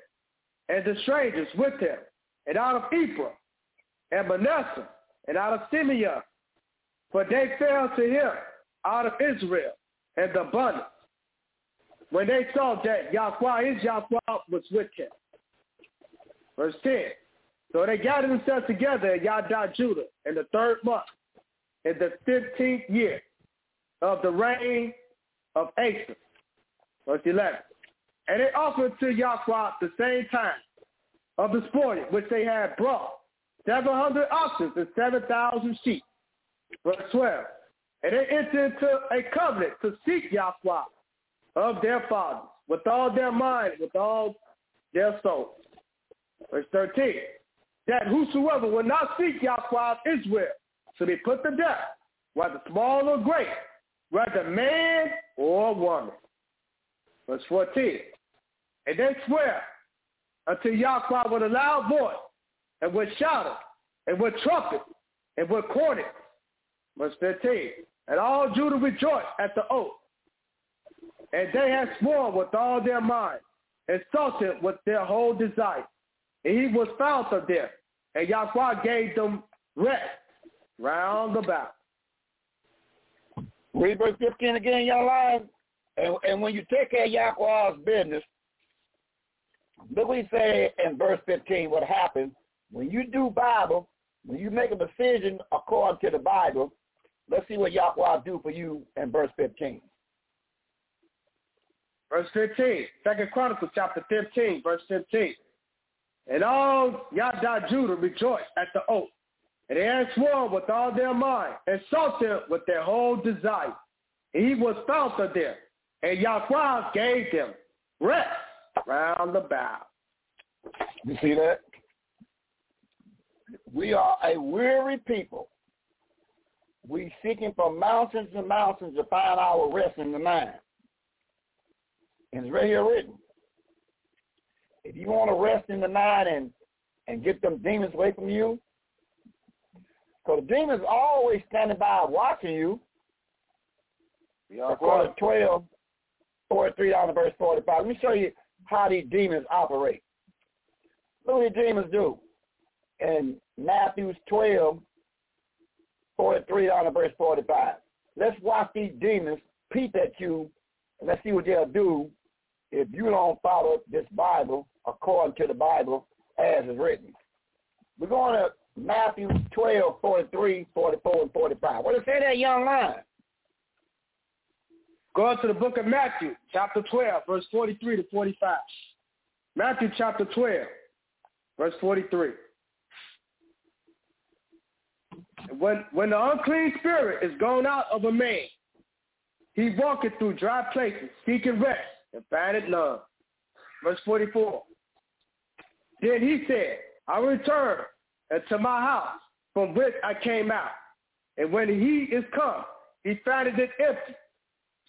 and the strangers with him, and out of Ephraim, and Manasseh, and out of Simeon, for they fell to him out of Israel and the abundance. When they saw that Yahweh, his Yahweh, was with him. Verse 10. So they gathered themselves together at Yada Judah in the third month, in the fifteenth year of the reign of Asa. Verse 11. And they offered to Yahweh the same time of the spoil which they had brought, seven hundred oxen and seven thousand sheep. Verse 12. And they entered into a covenant to seek Yahweh of their fathers with all their mind, with all their soul. Verse 13. That whosoever will not seek Yahweh of Israel shall be put to death, whether small or great, whether man or woman. Verse 14. And they swear unto Yahweh with a loud voice, and with shouting, and with trumpet, and with cornet. Verse 15. And all Judah rejoiced at the oath. And they had sworn with all their mind, him with their whole desire. And he was found of them. And Yahweh gave them rest round about. Read verse 15 again, y'all. And, and when you take care of Yahweh's business, look what he said in verse 15, what happens when you do Bible, when you make a decision according to the Bible, let's see what Yahweh do for you in verse 15. Verse 15, Second Chronicles chapter 15, verse 15. And all Yada Judah rejoiced at the oath, and they had sworn with all their mind, and sought him with their whole desire. And he was found of them, and Yahweh gave them rest round about. You see that? We are a weary people. We seeking for mountains and mountains to find our rest in the mind. And it's right here written. If you want to rest in the night and, and get them demons away from you, because the demons are always standing by watching you. According to 12, 43 down to verse 45. Let me show you how these demons operate. What the demons do. In Matthew 12, 43 down to verse 45. Let's watch these demons peep at you, and let's see what they'll do if you don't follow this Bible according to the Bible as is written. We're going to Matthew 12, 43, 44, and 45. What it say that young line? Go to the book of Matthew, chapter 12, verse 43 to 45. Matthew chapter 12, verse 43. When, when the unclean spirit is gone out of a man, he walketh through dry places, seeking rest, and findeth none. Verse 44. Then he said, I return into my house from which I came out. And when he is come, he found it empty,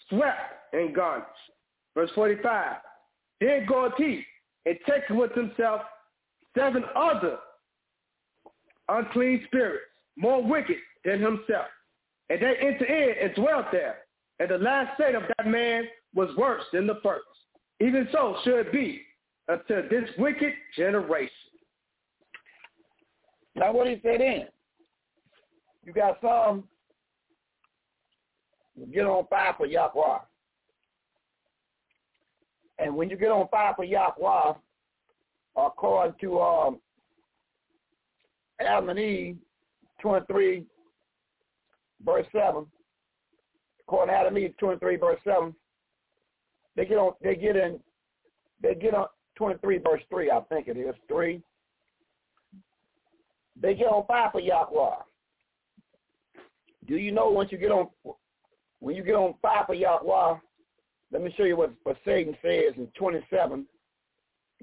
swept, and garnished. Verse 45. Then goeth he and taketh with himself seven other unclean spirits, more wicked than himself. And they enter in and dwelt there. And the last state of that man was worse than the first. Even so should it be unto this wicked generation. Now what he said in? You got some get on fire for Yahweh. And when you get on fire for Yahweh, according to um, Adam and Eve 23, verse 7, according to Adam and Eve 23, verse 7, they get on they get in they get on 23 verse 3, I think it is, 3. They get on fire for Yahweh. Do you know once you get on when you get on fire for Yahweh, let me show you what, what Satan says in 27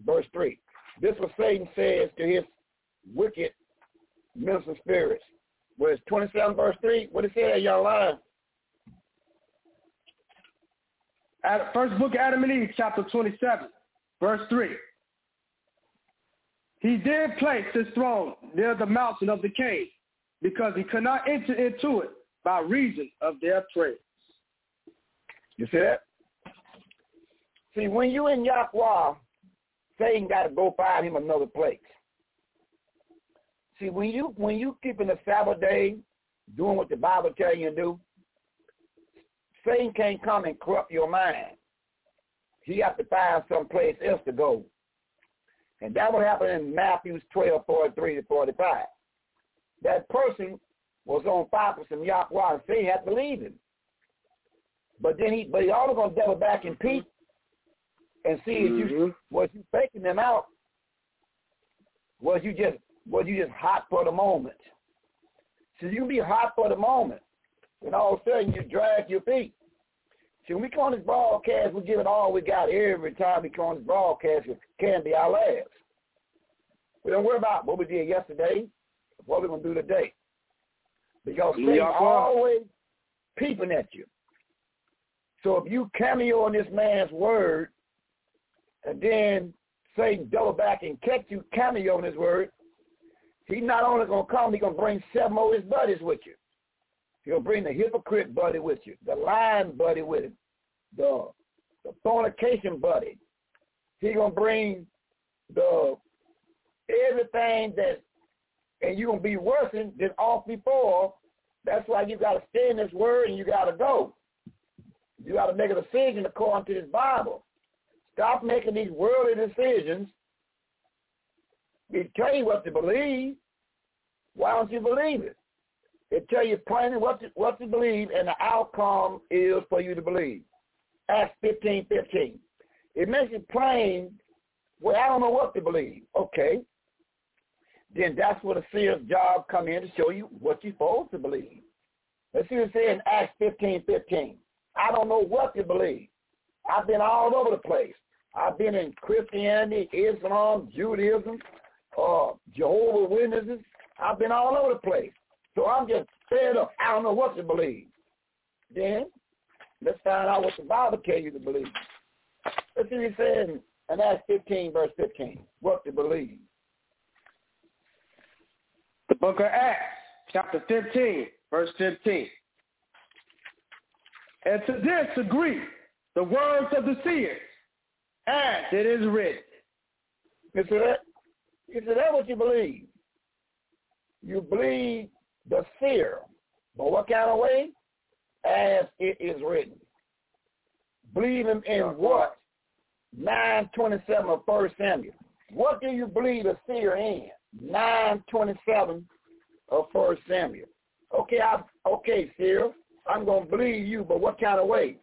verse 3. This is what Satan says to his wicked minister spirits. Whereas 27 verse 3, what it say, y'all? First book of Adam and Eve, chapter 27, verse 3. He did place his throne near the mountain of the cave because he could not enter into it by reason of their praise. You see that? See, when you in Yahweh, Satan got to go find him another place. See, when you when you keeping the Sabbath day, doing what the Bible tell you to do, Satan can't come and corrupt your mind. He has to find some place else to go. And that will happen in Matthew 12, 43 to 45. That person was on fire for some Yahweh and Satan had to leave him. But then he but he always gonna double back and peep and see mm-hmm. if you mm-hmm. was you faking them out. Was you just was you just hot for the moment? So you can be hot for the moment. And all of a sudden you drag your feet. See, when we come on this broadcast, we give it all we got every time we come on this broadcast. It can be our last. We don't worry about what we did yesterday, what we're going to do today. Because Satan's always peeping at you. So if you cameo on this man's word, and then Satan double back and catch you cameo on his word, he's not only going to come, he's going to bring seven of his buddies with you. He'll bring the hypocrite buddy with you, the lying buddy with him, the the fornication buddy. He's gonna bring the everything that, and you're gonna be worse than off before. That's why you gotta stay in this word and you gotta go. You gotta make a decision according to this Bible. Stop making these worldly decisions. It tell you what to believe. Why don't you believe it? It tell you plainly what to, what to believe, and the outcome is for you to believe. Acts 15, 15. It makes it plain, well, I don't know what to believe. Okay. Then that's where the seer's job come in to show you what you're supposed to believe. Let's see what it says in Acts 15, 15. I don't know what to believe. I've been all over the place. I've been in Christianity, Islam, Judaism, uh, Jehovah's Witnesses. I've been all over the place. So I'm just fed up. I don't know what to believe. Then let's find out what the Bible tells you to believe. Let's see what it says in Acts 15, verse 15. What to believe. The book of Acts, chapter 15, verse 15. And to this agree the words of the seers, as it is written. See that? See that what you believe? You believe the seer, But what kind of way? As it is written. Believe him in what? 927 of 1 Samuel. What do you believe the seer in? 927 of 1 Samuel. Okay, I okay, Cyril. I'm gonna believe you, but what kind of way?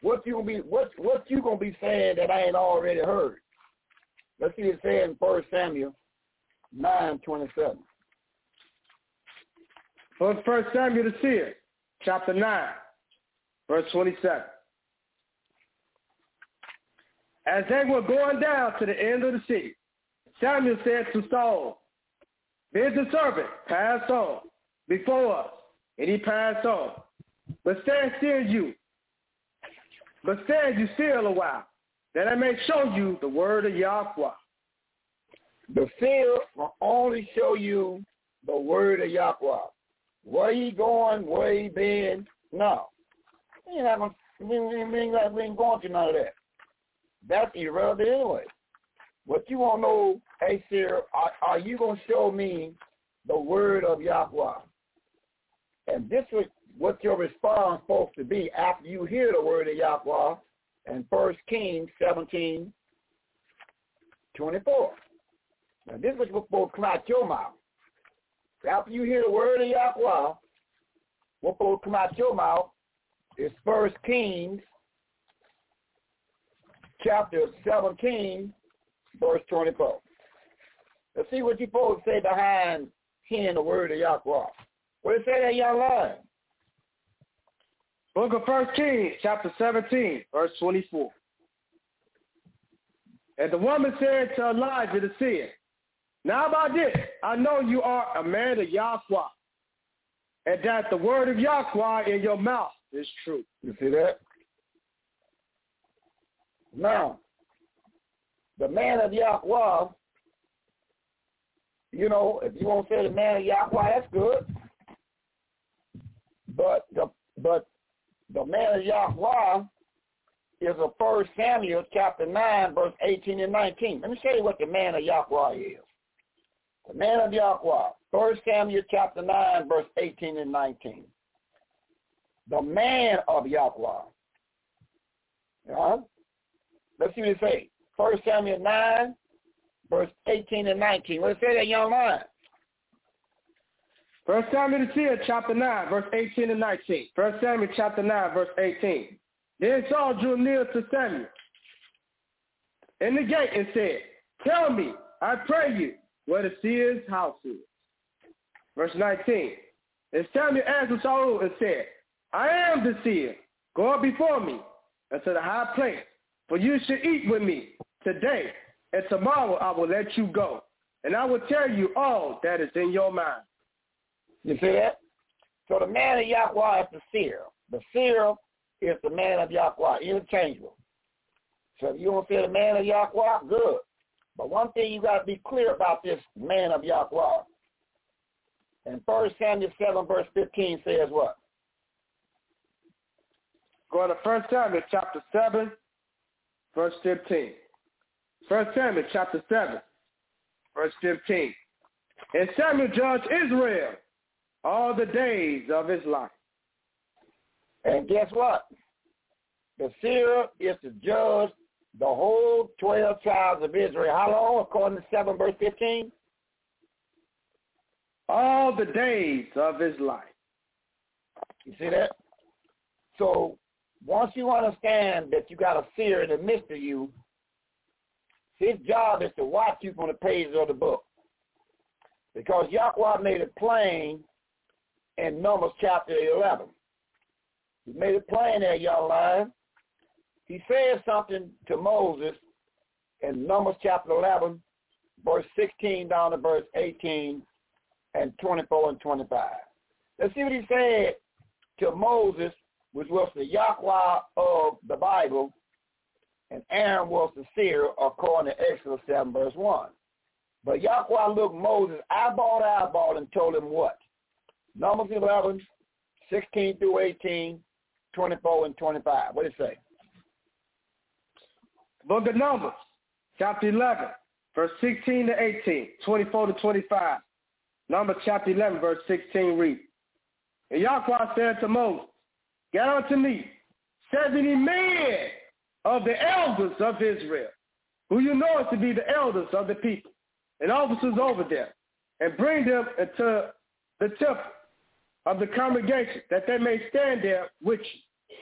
What you gonna be what what you gonna be saying that I ain't already heard? Let's see it say in First Samuel nine twenty seven. First Samuel to see it, chapter 9, verse 27. As they were going down to the end of the city, Samuel said to Saul, Bid the servant pass on before us. And he passed on. But stand still you. But stand you still a while, that I may show you the word of Yahweh. The fear will only show you the word of Yahweh. Where he going? Where he been? No. We ain't, having, we, ain't, we, ain't, we ain't going to none of that. That's irrelevant anyway. What you want to know, hey, Sarah, are, are you going to show me the word of Yahweh? And this is what your response supposed to be after you hear the word of Yahweh in 1 Kings 17, 24. Now, this is what's supposed to come out your mouth. After you hear the word of Yahweh, what will come out your mouth is First Kings chapter 17, verse 24. Let's see what you supposed to say behind hearing the word of Yahweh. What it say that young line? Book of First Kings, chapter 17, verse 24. And the woman said to Elijah the seer, Now about this, I know you are a man of Yahweh, and that the word of Yahweh in your mouth is true. You see that? Now, the man of Yahweh, you know, if you want to say the man of Yahweh, that's good. But the but the man of Yahweh is a First Samuel chapter nine, verse eighteen and nineteen. Let me show you what the man of Yahweh is. The man of Yahweh, First Samuel chapter nine, verse eighteen and nineteen. The man of Yahweh. Yeah. Let's see what it say. First Samuel nine, verse eighteen and nineteen. What it say that young man? First Samuel the seer, chapter 9, verse 18 and 19. First Samuel chapter 9, verse 18. Then Saul drew near to Samuel in the gate and said, Tell me, I pray you, where the seer's house is. Verse 19. And Samuel answered Saul and said, I am the seer. Go up before me unto the high place, for you should eat with me today, and tomorrow I will let you go. And I will tell you all that is in your mind. You see that? So the man of Yahweh is the seer. The seer is the man of Yahweh, interchangeable. So if you to say the man of Yahweh, good. But one thing you got to be clear about this man of Yahweh. And 1 Samuel 7 verse 15 says what? Go to 1 Samuel chapter 7, verse 15. 1 Samuel chapter 7, verse 15. And Samuel judged Israel all the days of his life. And guess what? The seer is to judge the whole 12 tribes of Israel. How long, according to 7 verse 15? All the days of his life. You see that? So once you understand that you got a seer in the midst of you, his job is to watch you from the pages of the book. Because Yahweh made it plain in Numbers chapter 11. He made it plain there, y'all line. He said something to Moses in Numbers chapter 11, verse 16 down to verse 18 and 24 and 25. Let's see what he said to Moses, which was the Yahweh of the Bible, and Aaron was the seer according to Exodus 7 verse 1. But Yahweh looked Moses eyeball to eyeball and told him what? Numbers 11, 16 through 18, 24 and 25. What did it say? Book of Numbers, chapter 11, verse 16 to 18, 24 to 25. Numbers chapter 11, verse 16 read. And Yahweh said to Moses, Get unto me 70 men of the elders of Israel, who you know to be the elders of the people, and officers over them, and bring them into the temple of the congregation, that they may stand there with you.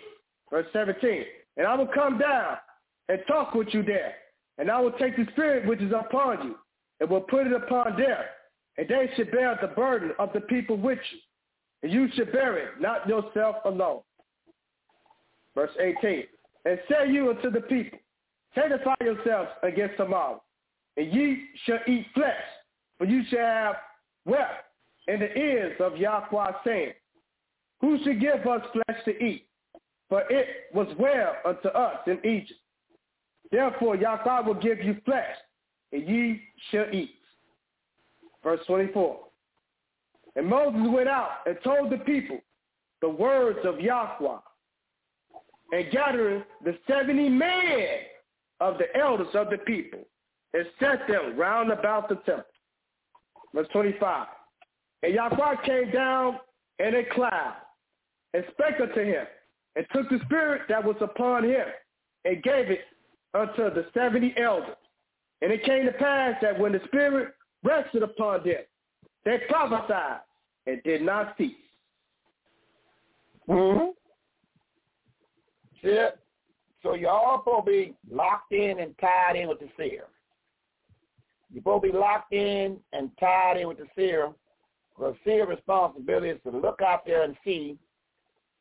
Verse 17, and I will come down and talk with you there, and I will take the spirit which is upon you, and will put it upon them, and they should bear the burden of the people with you, and you should bear it, not yourself alone. Verse 18, and say you unto the people, sanctify yourselves against tomorrow, and ye shall eat flesh, for you shall have wealth in the ears of Yahweh, saying, Who should give us flesh to eat? For it was well unto us in Egypt. Therefore Yahweh will give you flesh, and ye shall eat. Verse 24. And Moses went out and told the people the words of Yahweh, and gathering the seventy men of the elders of the people, and set them round about the temple. Verse 25. And Yahweh came down in a cloud and spake unto him, and took the spirit that was upon him, and gave it unto the seventy elders. And it came to pass that when the spirit rested upon them, they prophesied and did not cease. Mm-hmm. See it? So you're all supposed to be locked in and tied in with the seer. You're supposed to be locked in and tied in with the seer. The seer responsibility is to look out there and see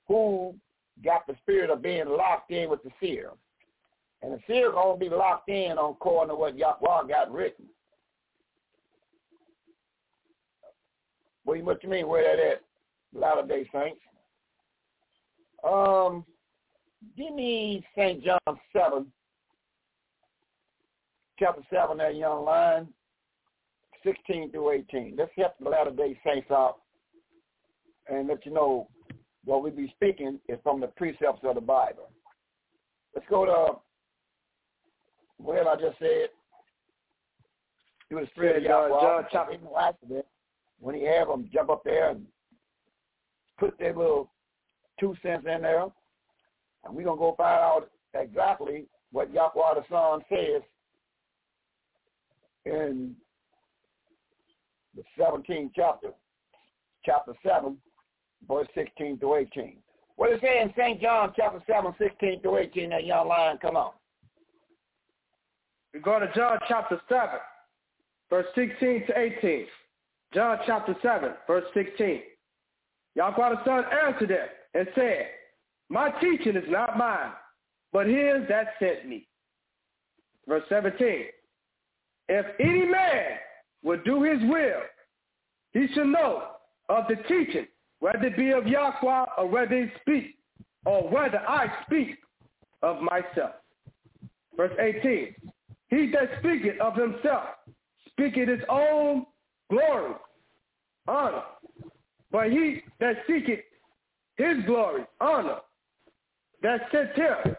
who got the spirit of being locked in with the seer. And the seer going to be locked in on according to what Yahweh got written. What, you, what you mean, where that at? Latter Day Saints. Um, give me St. John 7, chapter 7, that young line, 16 through 18. Let's help the Latter Day Saints out and let you know what we be speaking is from the precepts of the Bible. Let's go to, well, I just said, do the spirit yeah, of Yahweh. John chapter. accident when he have them jump up there and put their little two cents in there, and we're going to go find out exactly what Yahweh the Son says in the 17th chapter, chapter 7, verse 16 to 18. What it say in St. John chapter 7, 16 to 18, that young lion, come on. We go to John chapter 7, verse 16 to 18. John chapter 7, verse 16. Yahweh the Son answered them and said, My teaching is not mine, but his that sent me. Verse 17. If any man will do his will, he shall know of the teaching, whether it be of Yahweh or whether he speak, or whether I speak of myself. Verse 18. He that speaketh of himself speaketh his own glory, honor. But he that seeketh his glory, honor, that sent him,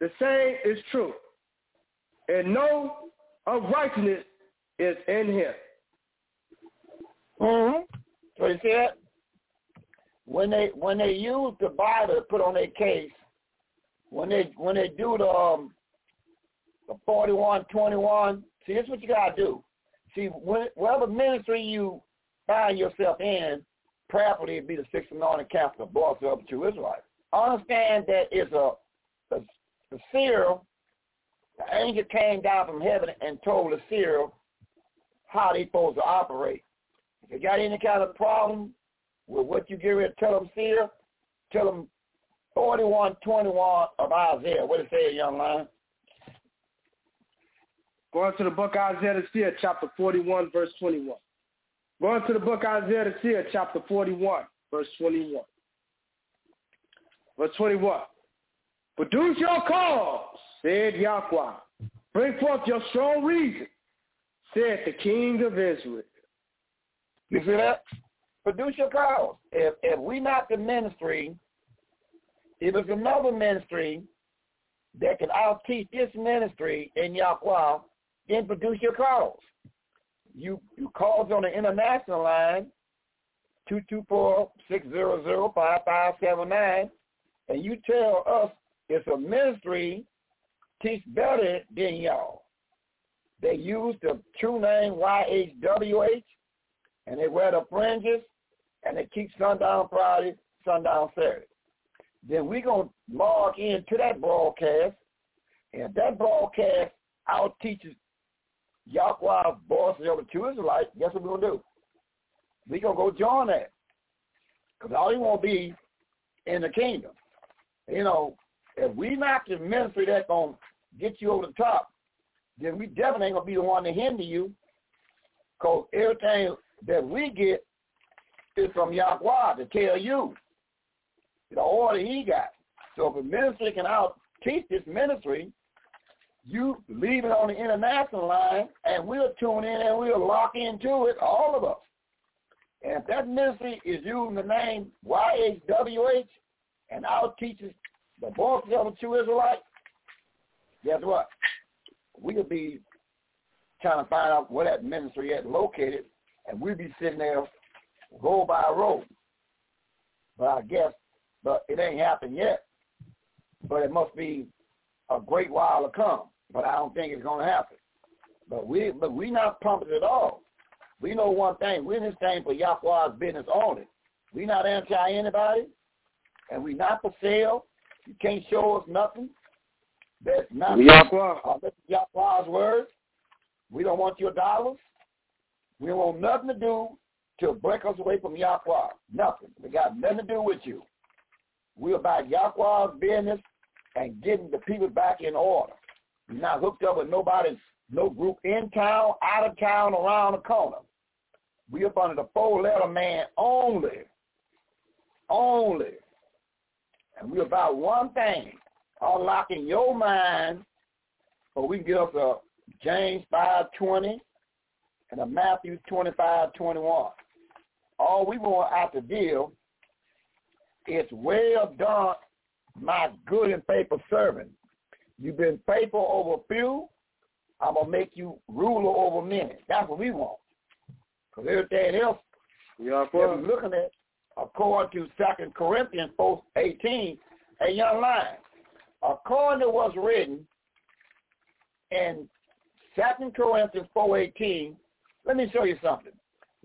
the same is true. And no unrighteousness is in him. Mm-hmm. So you see that? When they when they use the Bible to put on their case, when they when they do the um, the forty one twenty one, see this is what you gotta do. See, whatever ministry you find yourself in, prayerfully be the sixth anointed council, boss of the true Israelites. Understand that it's a, a, a seer, the angel came down from heaven and told the seer how they supposed to operate. If you got any kind of problem with what you get ready to tell them, seer, tell them 4121 of Isaiah. What it say, young man? Going to the book Isaiah the seer, chapter 41, verse 21. Going to the book Isaiah the seer, chapter 41, verse 21. Verse 21. Produce your cause, said Yahweh. Bring forth your strong reason, said the King of Israel. You see that? Produce your cause. If if we not the ministry, if it's another ministry that can out teach this ministry in Yahweh, then produce your cause. You you call on the international line, two two four six zero zero five five seven nine, and you tell us it's a ministry teach better than y'all. They use the true name YHWH, and they wear the fringes, and they keep sundown Friday, sundown Saturday. Then we're going to log into that broadcast, and that broadcast out teaches Yahweh bosses over to Israelites, guess what we're going to do? We're going to go join that. Because all you want to be in the kingdom. You know, if we not the ministry that's going to get you over the top, then we definitely ain't to be the one to hinder you. Because everything that we get is from Yahweh to tell you the order he got. So if a ministry can out teach this ministry, you leave it on the international line, and we'll tune in and we'll lock into it, all of us. And if that ministry is using the name YHWH and our teachers, the bosses of the true Israelites, guess what? We'll be trying to find out where that ministry is located, and we'll be sitting there row by row. But I guess, but it ain't happened yet. But it must be a great while to come but I don't think it's going to happen. But we, but we not pumping at all. We know one thing: we're in this thing for Yahweh's business only. We not anti anybody, and we not for sale. You can't show us nothing. That's not Yahweh. uh, Yahweh's. We don't want your dollars. We don't want nothing to do to break us away from Yahweh. Nothing. We got nothing to do with you. We're about Yahweh's business and getting the people back in order. We're not hooked up with nobody, no group in town, out of town, around the corner. We up under the four-letter man only. Only. And we about one thing, unlocking your mind so we can get up to James 5.20 and a Matthew 25.21. All we want out the deal is well done, my good and faithful servant. You've been faithful over few. I'm going to make you ruler over many. That's what we want. Because everything else that we're looking at, according to Second Corinthians 4, 18, a young lion. According to what's written in Second Corinthians 4.18, let me show you something.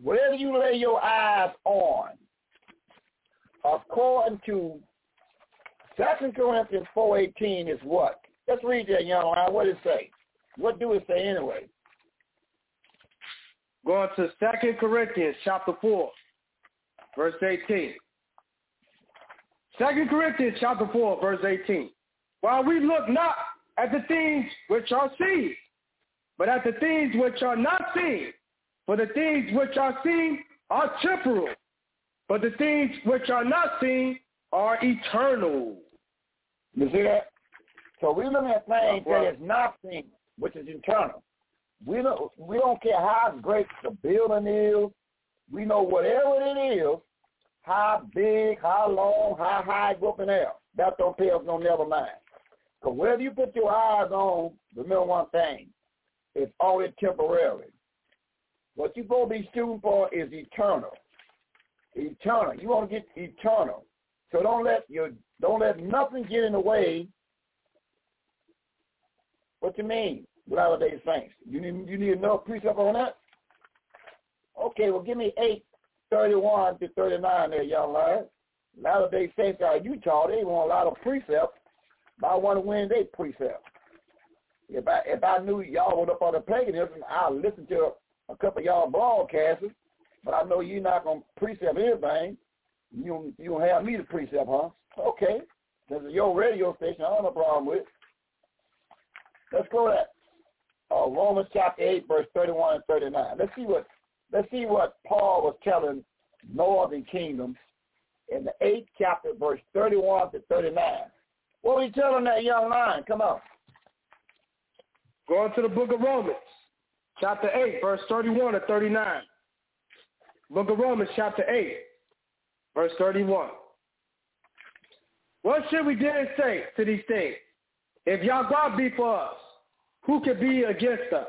Whatever you lay your eyes on, according to Second Corinthians 4.18 is what? Let's read that, young lion. What does it say? What do it say anyway? Going to Second Corinthians chapter 4, verse 18. Second Corinthians chapter 4, verse 18. While we look not at the things which are seen, but at the things which are not seen. For the things which are seen are temporal, but the things which are not seen are eternal. You see that? So we look at things that is not seen, which is eternal. We don't we don't care how great the building is. We know whatever it is, how big, how long, how high it go up in there. That don't pay us no never mind. Because wherever you put your eyes on, remember one thing. It's only temporary. What you're going to be shooting for is eternal. Eternal. You want to get eternal. So don't let your don't let nothing get in the way. What you mean, Latter Day Saints? You need you need enough precept on that? Okay, well give me eight thirty one to thirty nine there, young lad. Latter Day Saints out of Utah, they want a lot of precepts. But I want to win their precept. If I if I knew y'all were up on the paganism, I'd listen to a couple of y'all broadcasters. But I know you're not gonna precept everything. You you don't have me to precept, huh? Okay, this is your radio station. I don't have a problem with. it. Let's go that. Uh, Romans chapter eight, verse thirty-one and thirty-nine. Let's see what let's see what Paul was telling northern kingdoms in the eighth chapter, verse thirty-one to thirty-nine. What are you telling that young lion? Come on. Going to the book of Romans, chapter 8, verse 31 to 39. Book of Romans, chapter 8, verse 31. What should we then say to these things? If Yahweh be for us, who can be against us?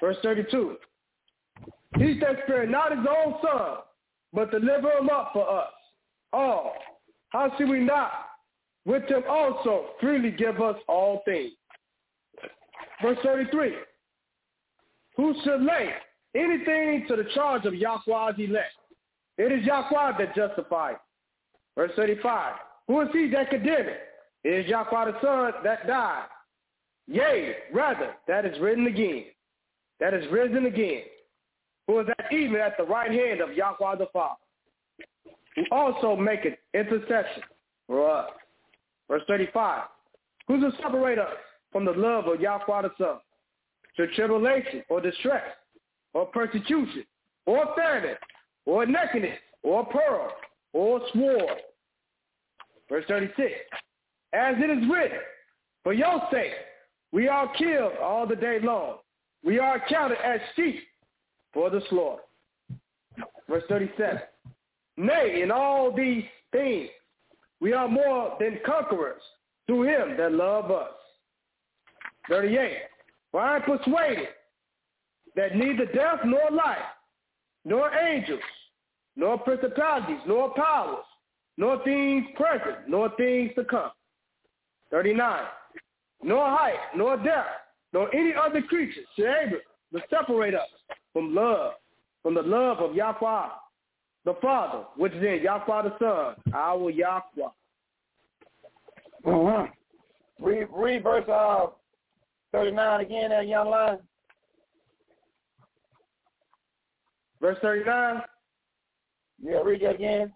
Verse 32. He that spared not his own son, but deliver him up for us. All. How should we not with him also freely give us all things? Verse 33. Who should lay anything to the charge of Yahweh's elect? It is Yahweh that justifies. Verse 35. Who is he that condemneth? It is Yahweh the Son that died. Yea, rather, that is written again. That is risen again. Who is at even at the right hand of Yahweh the Father. Who also maketh intercession for us. Verse 35. Who shall separate us from the love of Yahweh the Son? To tribulation or distress or persecution or famine or nakedness or pearl or sword. Verse 36. As it is written, for your sake we are killed all the day long. We are counted as sheep for the slaughter. Verse 37. Nay, in all these things we are more than conquerors through him that love us. 38. For I am persuaded that neither death nor life, nor angels, nor principalities, nor powers, nor things present, nor things to come. 39. Nor height, nor depth, nor any other creature shall able to separate us from love, from the love of Yahweh, the Father, which is in Yahweh the Son, our Yahweh. Uh-huh. Read, read verse uh, 39 again, that young line. Verse 39. Yeah, read that again.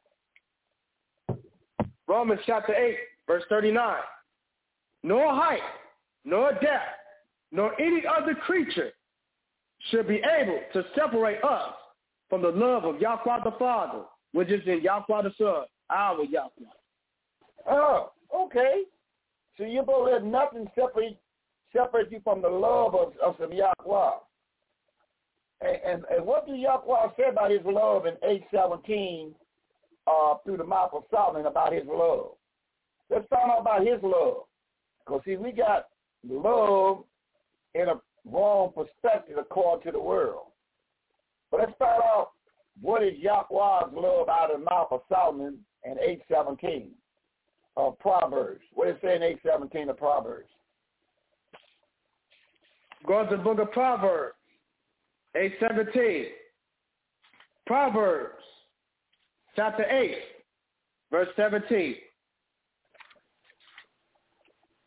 Romans chapter 8, verse 39. Nor height, nor depth, nor any other creature should be able to separate us from the love of Yahweh the Father, which is in Yahweh the Son, our Yahweh. Oh, okay. So you don't let nothing separate separate you from the love of, of some Yahweh. And, and, and what do Yahweh say about his love in 817 uh, through the mouth of Solomon about his love? Let's find out about his love. Because, see, we got love in a wrong perspective according to the world. But let's start off what is Yahweh's love out of the mouth of Solomon in 817 of Proverbs. What is it say in 817 of Proverbs? Go to the book of Proverbs, 817. Proverbs, chapter 8, verse 17.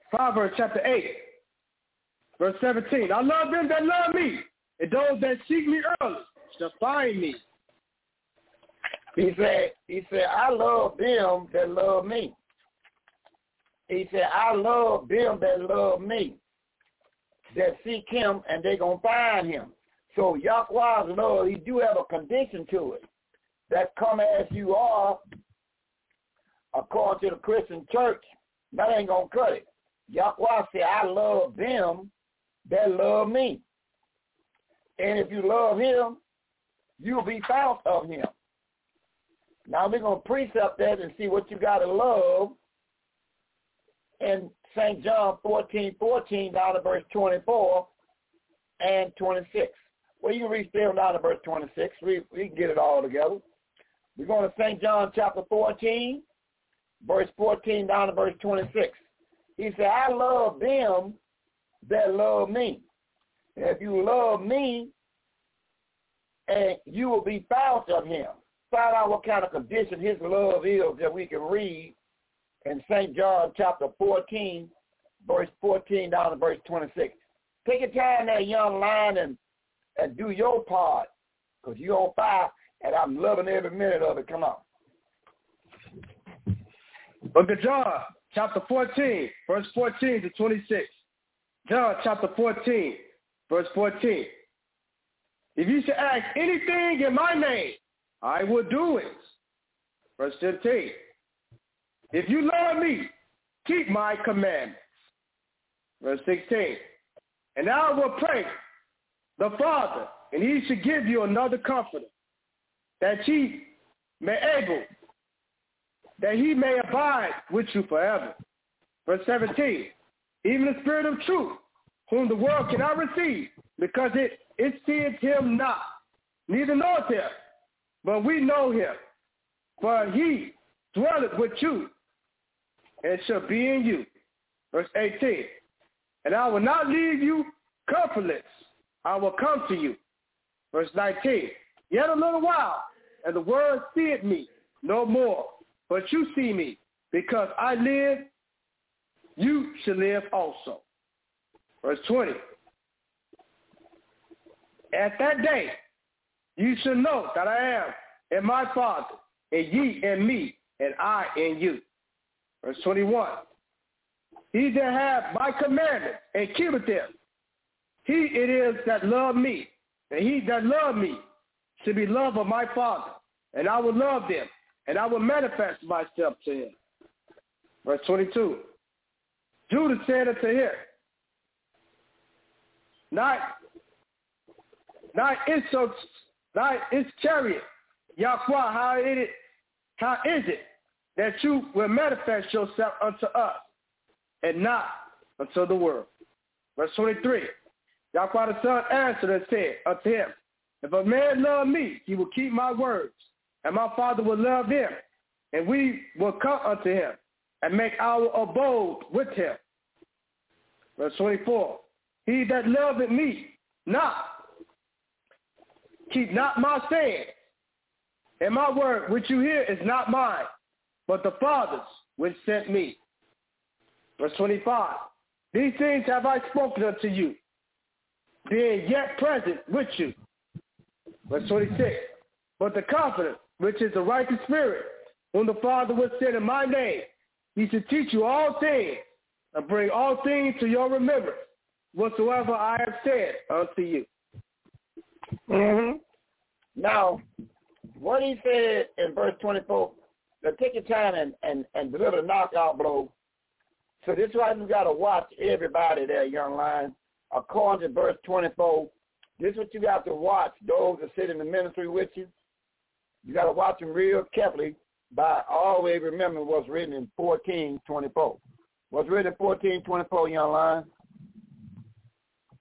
Proverbs chapter 8, verse 17. I love them that love me, and those that seek me early shall find me. He said, he said, I love them that love me. He said, I love them that love me, that seek him, and they're going to find him. So Yahweh's love, he do have a condition to it. That come as you are, according to the Christian church, that ain't going to cut it. Yahweh said, I love them that love me. And if you love him, you'll be found of him. Now we're going to precept that and see what you got to love in St. John 14, 14 down to verse 24 and 26. Well, you can read still down to verse 26. We, we can get it all together. We're going to St. John chapter 14, verse 14 down to verse 26. He said, I love them that love me. And if you love me, and you will be found of him. Find out what kind of condition his love is that we can read in St. John chapter 14, verse 14 down to verse 26. Take your time there, young lion, and, and do your part, because you're on fire, and I'm loving every minute of it. Come on. Book of John, chapter 14, verse 14 to 26. John chapter 14, verse 14. If you should ask anything in my name, I will do it. Verse 15. If you love me, keep my commandments. Verse 16. And I will pray the Father, and he should give you another comforter, that he may able, that he may abide with you forever. Verse 17. Even the Spirit of truth, whom the world cannot receive, because it, it seeth him not, neither knoweth him, but we know him. For he dwelleth with you and shall be in you. Verse 18. And I will not leave you comfortless. I will come to you. Verse 19. Yet a little while, and the world seeth me no more. But you see me, because I live, you shall live also. Verse 20. At that day, you shall know that I am in my Father, and ye in me, and I in you. Verse 21. He that hath my commandments and keepeth them, he it is that love me, and he that love me should be loved of my Father, and I will love them, and I will manifest myself to him. Verse 22. Judas said unto him, Not, not is so, not is chariot, Yahweh, how it how is it that you will manifest yourself unto us and not unto the world? Verse 23. Yahweh the Son answered and said unto him, If a man love me, he will keep my words, and my Father will love him, and we will come unto him and make our abode with him. Verse 24. He that loveth me not, keep not my saying, and my word which you hear is not mine, but the Father's which sent me. Verse 25. These things have I spoken unto you, being yet present with you. Verse 26. But the Comforter, which is the righteous spirit, whom the Father will send in my name, he should teach you all things and bring all things to your remembrance, whatsoever I have said unto you. Mm-hmm. Now, what he said in verse 24, now take your time and, and, and deliver the knockout blow. So this is why you got to watch everybody there, young lion. According to verse 24, this is what you got to watch, those that sit in the ministry with you. You got to watch them real carefully by always remembering what's written in 1424. What's written in 1424, young lion?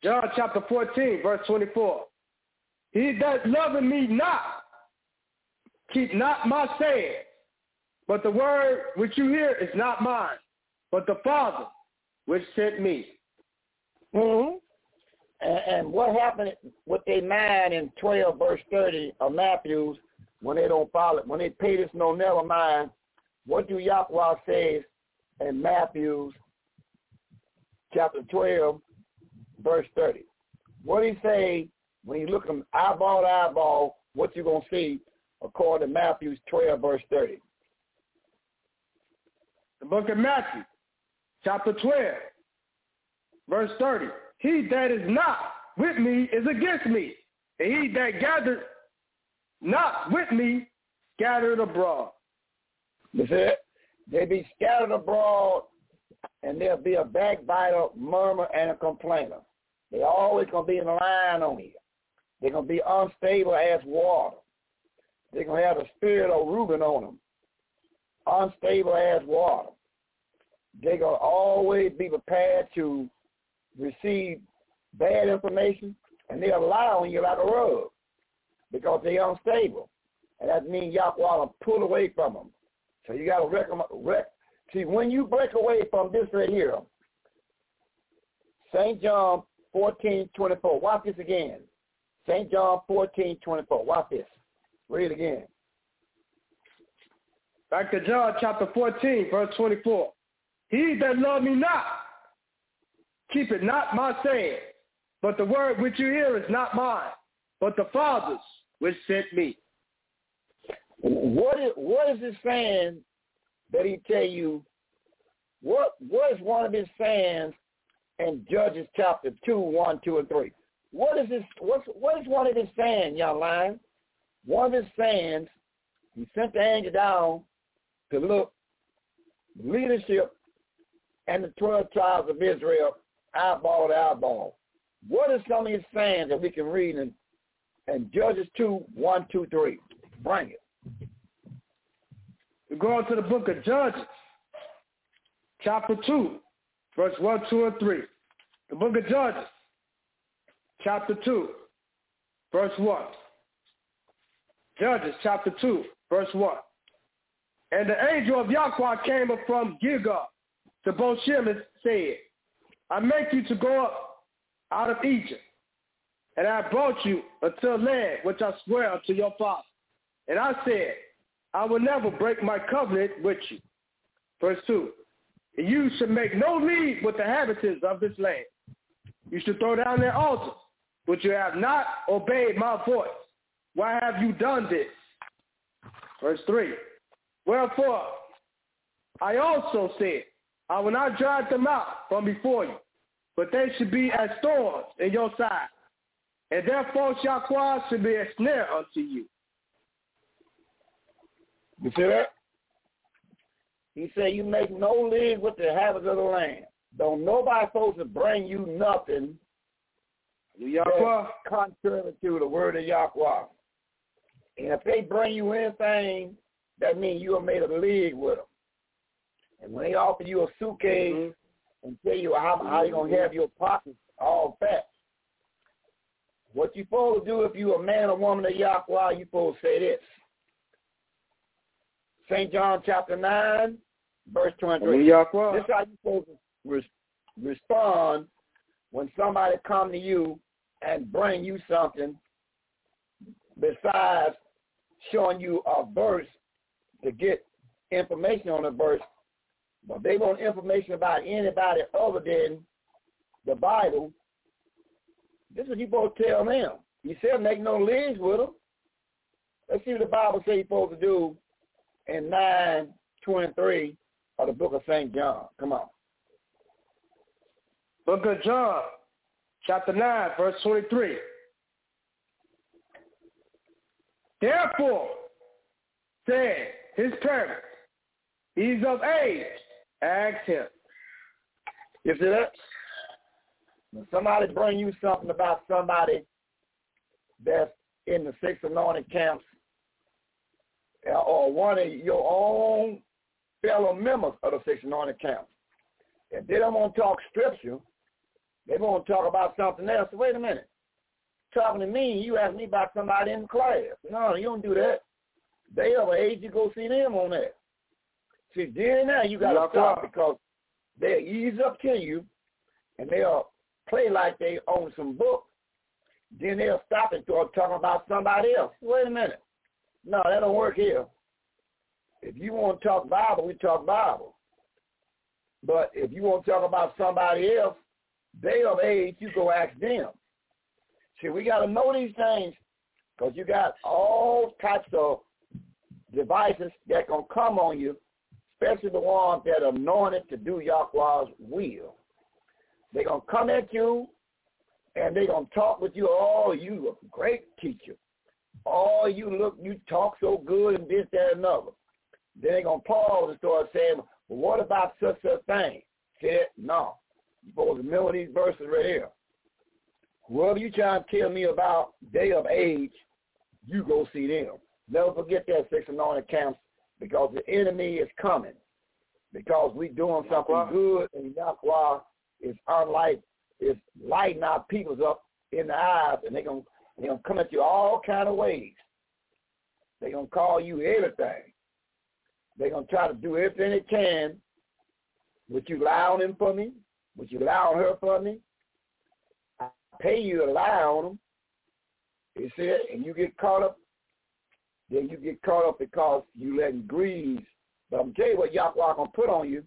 John chapter 14, verse 24. He that loveth me not, keep not my saying, but the word which you hear is not mine, but the Father which sent me. Mm-hmm. And, and what happened with their mind in 12 verse 30 of Matthew's when they don't follow it, when they pay this no never mind, what do Yahweh says in Matthew's chapter 12 verse 30? What he say when you look them eyeball to eyeball, what you're going to see according to Matthew 12 verse 30? The book of Matthew, chapter 12, verse 30. He that is not with me is against me, and he that gathered not with me scattered abroad. That's it. They be scattered abroad, and there'll be a backbiter, murmur, and a complainer. They always gonna be in line on you. They're gonna be unstable as water. They're gonna have the spirit of Reuben on them, unstable as water. They're gonna always be prepared to receive bad information, and they'll lie on you like a rug because they're unstable. And that means Yahweh will pull away from them. So you got to rec- rec- see when you break away from this right here. St. John 14, 24. Watch this again. St. John 14, 24. Watch this. Read it again. Back to John chapter 14, verse 24. He that love me not, keep it not my saying, but the word which you hear is not mine, but the Father's which sent me. What is what is it saying that he tell you? What what is one of his sayings in Judges chapter two, one, two, and three? What is this? What's what is one of his sayings, young lion? One of his sayings, he sent the angel down to look leadership and the twelve tribes of Israel eyeball to eyeball. What is some of his sayings that we can read in, in Judges 2, 1, 2, 3? Bring it. We go on to the book of Judges, chapter 2, verse 1, 2, and 3. The book of Judges, chapter 2, verse 1. Judges, chapter 2, verse 1. And the angel of Yahweh came up from Gilgal to Bochim and said, I make you to go up out of Egypt, and I brought you unto land which I swear unto your father. And I said, I will never break my covenant with you. Verse 2. You should make no league with the inhabitants of this land. You should throw down their altars, but you have not obeyed my voice. Why have you done this? Verse 3. Wherefore, I also said, I will not drive them out from before you, but they should be as thorns in your side, and therefore Yahweh should be a snare unto you. You see that? He said, you make no league with the habits of the land. Don't nobody supposed to bring you nothing Yahweh. contrary to the word of Yahweh. And if they bring you anything, that means you have made a league with them. And when they offer you a suitcase mm-hmm. and tell you how, how you're going to have your pockets all fat, what you supposed to do if you a man or woman of Yahweh, you supposed to say this. St. John chapter 9, verse 23. This is how you supposed to re- respond when somebody come to you and bring you something besides showing you a verse to get information on a verse, but they want information about anybody other than the Bible, this is what you supposed to tell them. You said make no leagues with them. Let's see what the Bible says you're supposed to do in 923 of the book of St. John. Come on. Book of John, chapter 9, verse 23. Therefore, said his parents, he's of age, ask him. You see that? When somebody bring you something about somebody that's in the six anointed camps uh, or one of your own fellow members of the six anointed camps, if they don't want to talk scripture, they want to talk about something else. Wait a minute. Talking to me, you ask me about somebody in the class. No, you don't do that. They have an age, you go see them on that. See, then now you got to stop because they'll ease up to you and they'll play like they own some book. Then they'll stop and start talking about somebody else. Wait a minute. No, that don't work here. If you want to talk Bible, we talk Bible. But if you want to talk about somebody else, they of age, you go ask them. See, we got to know these things because you got all types of devices that going to come on you, especially the ones that are anointed to do Yahweh's will. They're going to come at you and they're going to talk with you. Oh, you a great teacher. Oh, you look, you talk so good and this, that, and another. Then they're going to pause and start saying, well, what about such a thing? Said, no. You're supposed to remember these verses right here. Whoever you try to tell me about day of age, you go see them. Never forget that six anointed camps because the enemy is coming. Because we doing something good and Yahweh is unlike is lighting our peoples up in the eyes and they're gonna they're gonna come at you all kind of ways. They're gonna call you everything. They're gonna try to do everything they can. Would you lie on him for me? Would you on her for me? I pay you to lie on them. You see? And you get caught up then you get caught up because you letting greed. But I'm tell you what Yahweh gonna put on you.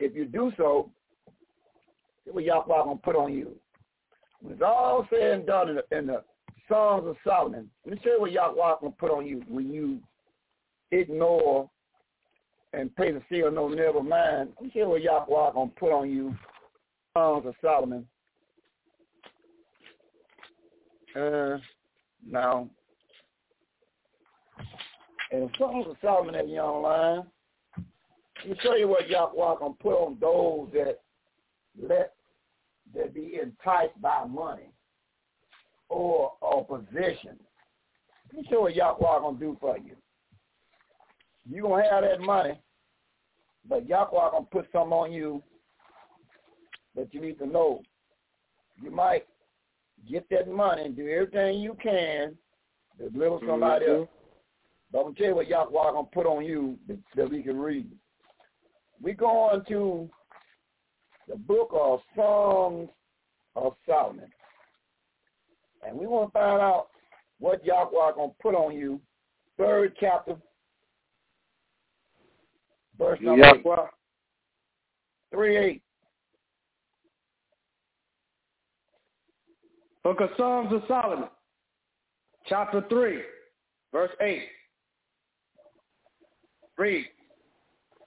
If you do so, what Yahweh gonna put on you. When it's all said and done in the, in the Songs of Solomon, let me tell you what Yahweh gonna put on you when you ignore and pay the seal no never mind. You what Yahweh gonna put on you. Songs of Solomon. Uh, now, and Songs of Solomon at Young Line, let me show you what Yahweh gonna put on those that let that be enticed by money or or position. Let me show what Yahweh gonna do for you. You gonna have that money, but Yahweh gonna put some on you that you need to know. You might get that money and do everything you can to deliver somebody mm-hmm. else. But I'm going to tell you what Yahweh going to put on you that, that we can read. We go on to the book of Songs of Solomon. And we want to find out what Yahweh going to put on you. Third chapter, verse number Yahweh. 8. 3 8. Book of Songs of Solomon, chapter 3, verse 8. Read.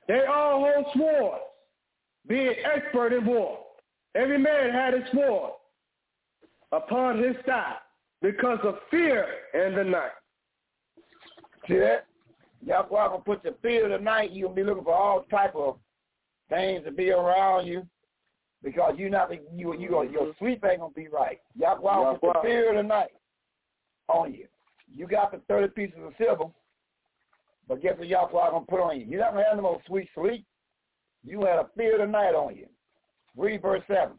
They all hold swords, being expert in war. Every man had a sword upon his side because of fear in the night. See that? Y'all go out and put your fear in the night. You'll be looking for all type of things to be around you because you're not you you your mm-hmm. sleep ain't gonna be right. Y'all go out and put the fear in the night on you. You got the thirty pieces of silver but guess what Yahweh going to put on you? You're not going to have no more sweet sleep. You had a fear of the night on you. Read verse 7.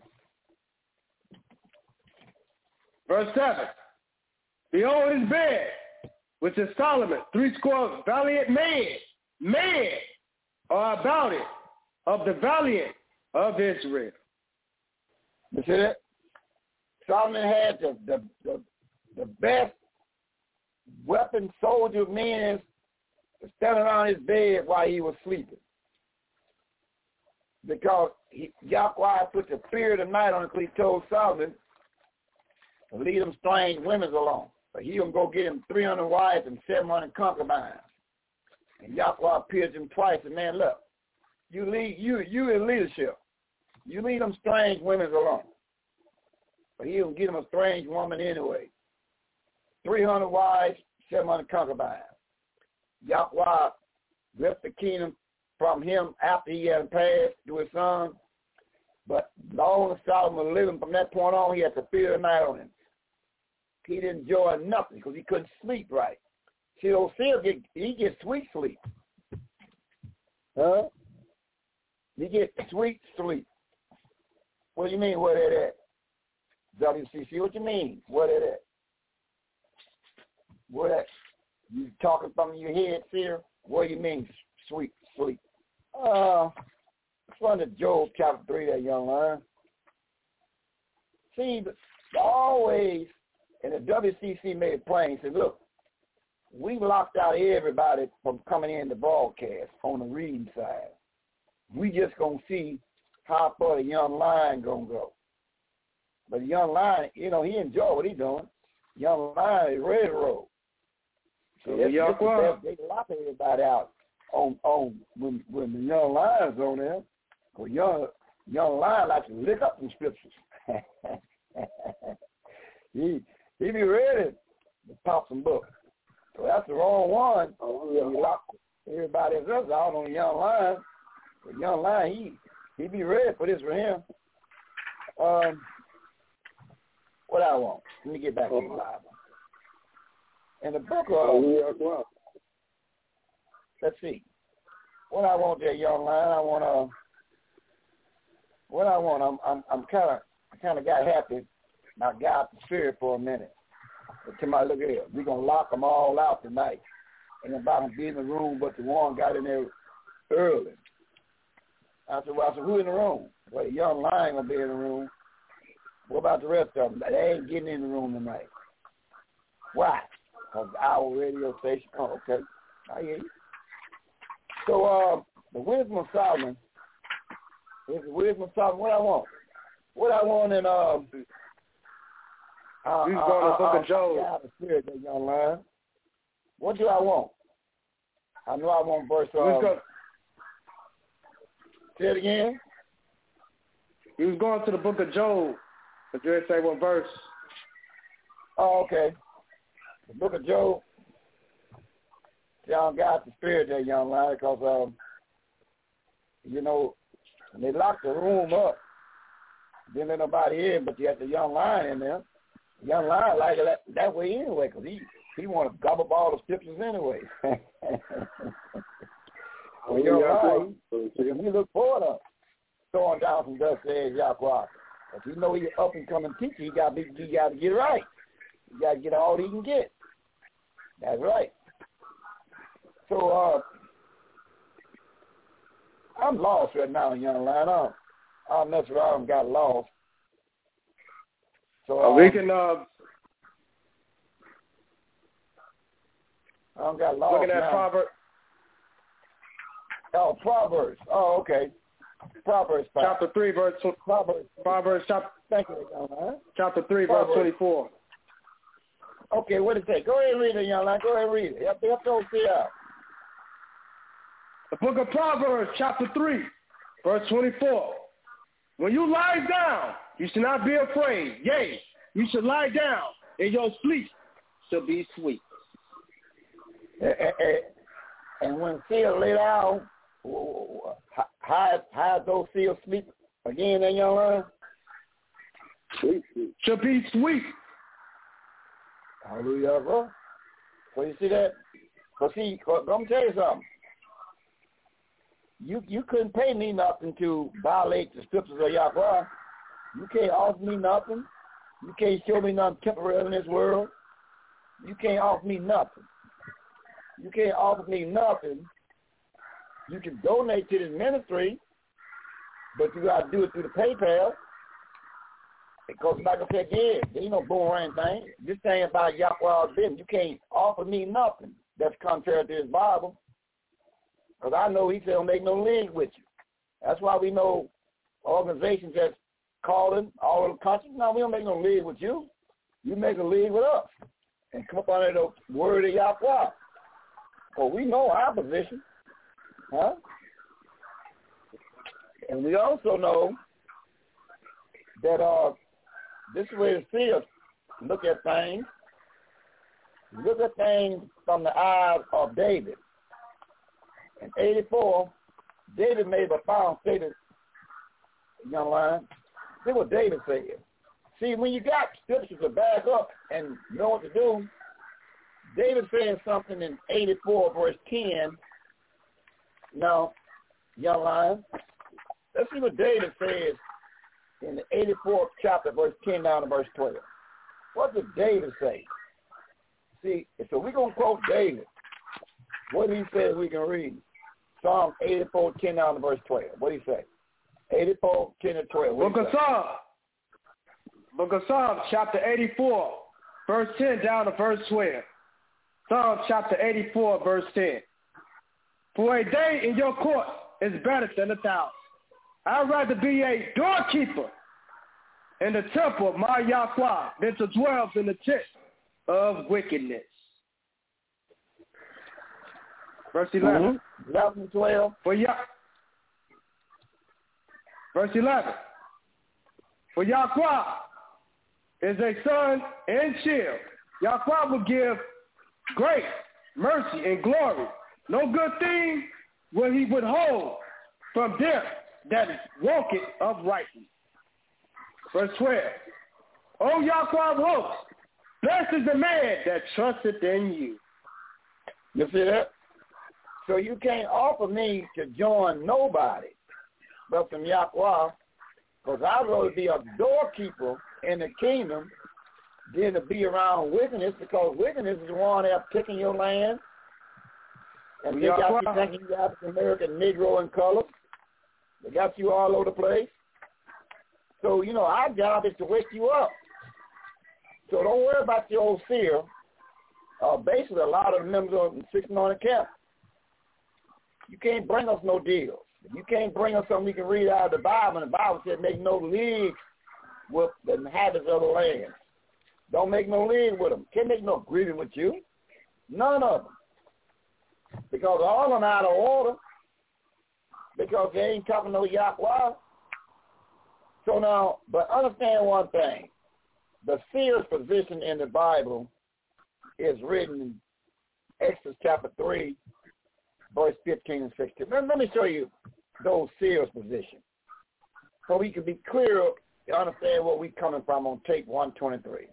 Verse 7. Behold his bed, which is Solomon, three score valiant men, men are about it, of the valiant of Israel. You see that? Solomon had the, the, the, the best weapon soldier men standing around his bed while he was sleeping. because he, Yahweh put the fear of the night on him because he told Solomon to lead them strange women along. But he gonna go get him 300 wives and 700 concubines. And Yahweh appeared to him twice and man, look, you lead you you in leadership. You lead them strange women alone. But he gonna get him a strange woman anyway. 300 wives, 700 concubines. Yahweh ripped the kingdom from him after he had passed to his son. But long as Solomon was living from that point on, he had to fear the night on him. He didn't enjoy nothing because he couldn't sleep right. See, seals get he gets sweet sleep. Huh? He get sweet sleep. What do you mean? What it at? WCC. What you mean? What it at? What that? You talking from your head, Seer? What do you mean, sweet sleep? Uh, it's from the Job chapter 3, that young man. See, always, and the WCC made it plain, said, look, we locked out everybody from coming in the broadcast on the reading side. We just going to see how far the young lion going to go. But the young lion, you know, he enjoy what he doing. Young lion is to roll. So the young they, they lock everybody out on on when when the young lion's on there. Cause young young lion like to lick up the scriptures. [LAUGHS] he he be ready to pop some books. So that's the wrong one. Oh, yeah. Lock everybody else out on the young lion. The young lion, he he be ready for this for him. Um, what I want. Let me get back to the Bible. In the book of oh, let's see. What I want there, young lion, I want to. What I want, I'm, I'm, I'm kind of, I kind of got happy. I got the spirit for a minute. But my look at it, we're gonna lock them all out tonight. Ain't about to be in the room, but the one got in there early. I said, well, I said, who in the room? Well, the young lion gonna be in the room. What about the rest of them? They ain't getting in the room tonight. Why? Because our radio station. Oh, okay. I hear you. So uh, the wisdom of Solomon is the wisdom of Solomon. What I want, what I want in um. Uh, He's going to the book of Job. Spirit, that young man. What do I want? I know I want verse. Um, go- say it again. He was going to the book of Job. But you say what verse? Oh, okay. The book of Job y'all got the spirit there, young lad, because, um, you know, when they locked the room up, didn't let nobody in, but you had the young lion in there. Young lion like it that, that way anyway, because he, he want to gobble up all the scriptures anyway. [LAUGHS] well, lion, he, he look forward to throwing down some dust says Yahweh. If you know he's up and coming teacher, he got to he got to get right. He got to get all he can get. That's right. So uh, I'm lost right now, young man. I don't mess around and got lost. So uh, we can. Uh, I don't got lost. Looking at now. Proverbs. Oh, Proverbs. Oh, okay. Proverbs. Chapter three, verse. Proverbs. Proverbs chapter. Thank you, man. Chapter three, Proverbs. verse twenty-four. Okay, what it say? Go ahead and read it, young man. Go ahead and read it. Help, help those see out. The book of Proverbs, chapter 3, verse 24. When you lie down, you should not be afraid. Yea, you should lie down, and your sleep shall be sweet. And when seal lay down, how, how those seals sleep again in your line? Sweet. Shall be sweet. Hallelujah, bro. So you see that? Because see, I'm going tell you something you you couldn't pay me nothing to violate the scriptures of Yahweh. You can't offer me nothing. You can't show me nothing temporary in this world. You can't offer me nothing. You can't offer me nothing. You can donate to this ministry, but you got to do it through the PayPal. Because like I said again, there ain't no boomerang thing. This thing about Yahweh business. You can't offer me nothing that's contrary to his Bible. Because I know he said, don't make no link with you. That's why we know organizations that's calling all over the country. No, we don't make no league with you. You make a league with us and come up under the word of Yahweh. Well, we know our position. Huh? And we also know that uh, this is where to see us look at things. Look at things from the eyes of David. In 84, David made a final statement, young lion. See what David said. See, when you got scriptures to back up and know what to do, David said something in 84 verse 10. Now, young lion, let's see what David says in the 84th chapter, verse 10 down to verse 12. What did David say? See, so we're going to quote David. What he says we can read. Psalm 84, 10 down to verse 12. What he say? 84, 10 to 12. Book of Psalm. Book of Psalm, chapter 84, verse 10 down to verse 12. Psalm chapter 84, verse 10. For a day in your court is better than a thousand. I'd rather be a doorkeeper in the temple of my Yahweh than to dwell in the tent of wickedness. Verse 11. Mm-hmm. 11 12. For Yah- Verse 11. For Yahweh is a sun and shield. Yahweh will give grace, mercy, and glory. No good thing will he withhold from them that walk it uprightly. Verse 12. O Yahweh of hosts, blessed is the man that trusteth in you. You see that? So you can't offer me to join nobody but from Yahweh, because I'd rather be a doorkeeper in the kingdom than to be around wickedness, because wickedness is the one that's taking your land, and they got you thinking you African American, Negro, and color. They got you all over the place. So, you know, our job is to wake you up. So don't worry about your old fear. Uh, basically, a lot of the members of the Six Anointed Camp, you can't bring us no deals. You can't bring us something we can read out of the Bible, and the Bible said make no league with the inhabitants of the land. Don't make no league with them. Can't make no agreement with you. None of them. Because all of them out of order. Because they ain't talking no Yahweh. So now, but understand one thing. The seer's position in the Bible is written in Exodus chapter 3, verse 15 and 16. Let, me show you those seers' position. So we can be clear to understand where we're coming from on tape 123.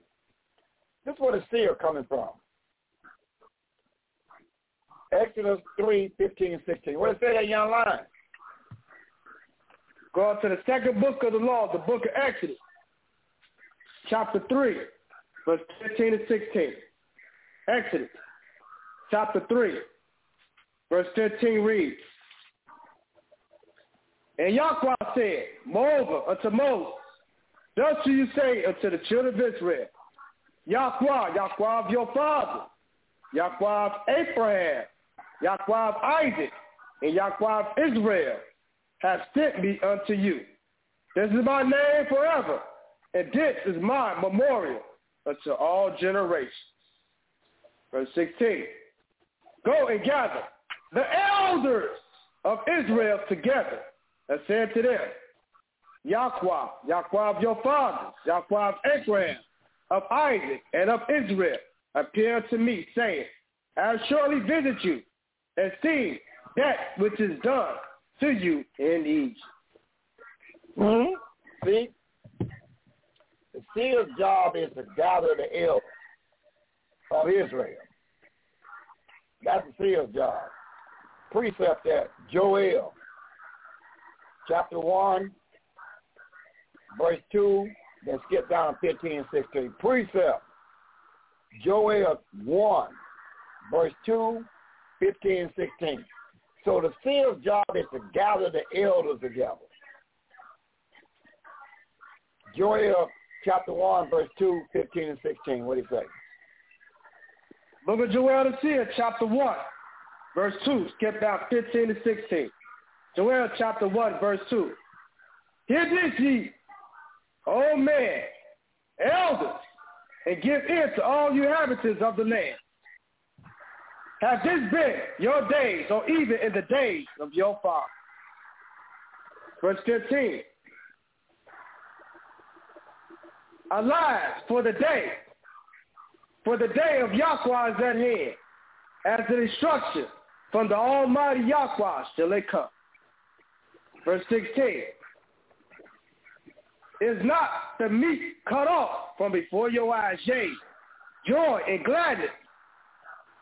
This is where the seer coming from. Exodus 3, 15 and 16. What does it say that young line? Go to the second book of the law, the book of Exodus, chapter 3, verse 15 and 16. Exodus, chapter 3, verse 13 reads, And Yahweh said, Moreover, unto Moses, Thus do you say unto the children of Israel, Yahweh, Yahweh of your father, Yahweh of Abraham, Yahweh of Isaac, and Yahweh of Israel, have sent me unto you. This is my name forever, and this is my memorial unto all generations. Verse 16. Go and gather the elders of Israel together and said to them, Yahweh, Yahweh of your fathers, Yahweh of Abraham, of Isaac, and of Israel, appeared to me, saying, I'll surely visit you and see that which is done to you in Egypt. Mm-hmm. See? The seer's job is to gather the elders of Israel. That's the seer's job. Precept that, Joel, chapter 1, verse 2, then skip down to 15 and 16. Precept, Joel 1, verse 2, 15 and 16. So the seer's job is to gather the elders together. Joel chapter 1, verse 2, 15 and 16. What do you say? Book of Joel the Seer, chapter 1, verse 2, skip down 15 to 16. Joel chapter 1, verse 2. Hear this ye, O man, elders, and give ear to all you inhabitants of the land. Have this been your days, or even in the days of your father? Verse 15. Alas, for the day, for the day of Yahweh is at hand, as the destruction from the Almighty Yahweh shall it come. Verse 16. Is not the meat cut off from before your eyes, yea, joy and gladness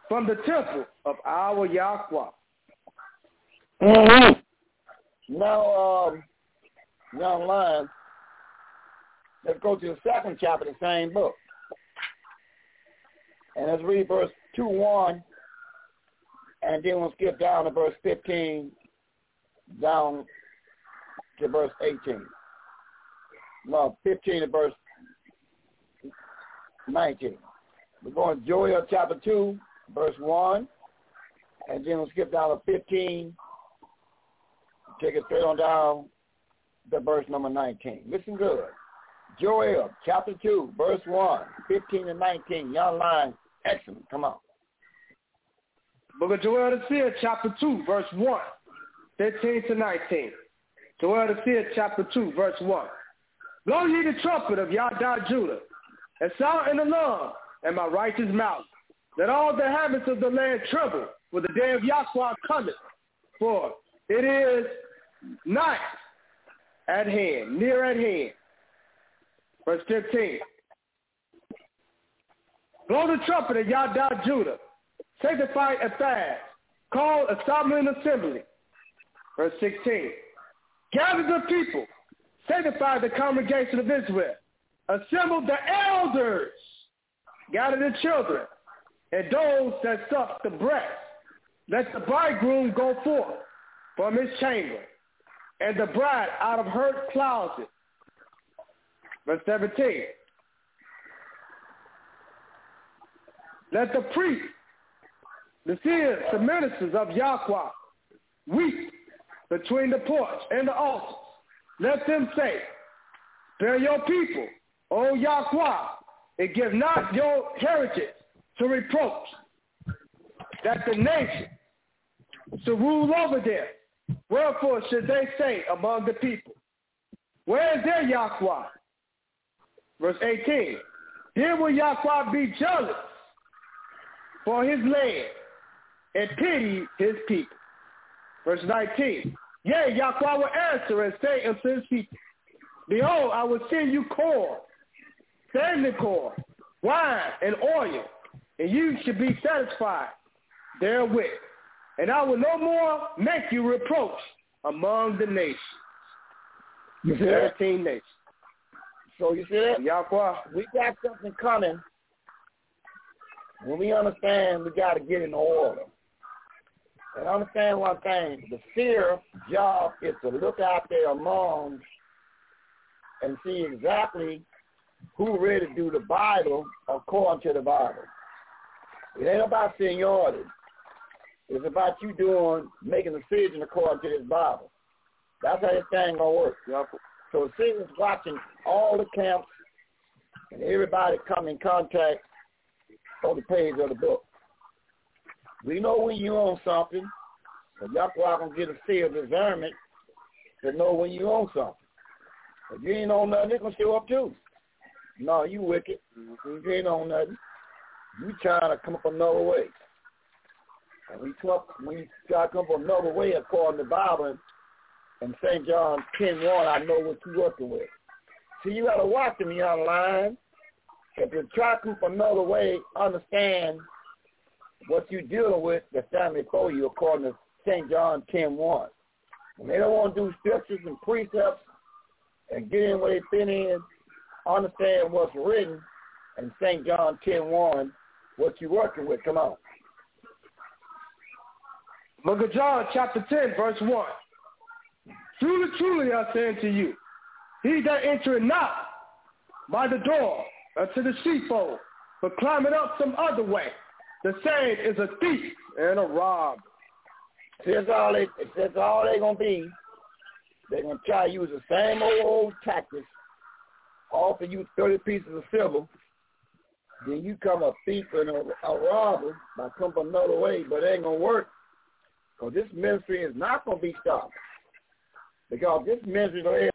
from the temple of our Yahweh. Mm-hmm. Now, um, now, line. Let's go to the second chapter of the same book. And let's read verse 2 1. And then we'll skip down to verse 15 down to verse 18. Well, 15 to verse 19. We're going to Joel chapter 2, verse 1. And then we'll skip down to 15. Take it straight on down to verse number 19. Listen good. Joel chapter 2, verse 1, 15 and 19. Y'all line, excellent. Come on. Book of Joel the Seer, chapter 2, verse 1, 15 to 19. Joel the Seer, chapter 2, verse 1. Blow ye the trumpet of Yahdah Judah, and sound an alarm in my righteous mouth. Let all the habits of the land tremble, for the day of Yahweh cometh. For it is night at hand, near at hand. Verse 15. Blow the trumpet of Yahdah Judah. Sanctify a fast. Call a solemn assembly. Verse 16. Gather the people. Sanctify the congregation of Israel. Assemble the elders. Gather the children and those that suck the breast. Let the bridegroom go forth from his chamber and the bride out of her closet. Verse 17. Let the priest, the seers, the ministers of Yahweh, weep between the porch and the altar. Let them say, Spare your people, O Yahweh, and give not your heritage to reproach, that the nation should rule over them. Wherefore should they say among the people, Where is their Yahweh? Verse 18, Here will Yahweh be jealous for his land and pity his people. Verse 19, Yea, Yahweh will answer and say unto his people, Behold, I will send you corn, standing corn, wine, and oil, and you should be satisfied therewith. And I will no more make you reproach among the nations. You see that? 13 nations. So you see that? Yahweh. We got something coming. When we understand, we got to get in order. And understand one thing, the seer job is to look out there among and see exactly who ready to do the Bible according to the Bible. It ain't about seniority. It's about you doing, making a decision according to this Bible. That's how this thing gonna work. So the seer's watching all the camps and everybody come in contact on the page of the book. We know when you own something, but y'all gonna get a seal of discernment to know when you own something. If you ain't on nothing, it's gonna show up too. No, you wicked. Mm-hmm. You ain't on nothing. You trying to come up another way. And we come up, we try to come up another way according to the Bible. And St. John 10 1, I know what you're working with. See, you got to watch them, you online. If you try to come up another way, understand what you're dealing with the family before you according to St. John 10 1. When they don't want to do scriptures and precepts and get in where they fit in, understand what's written in St. John 10 1, what you're working with. Come on. Look at John, chapter 10, verse 1. Truly, truly, I say unto you, he that entereth not by the door unto the sheepfold, but climbeth up some other way, the same is a thief and a robber. See, that's all they, that's all they're going to be. They're to try to use the same old, old tactics, offer you 30 pieces of silver, then you come a thief and a, a robber by coming another way, but it ain't to work. Because this ministry is not to be stopped. Because this ministry is